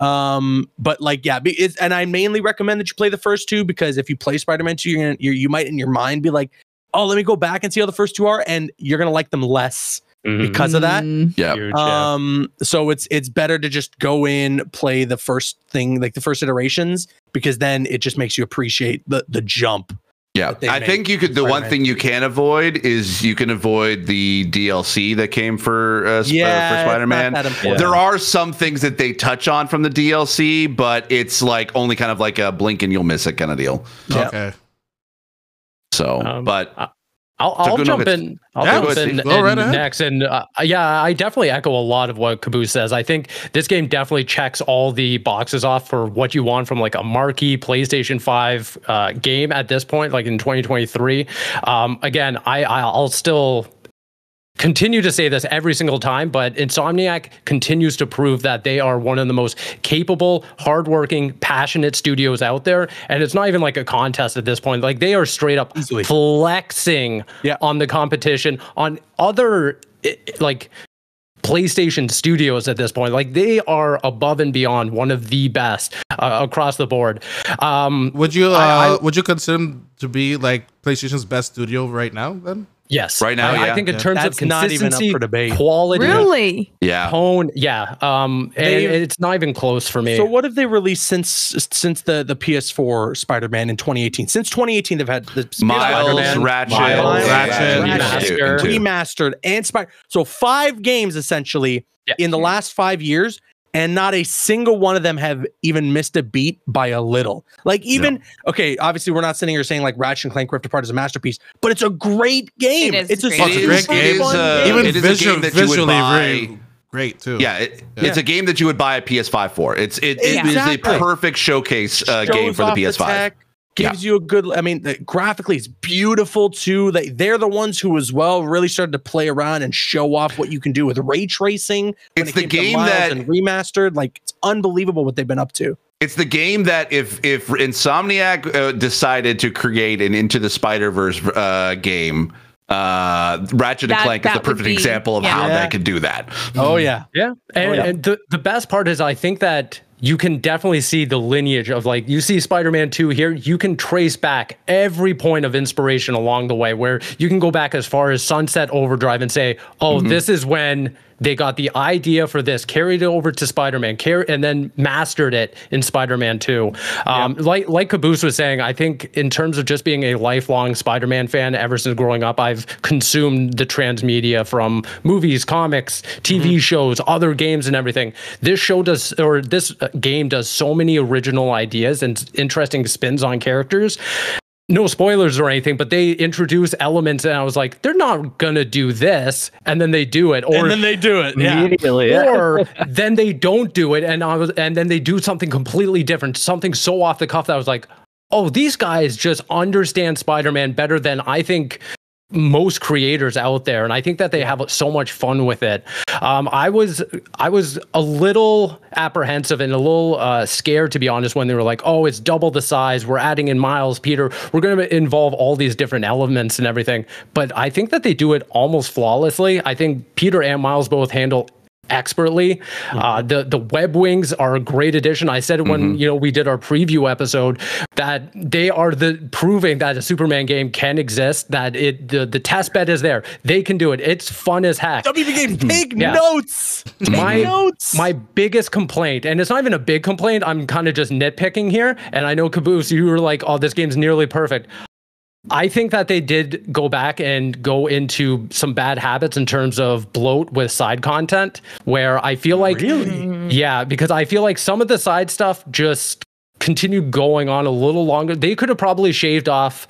Um, but like, yeah, it's, and I mainly recommend that you play the first two because if you play Spider-Man two, you're gonna you're, you might in your mind be like, oh, let me go back and see how the first two are, and you're gonna like them less Mhm. because of that. Mm, Yeah. Yeah. Um, so it's it's better to just go in, play the first thing, like the first iterations, because then it just makes you appreciate the the jump. Yeah, I think you could. The one thing you can avoid is you can avoid the DLC that came for uh, uh, Yeah, for Spider-Man. There are some things that they touch on from the DLC, but it's like only kind of like a blink and you'll miss it kind of deal. Yeah. Okay. So, Um, but I'll, I'll jump nuggets. in. I'll Yeah, jump go ahead, in, right next. And uh, yeah, I definitely echo a lot of what Caboose says. I think this game definitely checks all the boxes off for what you want from like a marquee PlayStation 5 uh, game at this point, like in 2023. Um, again, I, I'll still continue to say this every single time, but Insomniac continues to prove that they are one of the most capable, hardworking, passionate studios out there. And it's not even like a contest at this point. Like they are straight up Easily. flexing Yeah. on the competition on other like PlayStation studios at this point. Like they are above and beyond one of the best uh, across the board. Um, Would you uh, I- I- would you consider them to be like PlayStation's best studio right now? Then yes, Right now, I, yeah. I think in Yeah. terms That's of not even up consistency, for debate. quality, Really? yeah, tone, yeah. Um, and They- it's not even close for me. So what have they released since since the the PS4 Spider-Man in 2018? Since 2018, they've had the Miles, Spider-Man, Ratchet, Miles, Ratchet, Ratchet, and two. remastered and Spider. So five games essentially Yeah. in the last five years, and not a single one of them have even missed a beat by a little. Like even okay, obviously we're not sitting here saying like Ratchet and Clank Rift Apart is a masterpiece, but it's a great game. It is it's a a great it's a game. great is- super it is, fun uh, even it is a game that you would visually buy- great too. Yeah, it, it's a game that you would buy a PS5 for. It's it, it is Exactly. a perfect showcase uh, game for the PS5. tech, gives you a good. I mean, the, graphically, it's beautiful too. They they're the ones who, as well, really started to play around and show off what you can do with ray tracing. when It's it the game Miles that- and remastered. Like it's unbelievable what they've been up to. It's the game that if if Insomniac uh, decided to create an Into the Spider Verse uh, game, uh, Ratchet and Clank is the perfect be- example of yeah. how Yeah. they could do that. Oh yeah, Yeah. And, yeah. and the, the best part is I think that you can definitely see the lineage of like you see Spider-Man 2 here, you can trace back every point of inspiration along the way where you can go back as far as Sunset Overdrive and say, "Oh, Mm-hmm. this is when they got the idea for this, carried it over to Spider-Man, car- and then mastered it in Spider-Man 2." Um, like like Caboose was saying, I think in terms of just being a lifelong Spider-Man fan ever since growing up, I've consumed the transmedia from movies, comics, TV shows, other games, and everything. This show does, or this uh, game does so many original ideas and interesting spins on characters. No spoilers or anything, but they introduce elements, and I was like, they're not gonna do this, and then they do it, or and then they do it. Yeah. Immediately, yeah. or <laughs> then they don't do it and I was and then they do something completely different, something so off the cuff that I was like, "Oh, these guys just understand Spider-Man better than I think most creators out there and i think that they have so much fun with it. Um, i was i was a little apprehensive and a little uh, scared to be honest when they were like oh it's double the size. We're adding in miles peter. We're going to involve all these different elements and everything. But i think that they do it almost flawlessly. I think peter and miles both handle expertly. Uh, mm-hmm. the the web wings are a great addition. I said it when mm-hmm. you know we did our preview episode that they are the proving that a Superman game can exist. That it the the test bed is there. They can do it. It's fun as heck. WB Games, mm-hmm. take Yeah. notes. Take my notes. my biggest complaint, and it's not even a big complaint. I'm kind of just nitpicking here. And I know Caboose, you were like, "Oh, this game's nearly perfect." I think that they did go back and go into some bad habits in terms of bloat with side content, where I feel like, Really? Mm-hmm. yeah, because I feel like some of the side stuff just continued going on a little longer. They could have probably shaved off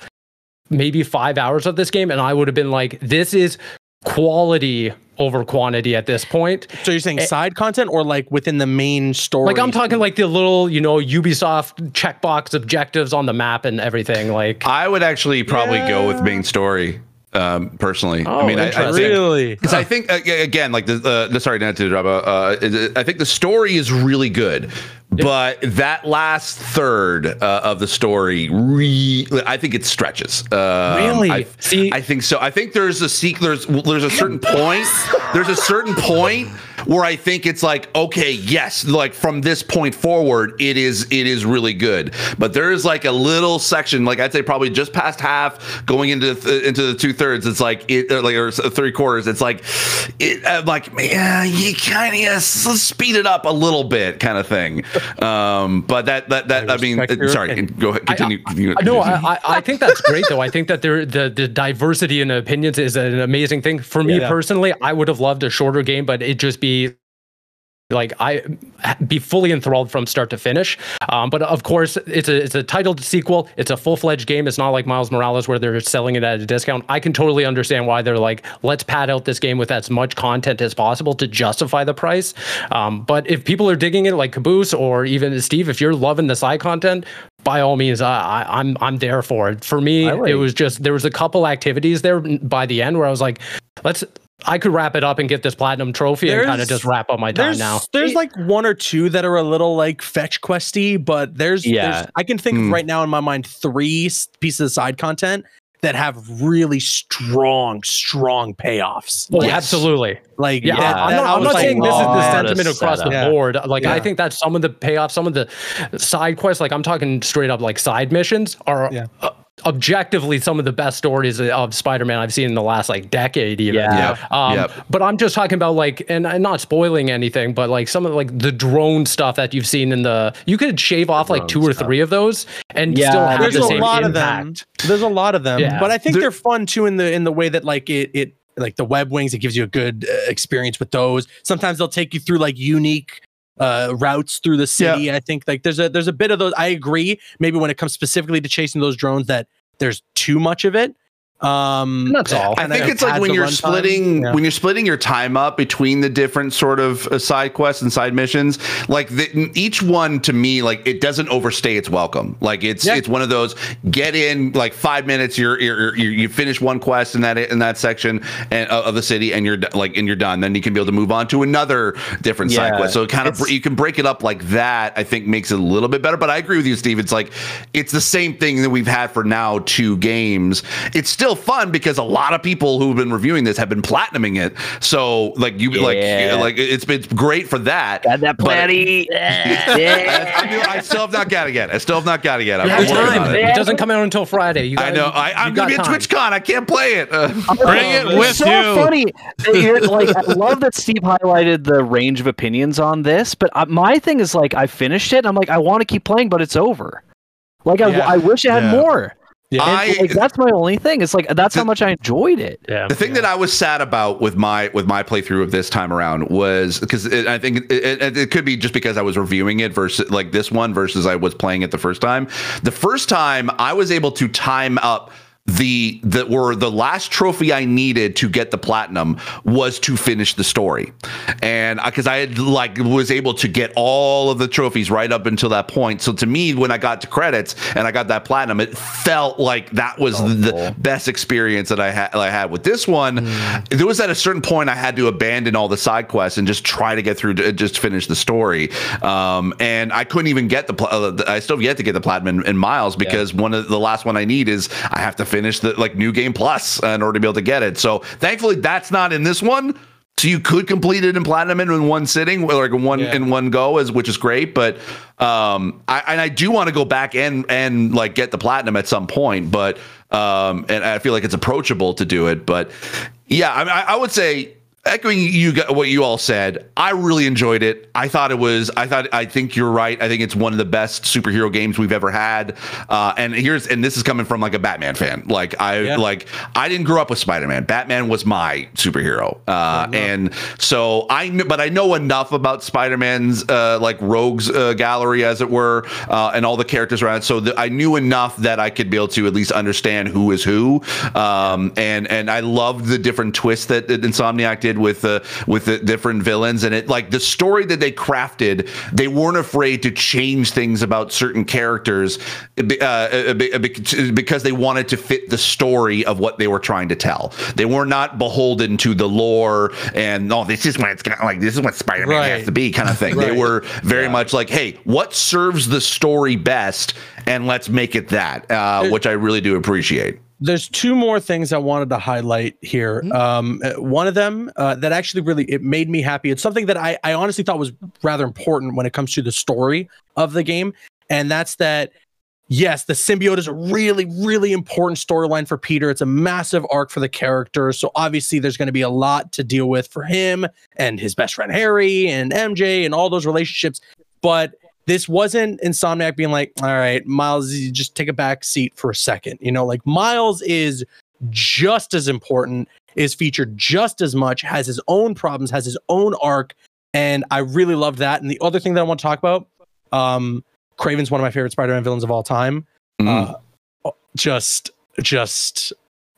maybe five hours of this game, and I would have been like, this is quality over quantity at this point. so you're saying side content or like within the main story? Like I'm talking like the little, you know, Ubisoft checkbox objectives on the map and everything. Like I would actually probably go with main story. Um, personally, I Oh, mean, I, I think really. because I think uh, again, like the, uh, the sorry not to drop. Uh, uh, I think the story is really good, but that last third uh, of the story, re- I think it stretches. Um, Really? I, See- I think so. I think there's a seek. There's there's a certain point. There's a certain point where I think it's like okay, yes, like from this point forward, it is it is really good. But there is like a little section, like I'd say probably just past half, going into the, into the two thirds. It's like it or like or three quarters. It's like it. I'm like man, you kind of speed it up a little bit, kind of thing. Um, but that that that I, mean, uh, sorry, opinion. go ahead, continue. continue- no, I, I- I think that's great though. I think that there the the diversity in opinions is an amazing thing. For me Yeah. personally, I would have loved a shorter game, but it just be like I be fully enthralled from start to finish. Um, but of course, it's a it's a titled sequel. It's a full fledged game. It's not like Miles Morales where they're selling it at a discount. I can totally understand why they're like, let's pad out this game with as much content as possible to justify the price. Um, but if people are digging it, like Caboose or even Steve, if you're loving the side content, by all means, I, I, I'm I'm there for it. For me, like- it was just there was a couple activities there by the end where I was like, let's. I could wrap it up and get this platinum trophy and kind of just wrap up my time There's now. there's like one or two that are a little like fetch questy, but there's Yeah. there's I can think of right now in my mind three pieces of side content that have really strong strong payoffs. Oh, Yes. absolutely. Like Yeah, that- I'm that not, I I'm was not like, saying this is the sentiment across the setup. board. Like, I think that some of the payoffs, some of the side quests, like I'm talking straight up like side missions, are Yeah. uh, objectively some of the best stories of Spider-Man I've seen in the last like decade. Even. Yeah. Yep. Um, Yep. But I'm just talking about like, and I'm not spoiling anything, but like some of like the drone stuff that you've seen in the, you could shave off like two or three of those and Yeah, still have there's the a same lot impact. of them. There's a lot of them, Yeah. but I think There- they're fun too in the in the way that like it it like the web wings. It gives you a good uh, experience with those. Sometimes they'll take you through like unique uh routes through the city. I think like there's a there's a bit of those. I agree. Maybe when it comes specifically to chasing those drones, that there's too much of it. Um, That's all. I think it's like when you're runtime. splitting Yeah. when you're splitting your time up between the different sort of uh, side quests and side missions. Like the, each one to me, like it doesn't overstay its welcome. Like it's Yeah. it's one of those get in like five minutes. You're, you're, you're you finish one quest in that in that section and uh, of the city, and you're like and you're done. Then you can be able to move on to another different side quest. So it kind of it's- you can break it up like that. I think makes it a little bit better. But I agree with you, Steve. It's like it's the same thing that we've had for now two games. It's still fun because a lot of people who've been reviewing this have been platinuming it. So like you Yeah. like like it's been great for that. Got that but- platy. <laughs> Yeah. I, I, I still have not got it yet. I still have not got it yet. I'm have time. on it. It doesn't come out until Friday. You I gotta- know. I, you I'm gonna be at. TwitchCon. I can't play it. Uh, <laughs> Bring it It's with so you. funny. that you're- like, I love that Steve highlighted the range of opinions on this, but uh, my thing is like, I finished it. And I'm like, I want to keep playing, but it's over. Like, I, Yeah. I wish it had Yeah. more. Yeah. And, I- like, that's my only thing. It's like that's how much I enjoyed it. Yeah. The thing that I was sad about with my with my playthrough of this time around was because I think it, it, it could be just because I was reviewing it versus like this one versus I was playing it the first time. The first time I was able to time up the that were the last trophy I needed to get the platinum was to finish the story, and because I had like was able to get all of the trophies right up until that point. So to me, when I got to credits and I got that platinum, it felt like that was the, the best experience that I had I had with this one. There was at a certain point I had to abandon all the side quests and just try to get through to just finish the story. Um, and I couldn't even get the. pl- Uh, I still have yet to get the platinum in, in Miles because one of the last one I need is I have to finish the like new game plus uh, in order to be able to get it. So thankfully that's not in this one. So you could complete it in platinum in one sitting, or like in one Yeah. in one go, as which is great. But um, I and I do want to go back and and like get the platinum at some point. But um, and I feel like it's approachable to do it. But yeah, I, I would say echoing you what you all said i really enjoyed it. I thought it was i thought i think you're right. I think it's one of the best superhero games we've ever had. Uh and here's and this is coming from like a batman fan. Like i Yeah. like i didn't grow up with spider-man. Batman was my superhero. Uh and so i but i know enough about spider-man's uh like rogues uh, gallery as it were uh and all the characters around it. So i knew enough that i could be able to at least understand who is who. Um and and i loved the different twists that, that insomniac did with the with the different villains. And it like the story that they crafted they weren't afraid to change things about certain characters uh, uh, be- because they wanted to fit the story of what they were trying to tell. They were not beholden to the lore and no this is what it's gonna like this is what spider-man Right. has to be kind of thing. <laughs> They were very much like hey what serves the story best? And let's make it that uh, which i really do appreciate there's two more things I wanted to highlight here. Um, uh, one of them uh, that actually really it made me happy. It's something that I, I honestly thought was rather important when it comes to the story of the game, and that's that. Yes, the symbiote is a really, really important storyline for Peter. It's a massive arc for the character. So obviously, there's going to be a lot to deal with for him and his best friend Harry and MJ and all those relationships. But this wasn't Insomniac being like, all right, Miles, you just take a back seat for a second. You know, like Miles is just as important, is featured just as much, has his own problems, has his own arc. And I really love that. And the other thing that I want to talk about, um, Kraven's one of my favorite Spider-Man villains of all time. Mm. Uh, just, just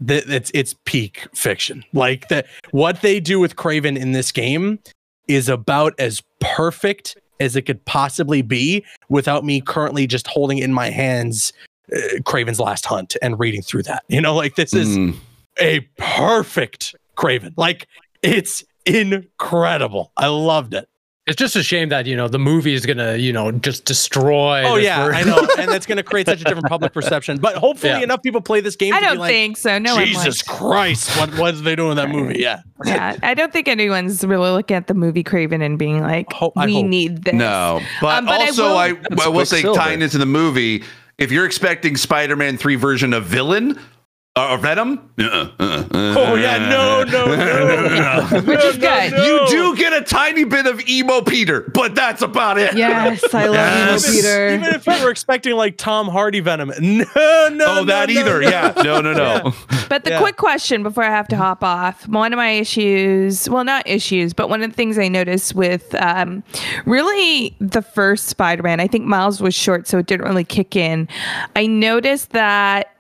th- it's it's peak fiction. Like that, what they do with Kraven in this game is about as perfect as it could possibly be without me currently just holding in my hands uh, Kraven's Last Hunt and reading through that. You know, like this is Mm. a perfect Kraven. Like it's incredible. I loved it. It's just a shame that you know the movie is gonna you know just destroy. Oh yeah, ver- I <laughs> know, and that's going to create such a different public perception. But hopefully, Yeah. enough people play this game. I to don't like, think so. No Jesus likes- Christ, what what are they doing in that movie? Yeah, Yeah, I don't think anyone's really looking at the movie Kraven and being like, Ho- "We hope. need this." No, but, Um, but I also will- I, I will say Quicksilver. tying into the movie, if you're expecting Spider-Man three version of villain uh, Venom, uh, uh, uh, Oh yeah, no, no, <laughs> no, Which is good. you do get a tiny bit of emo Peter, but that's about it. Yes, I love Yes. you, Peter. Even if you were expecting like Tom Hardy Venom, <laughs> no, no, Oh, no, that no, either? no. Yeah, no, no, no. <laughs> But the Yeah. quick question before I have to hop off one of my issues, well, not issues, but one of the things I noticed with um, really the first Spider Man, I think Miles was short, so it didn't really kick in. I noticed that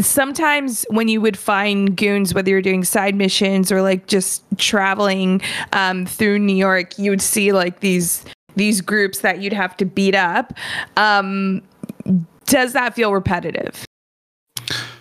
sometimes when you would find goons whether you're doing side missions or like just traveling um, through new york you would see like these these groups that you'd have to beat up. Um, does that feel repetitive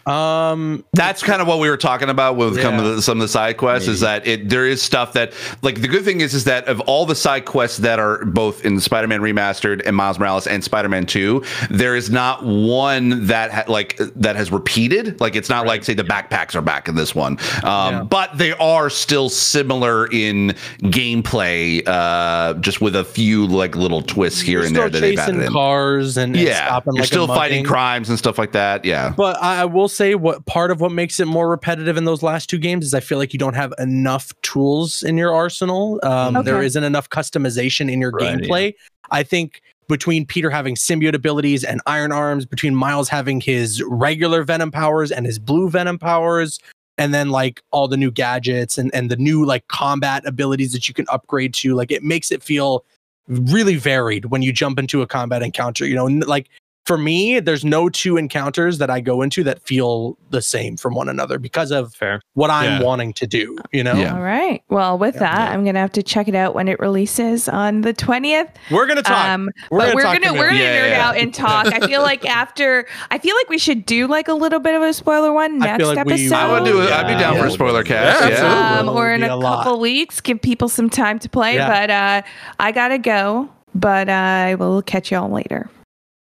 Um, That's kind of what we were talking about with some, of Yeah. the, some of the side quests. Is that it? There is stuff that, like, the good thing is, is that of all the side quests that are both in Spider-Man Remastered and Miles Morales and Spider-Man Two, there is not one that ha- like that has repeated. Like, it's not like say the backpacks are back in this one, um, Yeah. but they are still similar in gameplay, uh, just with a few like little twists here you're and there that they've added cars and, and Yeah, stopping you're like still fighting crimes and stuff like that. Yeah. But I I will say what part of what makes it more repetitive in those last two games is I feel like you don't have enough tools in your arsenal. Um, There Okay. isn't enough customization in your Right, yeah. gameplay. I think between Peter having symbiote abilities and iron arms, between Miles having his regular venom powers and his blue venom powers, and then like all the new gadgets and, and the new like combat abilities that you can upgrade to, like it makes it feel really varied when you jump into a combat encounter. You know, like for me, there's no two encounters that I go into that feel the same from one another because of Fair. what I'm Yeah. wanting to do. You know, Yeah. All right. Well, with that, I'm gonna have to check it out when it releases on the twentieth. we're gonna talk. Um, We're but gonna we're gonna we're gonna nerd out and talk. I feel like <laughs> after I feel like we should do like a little bit of a spoiler one I next feel like we- episode. I would do it. I'd be down Yeah. for a spoiler cast. Yeah, Yeah. absolutely. um, or in Be a, a lot. couple weeks, give people some time to play. Yeah. But uh, I gotta go. But uh, I will catch y'all later.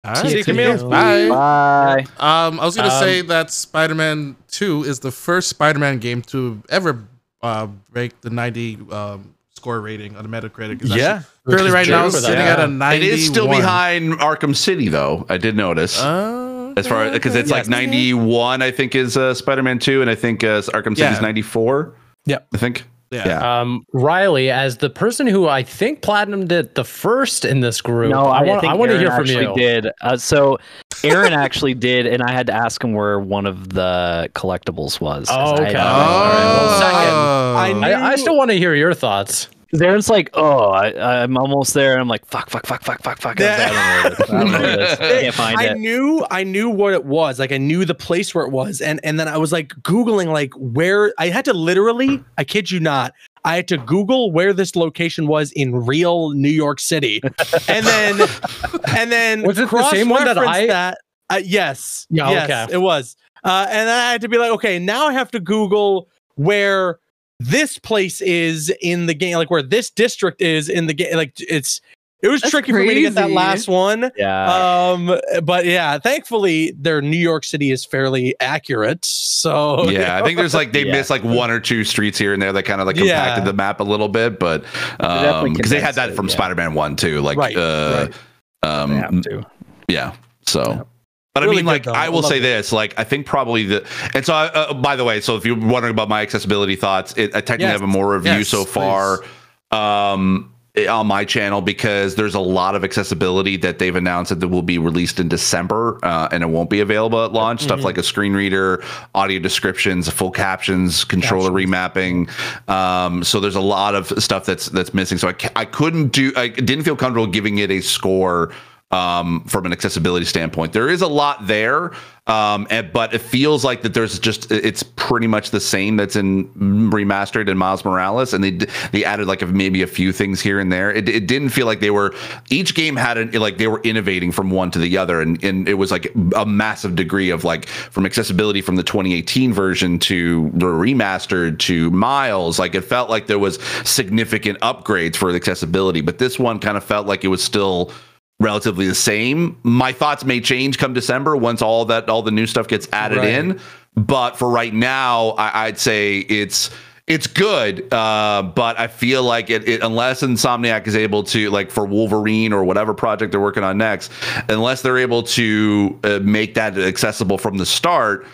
All See you. Camille. Bye. Bye. Um, I was gonna Um, say that Spider-Man Two is the first Spider-Man game to ever uh, break the 90 um, score rating on the Metacritic. It's Yeah. Currently, right now, true for that. sitting Yeah. at a 91. It is still behind Arkham City, though. I did notice. Uh, as far because it's like 91, I think is uh, Spider-Man 2, and I think uh, Arkham City is 94. Yeah, I think. Yeah. Yeah. Um, Riley, as the person who I think platinumed it the first in this group, No, I I, want I want to hear from actually you. Did uh, so? Aaron actually did, and I had to ask him where one of the collectibles was. Oh, okay. didn't know. Well, second. I Oh. knew- I, I still want to hear your thoughts. Aaron's like, oh, I, I'm almost there. And I'm like, fuck, fuck, fuck, fuck, fuck, fuck. <laughs> I don't know where it is. I don't know where it is. I can't find I it. knew I knew what it was. Like I knew the place where it was. And and then I was like Googling like where I had to literally, I kid you not, I had to Google where this location was in real New York City. And then <laughs> and then Was it the same one that I- that uh, yes. Yeah, yes, okay. it was. Uh, and then I had to be like, okay, now I have to Google where this place is in the game, like where this district is in the game. Like it's it was That's tricky for me to get that last one. Yeah. Um, but yeah, thankfully their New York City is fairly accurate. So <laughs> yeah, I think there's like they Yeah. missed like one or two streets here and there that kind of like Yeah. the map a little bit, but um because they had that from yeah. Spider-Man One too, like Right, uh, They um, have to. Yeah. So, but I mean, like, though. I I will loved say it. this: like, I think probably the, and so, I, uh, by the way, so if you're wondering about my accessibility thoughts, it, I technically Yes. have a more review Yes, so far, um, on my channel because there's a lot of accessibility that they've announced that will be released in December, uh, and it won't be available at launch. Stuff Mm-hmm. like a screen reader, audio descriptions, full captions, controller remapping. Um, so there's a lot of stuff that's that's missing. So I I couldn't do, I didn't feel comfortable giving it a score um, from an accessibility standpoint. There is a lot there, um, and, but it feels like that there's just it's pretty much the same that's in remastered in Miles Morales, and they they added like a, maybe a few things here and there. It, it didn't feel like they were each game had an, like they were innovating from one to the other, and and it was like a massive degree of like from accessibility from the 2018 version to the remastered to Miles. Like it felt like there was significant upgrades for accessibility, but this one kind of felt like it was still relatively the same. My thoughts may change come December once all that all the new stuff gets added Right. in. But for right now, I, I'd say it's it's good. Uh, but I feel like it, it unless Insomniac is able to like for Wolverine or whatever project they're working on next, unless they're able to uh, make that accessible from the start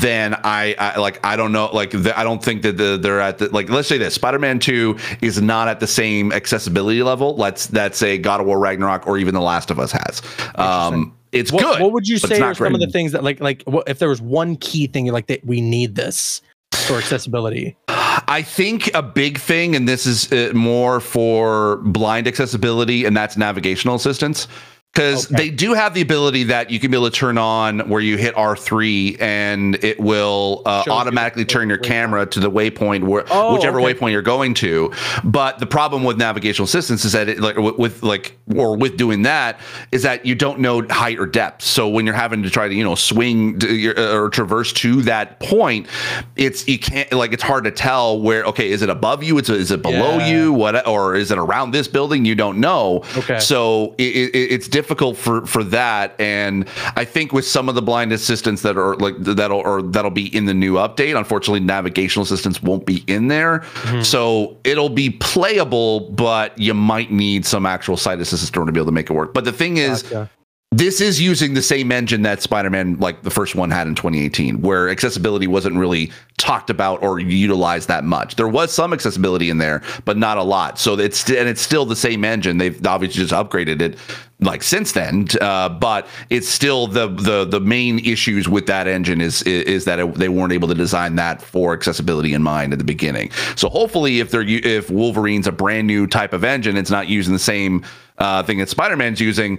then I, I like I don't know like the, I don't think that the, they're at the like let's say this Spider-Man 2 is not at the same accessibility level let's that say God of War Ragnarok or even The Last of Us has um it's what, good what would you say are some of the things that like like what, if there was one key thing like that we need this for accessibility? I think a big thing, and this is uh, more for blind accessibility, and that's navigational assistance. Because Okay. they do have the ability that you can be able to turn on where you hit R3 and it will uh, Shows you automatically turn your camera to the waypoint where Oh, whichever okay. waypoint you're going to. But the problem with navigational assistance is that it like with, like or with doing that is that you don't know height or depth. So when you're having to try to you know swing to your, uh, or traverse to that point, it's you can't like it's hard to tell where okay is it above you? It's is it below Yeah. you? What or is it around this building? You don't know. Okay. So it, it, it's difficult for for that, and I think with some of the blind assistants that are like that'll or that'll be in the new update. Unfortunately, navigational assistance won't be in there, Mm-hmm. so it'll be playable, but you might need some actual sight assistance to be able to make it work. But the thing is, Gotcha. This is using the same engine that Spider-Man, like the first one, had in 2018, where accessibility wasn't really talked about or utilized that much. There was some accessibility in there, but not a lot. So it's and it's still the same engine. They've obviously just upgraded it like since then, uh, but it's still the the the main issues with that engine is is, that it, they weren't able to design that for accessibility in mind at the beginning. So hopefully, if they're if Wolverine's a brand new type of engine, it's not using the same uh, thing that Spider-Man's using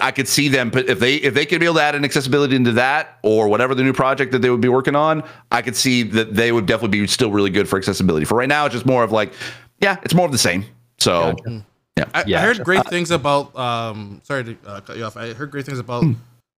I could see them put if they if they could be able to add an accessibility into that or whatever the new project that they would be working on, I could see that they would definitely be still really good for accessibility. For right now, it's just more of like, yeah, it's more of the same. So I, Yeah. I heard great things about. Um, sorry to uh, cut you off. I heard great things about Hmm.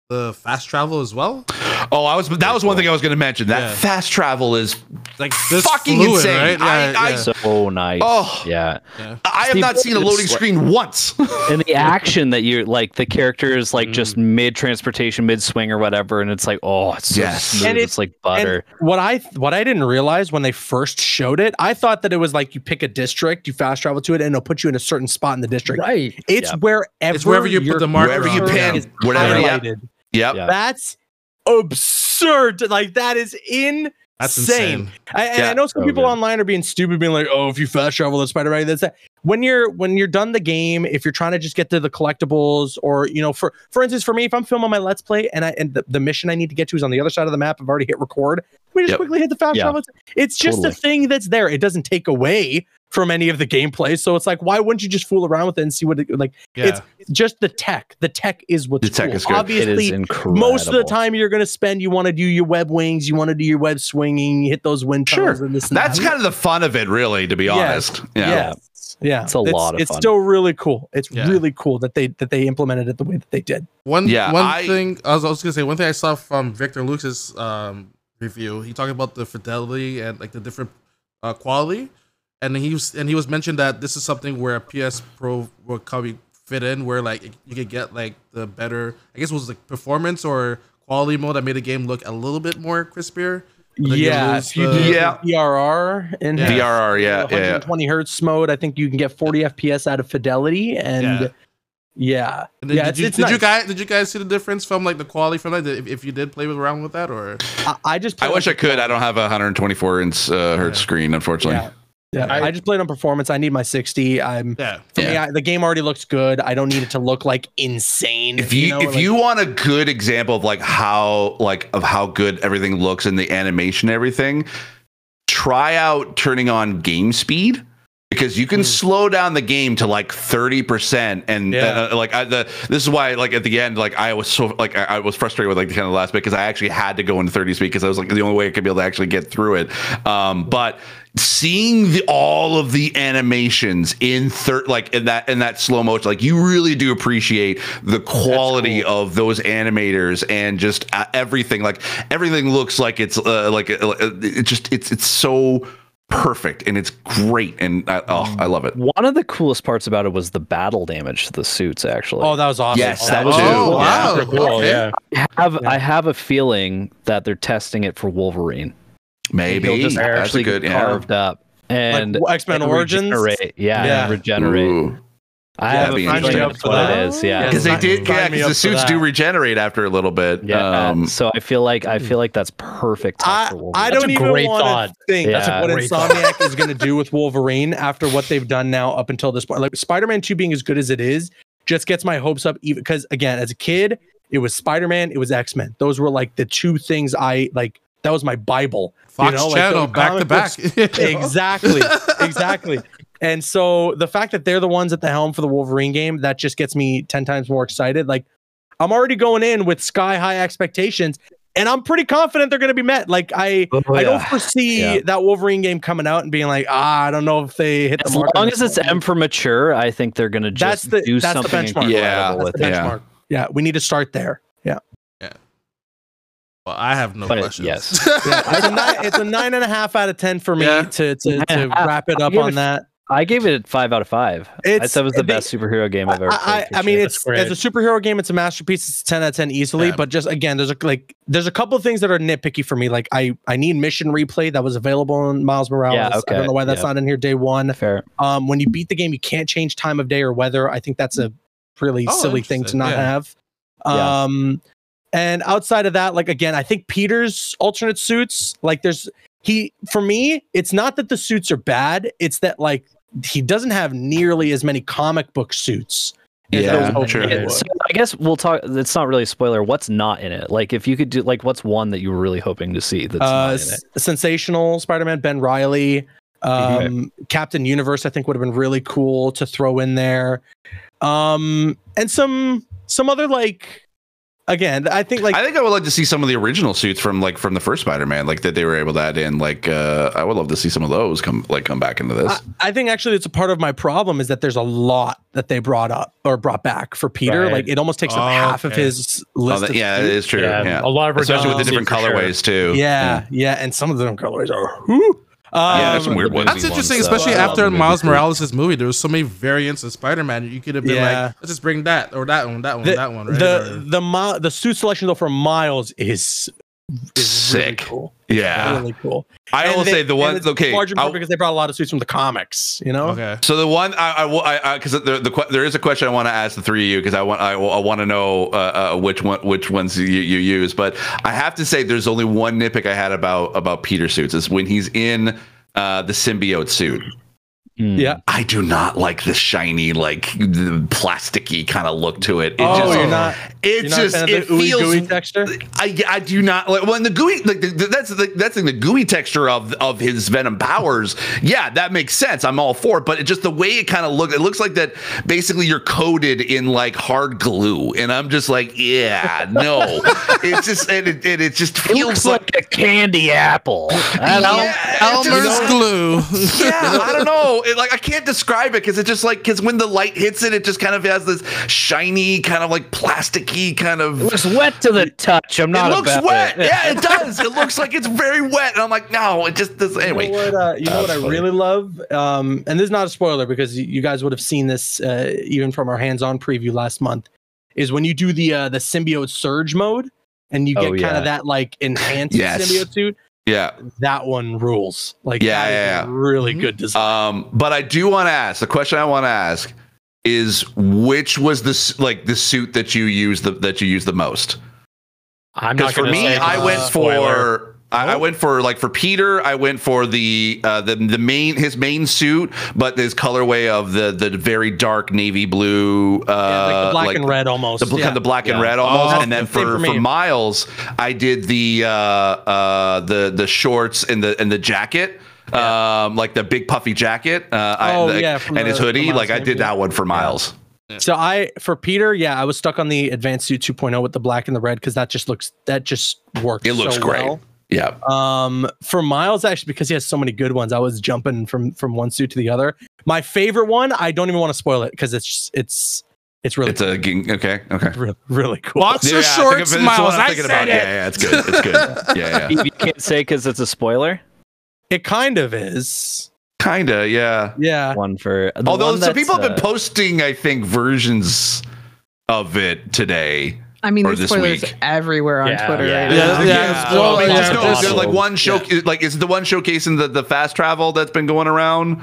The fast travel as well. oh, I was that was one thing I was going to mention. That Yeah. fast travel is Like this fucking fluid, insane. right? I- Yeah, I- So nice. Oh. yeah. I have not seen a loading screen once. <laughs> And the action that you're like the character is like Mm. just mid transportation, mid swing or whatever, and it's like, oh, it's so Yes. smooth. And it's, like butter. And what I what I didn't realize when they first showed it, I thought that it was like you pick a district, you fast travel to it, and it'll put you in a certain spot in the district. Right. It's Yeah. wherever It's wherever you put the marker Wherever you on. pin, is whatever. Yeah. Yep. Yeah. That's absurd. Like that is insane. That's insane. I, and Yeah. I know some So people good. online are being stupid, being like, "Oh, if you fast travel, that's Spider-Man." That's that. When you're when you're done the game, if you're trying to just get to the collectibles, or you know, for for instance, for me, if I'm filming my Let's Play and I and the, the mission I need to get to is on the other side of the map, I've already hit record. We just Yep. quickly hit the fast Yeah. travel. It's just Totally. a thing that's there. It doesn't take away from any of the gameplay. So it's like, why wouldn't you just fool around with it and see what it like? Yeah. It's just the tech. The tech is what's The tech cool. is good. Obviously, is incredible. most of the time you're going to spend you want to do your web wings you want to do your web swinging hit those wind Sure. and this and That's that. kind of the fun of it, really, to be Yes. honest. Yeah. Yeah yeah It's a lot of it's fun. still really cool it's Yeah. really cool that they that they implemented it the way that they did One Yeah, one I- thing I was, I was gonna say one thing I saw from Victor Luke's um, review. He talked about the fidelity and like the different uh, quality, and he was and he was mentioned that this is something where a PS Pro will probably fit in, where like you could get like the better. I guess it was like performance or quality mode that made the game look a little bit more crispier. But then you yeah lose if you do Yeah. VRR and Yeah. VRR, yeah, yeah, yeah. 120 hertz mode I think you can get 40 FPS out of fidelity and Yeah. yeah And then yeah did it's, you it's did you guys did you guys see the difference from like the quality from that if, if you did play with around with that or I, I just I wish I could. I don't have a 124 inch uh, hertz Yeah. screen, unfortunately. Yeah. Yeah, I- I, just played on performance. I need my 60. I'm yeah for me, I, the game already looks good. I don't need it to look like insane. if you, know, if like- you want a good example of like how like of how good everything looks in the animation and everything try out turning on game speed because you can slow down the game to like 30% and Yeah. uh, like I, the this is why like at the end like i was so like i, I was frustrated with like the kind of last bit because i actually had to go into 30 speed because i was like the only way i could be able to actually get through it um but seeing the all of the animations in third like in that in that slow motion like you really do appreciate the quality of those animators and just uh, everything like everything looks like it's uh, like uh, it just it's it's so perfect and it's great and I, oh i love it One of the coolest parts about it was the battle damage to the suits. Actually, oh, that was awesome. Yes, Oh, that was too. really Oh, cool. wow. Super cool. Okay. Yeah. I have Yeah. I have a feeling that they're testing it for Wolverine. Maybe He'll just that's a actually good get yeah carved up and Like X-Men Origins? regenerate. Yeah, Yeah. and regenerate. Ooh. I Yeah, have a that'd feeling interesting. that's what it is. Yeah. Yeah. because they did yeah because the suits do regenerate after a little bit Yeah, um so I feel like I feel like that's perfect. I, for I don't a even want to thought. think That's what great thought. Insomniac is going to do with Wolverine after what they've done now up until this point. Like Spider-Man 2 being as good as it is just gets my hopes up even because again, as a kid, it was Spider-Man, it was X-Men. Those were like the two things I like that was my bible. Fox know, like Channel those back to back <laughs> exactly <laughs> exactly And so the fact that they're the ones at the helm for the Wolverine game, that just gets me 10 times more excited. Like I'm already going in with sky high expectations and I'm pretty confident they're going to be met. Like I Oh, I don't foresee Yeah. that Wolverine game coming out and being like, "Ah, I don't know if they hit As the mark." on long as it's. M for mature, I think they're gonna That's just the- do that's the something benchmark. Yeah, That's the it. Yeah. benchmark. Yeah, we need to start there. Yeah. Well, I have no But questions. yes. yeah. <laughs> It's, a nine, it's a nine and a half out of ten for me Yeah. to to, to and a half. wrap it up on it- that. I gave it five out of five. I It's- thought it was the they- best superhero game I've ever played. I, for I mean, sure. it's as a superhero game, it's a masterpiece. It's ten out of ten easily. Yeah. But just again, there's a like there's a couple of things that are nitpicky for me. Like I I need mission replay that was available in Miles Morales. I okay, I don't know why that's yeah. not in here day one. fair. Um, when you beat the game, you can't change time of day or weather. I think that's a really Oh, silly thing to not Yeah. have. Yeah. Um, and outside of that, like again, I think Peter's alternate suits, like there's he for me, it's not that the suits are bad, it's that like he doesn't have nearly as many comic book suits. as Yeah, I sure. he Yeah, would. so I guess we'll talk. It's not really a spoiler. What's not in it? Like, if you could do, like, what's one that you were really hoping to see that's uh, not in it? s- sensational Spider-Man Ben Reilly, um, Captain Universe. I think would have been really cool to throw in there, um, and some some other like again. I think like I think I would like to see some of the original suits from like from the first Spider-Man, like that they were able to add in. Like uh, I would love to see some of those come like come back into this. I, I think actually it's a part of my problem is that there's a lot that they brought up or brought back for Peter. Right. Like it almost takes up Oh, half of okay. his Oh, list. that- of yeah, it suits. is true. Yeah, Yeah, a lot of especially with the different for sure. colorways too. Yeah, yeah, and some of them colorways are. Whew. yeah, Um, some weird ones. That's interesting, ones, especially I love after Miles too. Morales' movie. There was so many variants of Spider-Man. You could have been Yeah. like, let's just bring that or that one, that one, the, that one, right? the Or- the the suit selection though for Miles is is really Sick. cool. Yeah, Really cool. I And will they- say the one. Okay, large in part I'll- because they brought a lot of suits from the comics. You know. okay. So the one I I will I because the, the there is a question I want to ask the three of you because I want I, I want to know uh, uh, which one which ones you, you use but I have to say there's only one nitpick I had about about Peter suits is when he's in uh, the symbiote suit. Hmm. Yeah. I do not like the shiny like the plasticky kind of look to it. It Oh, just you're not. it You're not a just fan of it the feels gooey texture. I, I do not like when the gooey like the, the- that's the that's the, the gooey texture of of his venom powers. Yeah, that makes sense. I'm all for it, but it just the way it kind of looks. It looks like that basically you're coated in like hard glue, and I'm just like, yeah, no. <laughs> it's just and it, and it just It feels looks like. like a candy apple. I don't- Yeah, it just- Elmer's <laughs> glue. yeah, I don't know. It, like I can't describe it because it's just like because when the light hits it, it just kind of has this shiny, kind of like plasticky kind of. It looks wet to the touch. I'm not. it looks about wet. It. Yeah, it does. It looks like it's very wet, and I'm like, no, it just does. Anyway, You know what, uh, you know what I funny. really love? Um, and this is not a spoiler because you guys would have seen this uh, even from our hands-on preview last month. Is when you do the uh, the symbiote surge mode and you get Oh, kind of that like enhanced Yes. symbiote suit. Yeah. That one rules. Like Yeah, that is yeah, a yeah. really Mhm. good design. Um, but I do want to ask the question. I want to ask is which was this like the suit that you use the that you use the most? I'm not for me, say I went a spoiler. for. I, I went for like for Peter, I went for the uh, the the main his main suit, but his colorway of the the very dark navy blue, uh, Yeah, like the black and red almost. the, bl- yeah. kind of the black and red almost, Oh, and then for for, for Miles, I did the uh, uh, the the shorts and the and the jacket. Um, like the big puffy jacket, uh, I- Oh, the- yeah, and his the- the hoodie. Like I did that one for Miles. So I for Peter, yeah, I was stuck on the advanced suit 2.0 with the black and the red because that just looks that just works. It looks so great. well. Yeah, Um, for Miles, actually, because he has so many good ones, I was jumping from from one suit to the other. My favorite one, I don't even want to spoil it because it's it's it's really it's a ging- okay, okay. really, really cool. Boxer Yeah, I shorts, of it- it's Miles. I'm I thinking said about. it. Yeah, yeah, it's good. It's good. <laughs> Yeah, yeah. You, you can't say because it's a spoiler. It kind of is. Kinda, yeah. Yeah. One for the Although one some people have been uh, posting, I think, versions of it today. I mean, there's this spoilers week. everywhere on Yeah. Twitter Yeah. right Yeah, now. yeah. Well, I mean, Yeah, just no, just- there's like one show, like is it the one showcasing the, the fast travel that's been going around?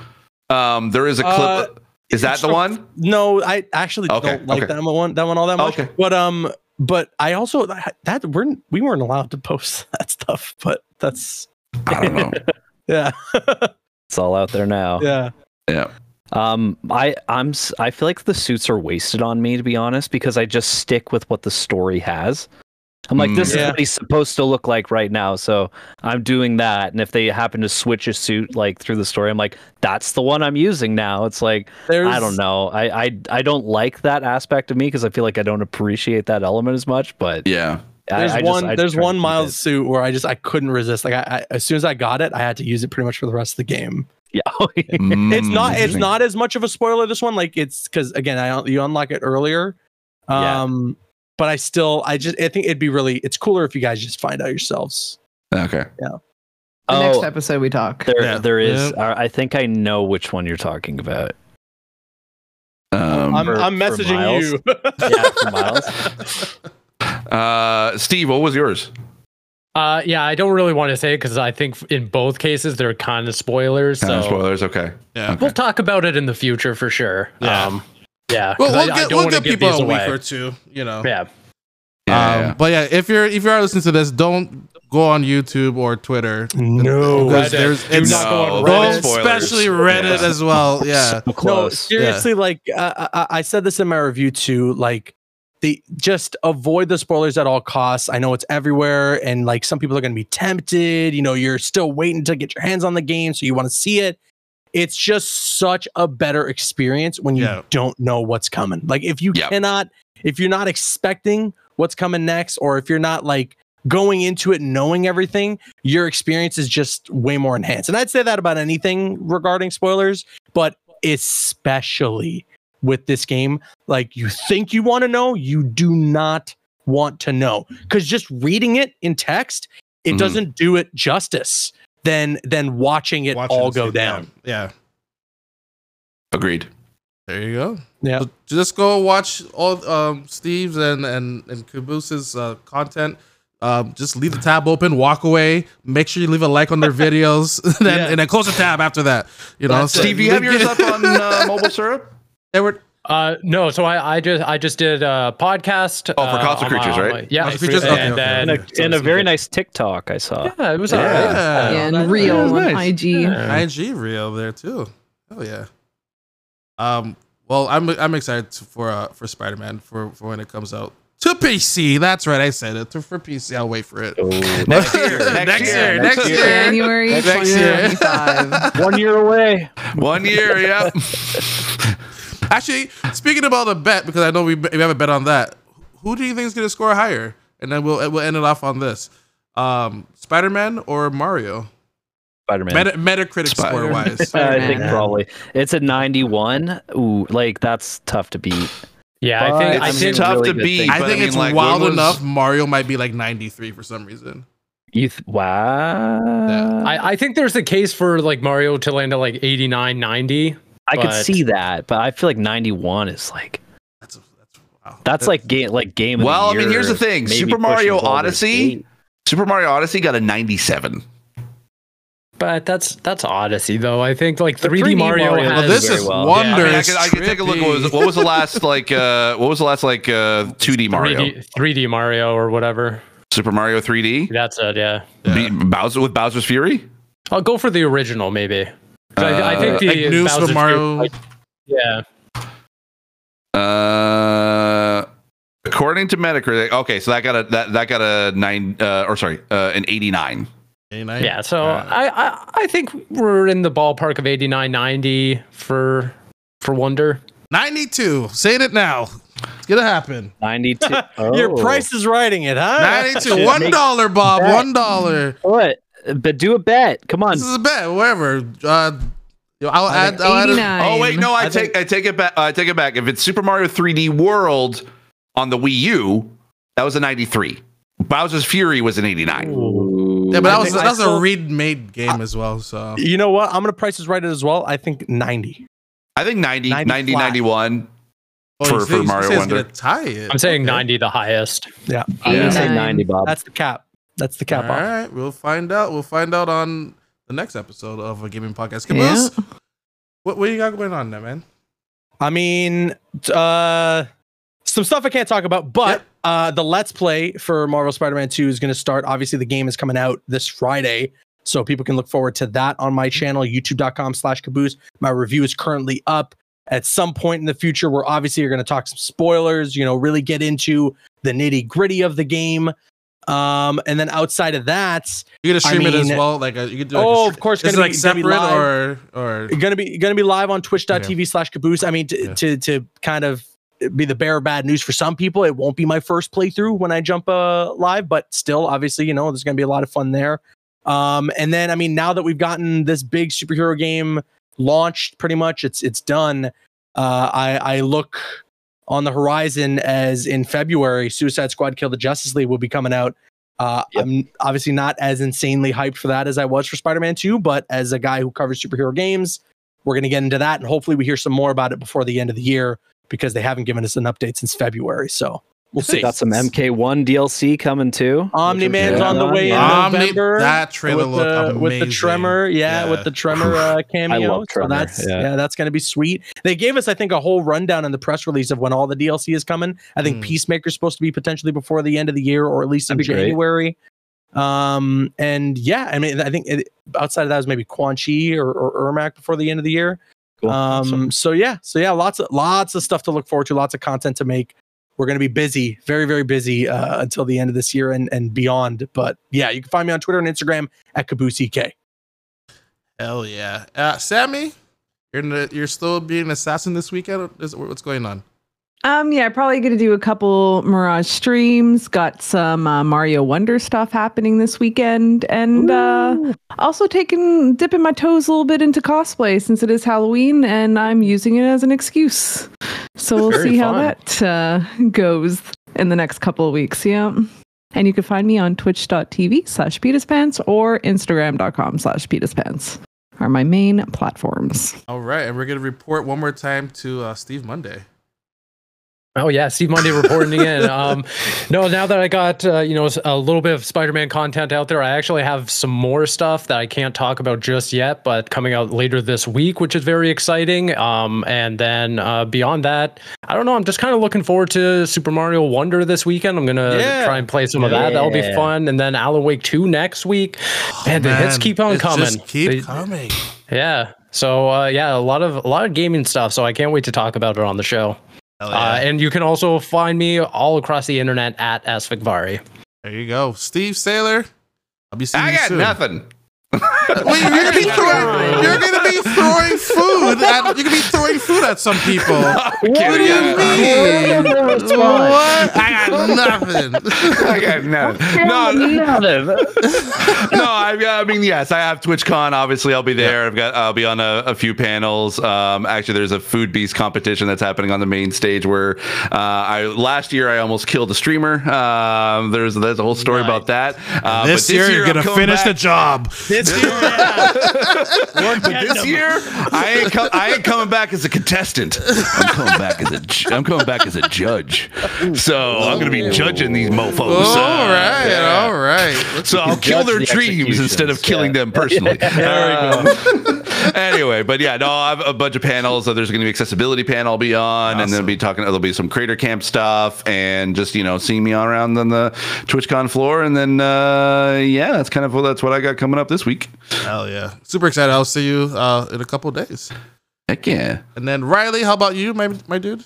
Um, there is a clip. Uh, is that the one? No, I actually Okay, don't like okay. that one that one all that much. Okay. But um, but I also that we're we weren't allowed to post <laughs> that stuff. But that's I don't know. <laughs> yeah, <laughs> It's all out there now. yeah. yeah. Um, I I'm I feel like the suits are wasted on me to be honest because I just stick with what the story has. I'm like, this Mm. Yeah. is what he's supposed to look like right now. So I'm doing that. And if they happen to switch a suit like through the story, I'm like, that's the one I'm using now. It's like There's, I don't know. I I, I don't like that aspect of me because I feel like I don't appreciate that element as much. But Yeah. I- There's I just- one. I there's one Miles suit where I just I couldn't resist. Like I, I as soon as I got it, I had to use it pretty much for the rest of the game. Yeah. <laughs> it's Mm, not. It's not as much of a spoiler. This one, like it's because again, I you unlock it earlier. Yeah. Um, but I still, I just, I think it'd be really, it's cooler if you guys just find out yourselves. Okay. The oh, next episode we talk. there Yeah. there is. Yeah. uh, I think I know which one you're talking about. Um, I'm, for- I'm for messaging Miles? you. <laughs> Yeah, for Miles. <laughs> uh, Steve, what was yours? Uh, yeah, I don't really want to say because I think in both cases they're kind of spoilers. Kind So of spoilers. Okay. Yeah. we'll talk about it in the future for sure. Yeah. Um, yeah. Well, 'cause we'll I, I get, don't we'll want give give people these a week or two, you know. Yeah. Yeah, um, yeah. But yeah, if you're if you are listening to this, don't go on YouTube or Twitter. no. Because Reddit. there's Do not go on No, Go Reddit. especially Reddit Yeah. as well. Yeah. <laughs> So No, close. seriously, like uh, I, I said this in my review too. Like, the just avoid the spoilers at all costs. I know it's everywhere, and like some people are going to be tempted. You know, you're still waiting to get your hands on the game, so you want to see it. It's just such a better experience when you Yeah. don't know what's coming. Like, if you Yep. cannot, if you're not expecting what's coming next, or if you're not like going into it knowing everything, your experience is just way more enhanced. And I'd say that about anything regarding spoilers, but especially with this game. Like you think you want to know, you do not want to know. Because just reading it in text, it Mhm. doesn't do it justice than than watching it Watching all go same down. Yeah. Agreed. There you go. Yeah. So just go watch all um, Steve's and and and Caboose's uh, content. Um, just leave the tab open, walk away. Make sure you leave a like on their <laughs> videos, <laughs> then Yeah. and then close the tab after that. You know, That's it. Steve, you have yours up on uh, <laughs> MobileSyrup? Edward, Uh, no, so I, I just I just did a podcast. Oh, for uh, Console on my- Creatures, on right? yeah, Console Creatures? and Okay, okay, then and a, and a very nice TikTok I saw. yeah, it was Yeah. alright. Yeah. Yeah, and real Yeah, on nice. IG. Yeah. IG real there too. Oh yeah. Um. Well, I'm I'm excited to- for uh, for Spider Man for for when it comes out to PC. That's right, I said it to, for PC. I'll wait for it. <laughs> Next year. Next year, next year. January Next year. 2025. One year away. One year, yeah. <laughs> Actually, speaking about a bet, because I know we, we have a bet on that. Who do you think is going to score higher? And then we'll we'll end it off on this: um, Spider Man or Mario? Spider Man. Meta, Metacritic Spider- score wise. <laughs> I think probably it's a 91. Ooh, like that's tough to beat. Yeah, I think It's I I'm tough really to beat. things. I but think mean, it's like, wild was- enough. Mario might be like 93 for some reason. You th- wow. I, I think there's a case for like Mario to land at like 89, 90. I could see that, but I feel like 91 is like That's that's wow. that's like game like game. Of Well, I the mean, here's the thing. Super Mario Odyssey? Super Mario Odyssey got a 97. But that's that's Odyssey though. I think like 3D, 3D Mario, Mario has Well, this is well. wonder. I, mean, I, could, I could take a look. What was, what was the last like? Uh, what was the last like uh, 2D Mario? 3D, 3D Mario or whatever. Super Mario 3D. That's it. Yeah, Yeah. Be- Bowser with Bowser's Fury. I'll go for the original maybe. 'Cause I, I think Uh, the like new Bowser's Super Mario. Fury- yeah, Uh, according to Metacritic, okay, so that got a that that got a nine uh, or sorry, uh, an 89. 89? yeah. So Alright. I, I I think we're in the ballpark of 89, 90 for for Wonder. 92. Saying it now. It's gonna happen. 92. <laughs> Your Oh. price is writing it, huh? 92. One Bob. One dollar. What? But do a bet. Come on. This is a bet. Whatever. Uh, I'll add. I'll add a- Oh wait, no, I, I take I take it back. I take it back. If it's Super Mario 3D World on the Wii U, that was a 93. Bowser's Fury was an 89. yeah, but that I was think I that was a still- read-made game as well. So You know what? I'm gonna price is right as well. I think 90. I think 90, 90, 90 91. Oh, For- you for Mario say it's Wonder. tie it. I'm saying Okay. 90 the highest. Yeah. I'm gonna say 90, Bob. That's the cap. That's the cap All off. right, we'll find out. We'll find out on the next episode of a gaming podcast. Yeah. Caboose, what what you got going on there, man? I mean, uh, some stuff I can't talk about, but Yep. uh, the Let's Play for Marvel Spider-Man 2 is going to start. Obviously, the game is coming out this Friday, so people can look forward to that on my channel, youtube.com slash caboose. My review is currently up. At some point in the future, we're obviously going to talk some spoilers, you know, really get into the nitty gritty of the game. Um, and then outside of that, You gonna I stream it as well? Like uh, you could do. Like Oh, a of course, gonna like be- gonna be separate live. or or? gonna be gonna be live on twitch.tv slash caboose. I mean, to, Yeah. to to kind of be the bearer of bad news for some people, it won't be my first playthrough when I jump uh live, but still, obviously, you know, there's gonna be a lot of fun there. Um, and then I mean, now that we've gotten this big superhero game launched, pretty much it's it's done. Uh, I I look on the horizon as in February, Suicide Squad Kill the Justice League will be coming out. Uh, Yep. I'm obviously not as insanely hyped for that as I was for Spider-Man 2, but as a guy who covers superhero games, we're going to get into that, and hopefully we hear some more about it before the end of the year because they haven't given us an update since February. So we'll see. Got some MK1 DLC coming too. Omni Man's Yeah. on the way in Omni- November. that trailer with looked the, with the. Tremor, yeah, Yeah. with the Tremor uh, <laughs> cameo. love So that's yeah. yeah. that's going to be sweet. They gave us, I think, a whole rundown in the press release of when all the DLC is coming. I think Mm. Peacemaker's supposed to be potentially before the end of the year, or at least in That'd be great. January. Um, and yeah, I mean, I think it, outside of that was maybe Quan Chi or, or Ermac before the end of the year. Cool. Um, Awesome. so yeah, so yeah, lots of lots of stuff to look forward to, lots of content to make. We're going to be busy, very very busy uh, until the end of this year and and beyond. But yeah, you can find me on Twitter and Instagram at caboosek. Hell yeah, uh, Sammy, you're the, you're still being an assassin this weekend. What's going on? Um, yeah, probably gonna do a couple Mirage streams. Got some uh, Mario Wonder stuff happening this weekend, and uh, also taking dipping my toes a little bit into cosplay since it is Halloween, and I'm using it as an excuse. So we'll Very see how that uh, goes in the next couple of weeks. Yeah. And you can find me on twitch.tv slash pants or instagram.com slash pants are my main platforms. All right, and we're gonna report one more time to uh, Steve Monday. Oh yeah, Steve Monday reporting in. <laughs> Um, no, now that I got uh, you know a little bit of Spider-Man content out there, I actually have some more stuff that I can't talk about just yet, but coming out later this week, which is very exciting. Um, and then uh, beyond that, I don't know. I'm just kind of looking forward to Super Mario Wonder this weekend. I'm gonna Yeah. try and play some of that. That'll be fun. And then Alan Wake Two next week. and the hits keep on it coming. Just keep They- coming. Yeah. So uh, yeah, a lot of a lot of gaming stuff. So I can't wait to talk about it on the show. Hell Uh, and you can also find me all across the internet at Asfikvari. there you go, Steve Sailor. I'll be seeing I you got soon. nothing. Wait, you're gonna be <laughs> throwing. You're gonna be throwing food. At, you're gonna be throwing food at some people. <laughs> What do you mean? What? I got nothing. I got nothing. No, <laughs> no, I, I mean, yes, I have TwitchCon. Obviously, I'll be there. I've got, I'll be on a, a few panels. Um, actually, there's a food beast competition that's happening on the main stage where uh, I last year I almost killed a streamer. Um, there's there's a whole story Nice. about that. Uh, this, but year, you're I'm gonna coming finish the job. This year, <laughs> but this year, I ain't, co- I ain't coming back as a contestant. I'm coming back as a ju- I'm coming back as a judge. So I'm gonna be judging these mofos. All Uh, right, yeah. all right. So I'll kill their the dreams instead of executions, killing yeah. them personally. <laughs> There Um, anyway, but yeah, no, I have a bunch of panels. So there's going to be accessibility panel I'll be on, and then Awesome. be talking. There'll be some creator camp stuff, and just you know seeing me all around on the TwitchCon floor, and then uh, yeah, that's kind of what that's what I got coming up this week. Hell yeah! Super excited. I'll see you uh, in a couple of days. Heck yeah! And then Riley, how about you, my my dude?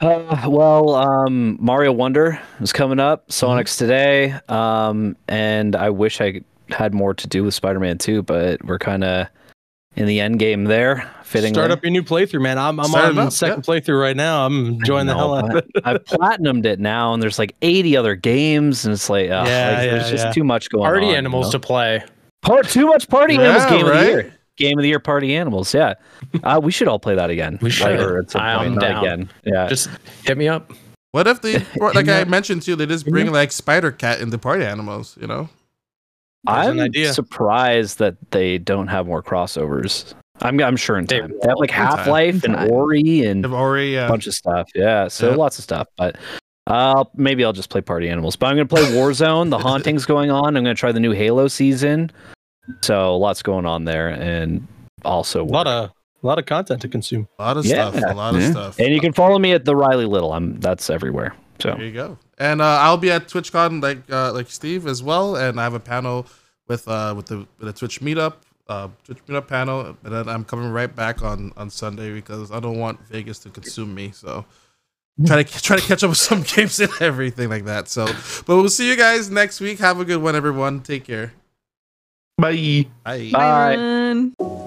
Uh, well, um, Mario Wonder is coming up. Sonic's today. Um, and I wish I had more to do with Spider-Man 2, but we're kind of in the end game there. Fitting start up your new playthrough, man. I'm, I'm Start on up, second playthrough right now. I'm enjoying the hell out of it. I've platinumed it now, and there's like 80 other games, and it's like, ugh, Yeah, like, yeah, there's just too much going Party on. you animals know? to play. Part too much party Yeah, animals game of right? the year. Game of the year party animals. Yeah, uh, we should all play that again. We should. Or at some I'm point, down. again. Yeah, Just hit me up. What if they, <laughs> like I Yeah. mentioned too, they just bring like Spider Cat into party animals? You know? There's I'm an idea. surprised that they don't have more crossovers. I'm I'm sure in They time. They have like Half Life and Ori and If Ori, a uh, bunch of stuff. Yeah, so Yeah. lots of stuff. But uh, maybe I'll just play Party Animals. But I'm gonna play Warzone. the <laughs> haunting's going on. I'm gonna try the new Halo season. So lots going on there, and also A lot of a lot of content to consume. a lot of Yeah. stuff. A lot of stuff. and you can follow me at the Riley Little. I'm that's everywhere. So There you go. And uh, I'll be at TwitchCon like uh, like Steve as well, and I have a panel with uh with the with a Twitch meetup, uh Twitch meetup panel, and then I'm coming right back on on Sunday because I don't want Vegas to consume me. So try to <laughs> try to catch up with some <laughs> games and everything like that. So, but we'll see you guys next week. Have a good one, everyone. Take care. Bye. Bye. Bye. Bye.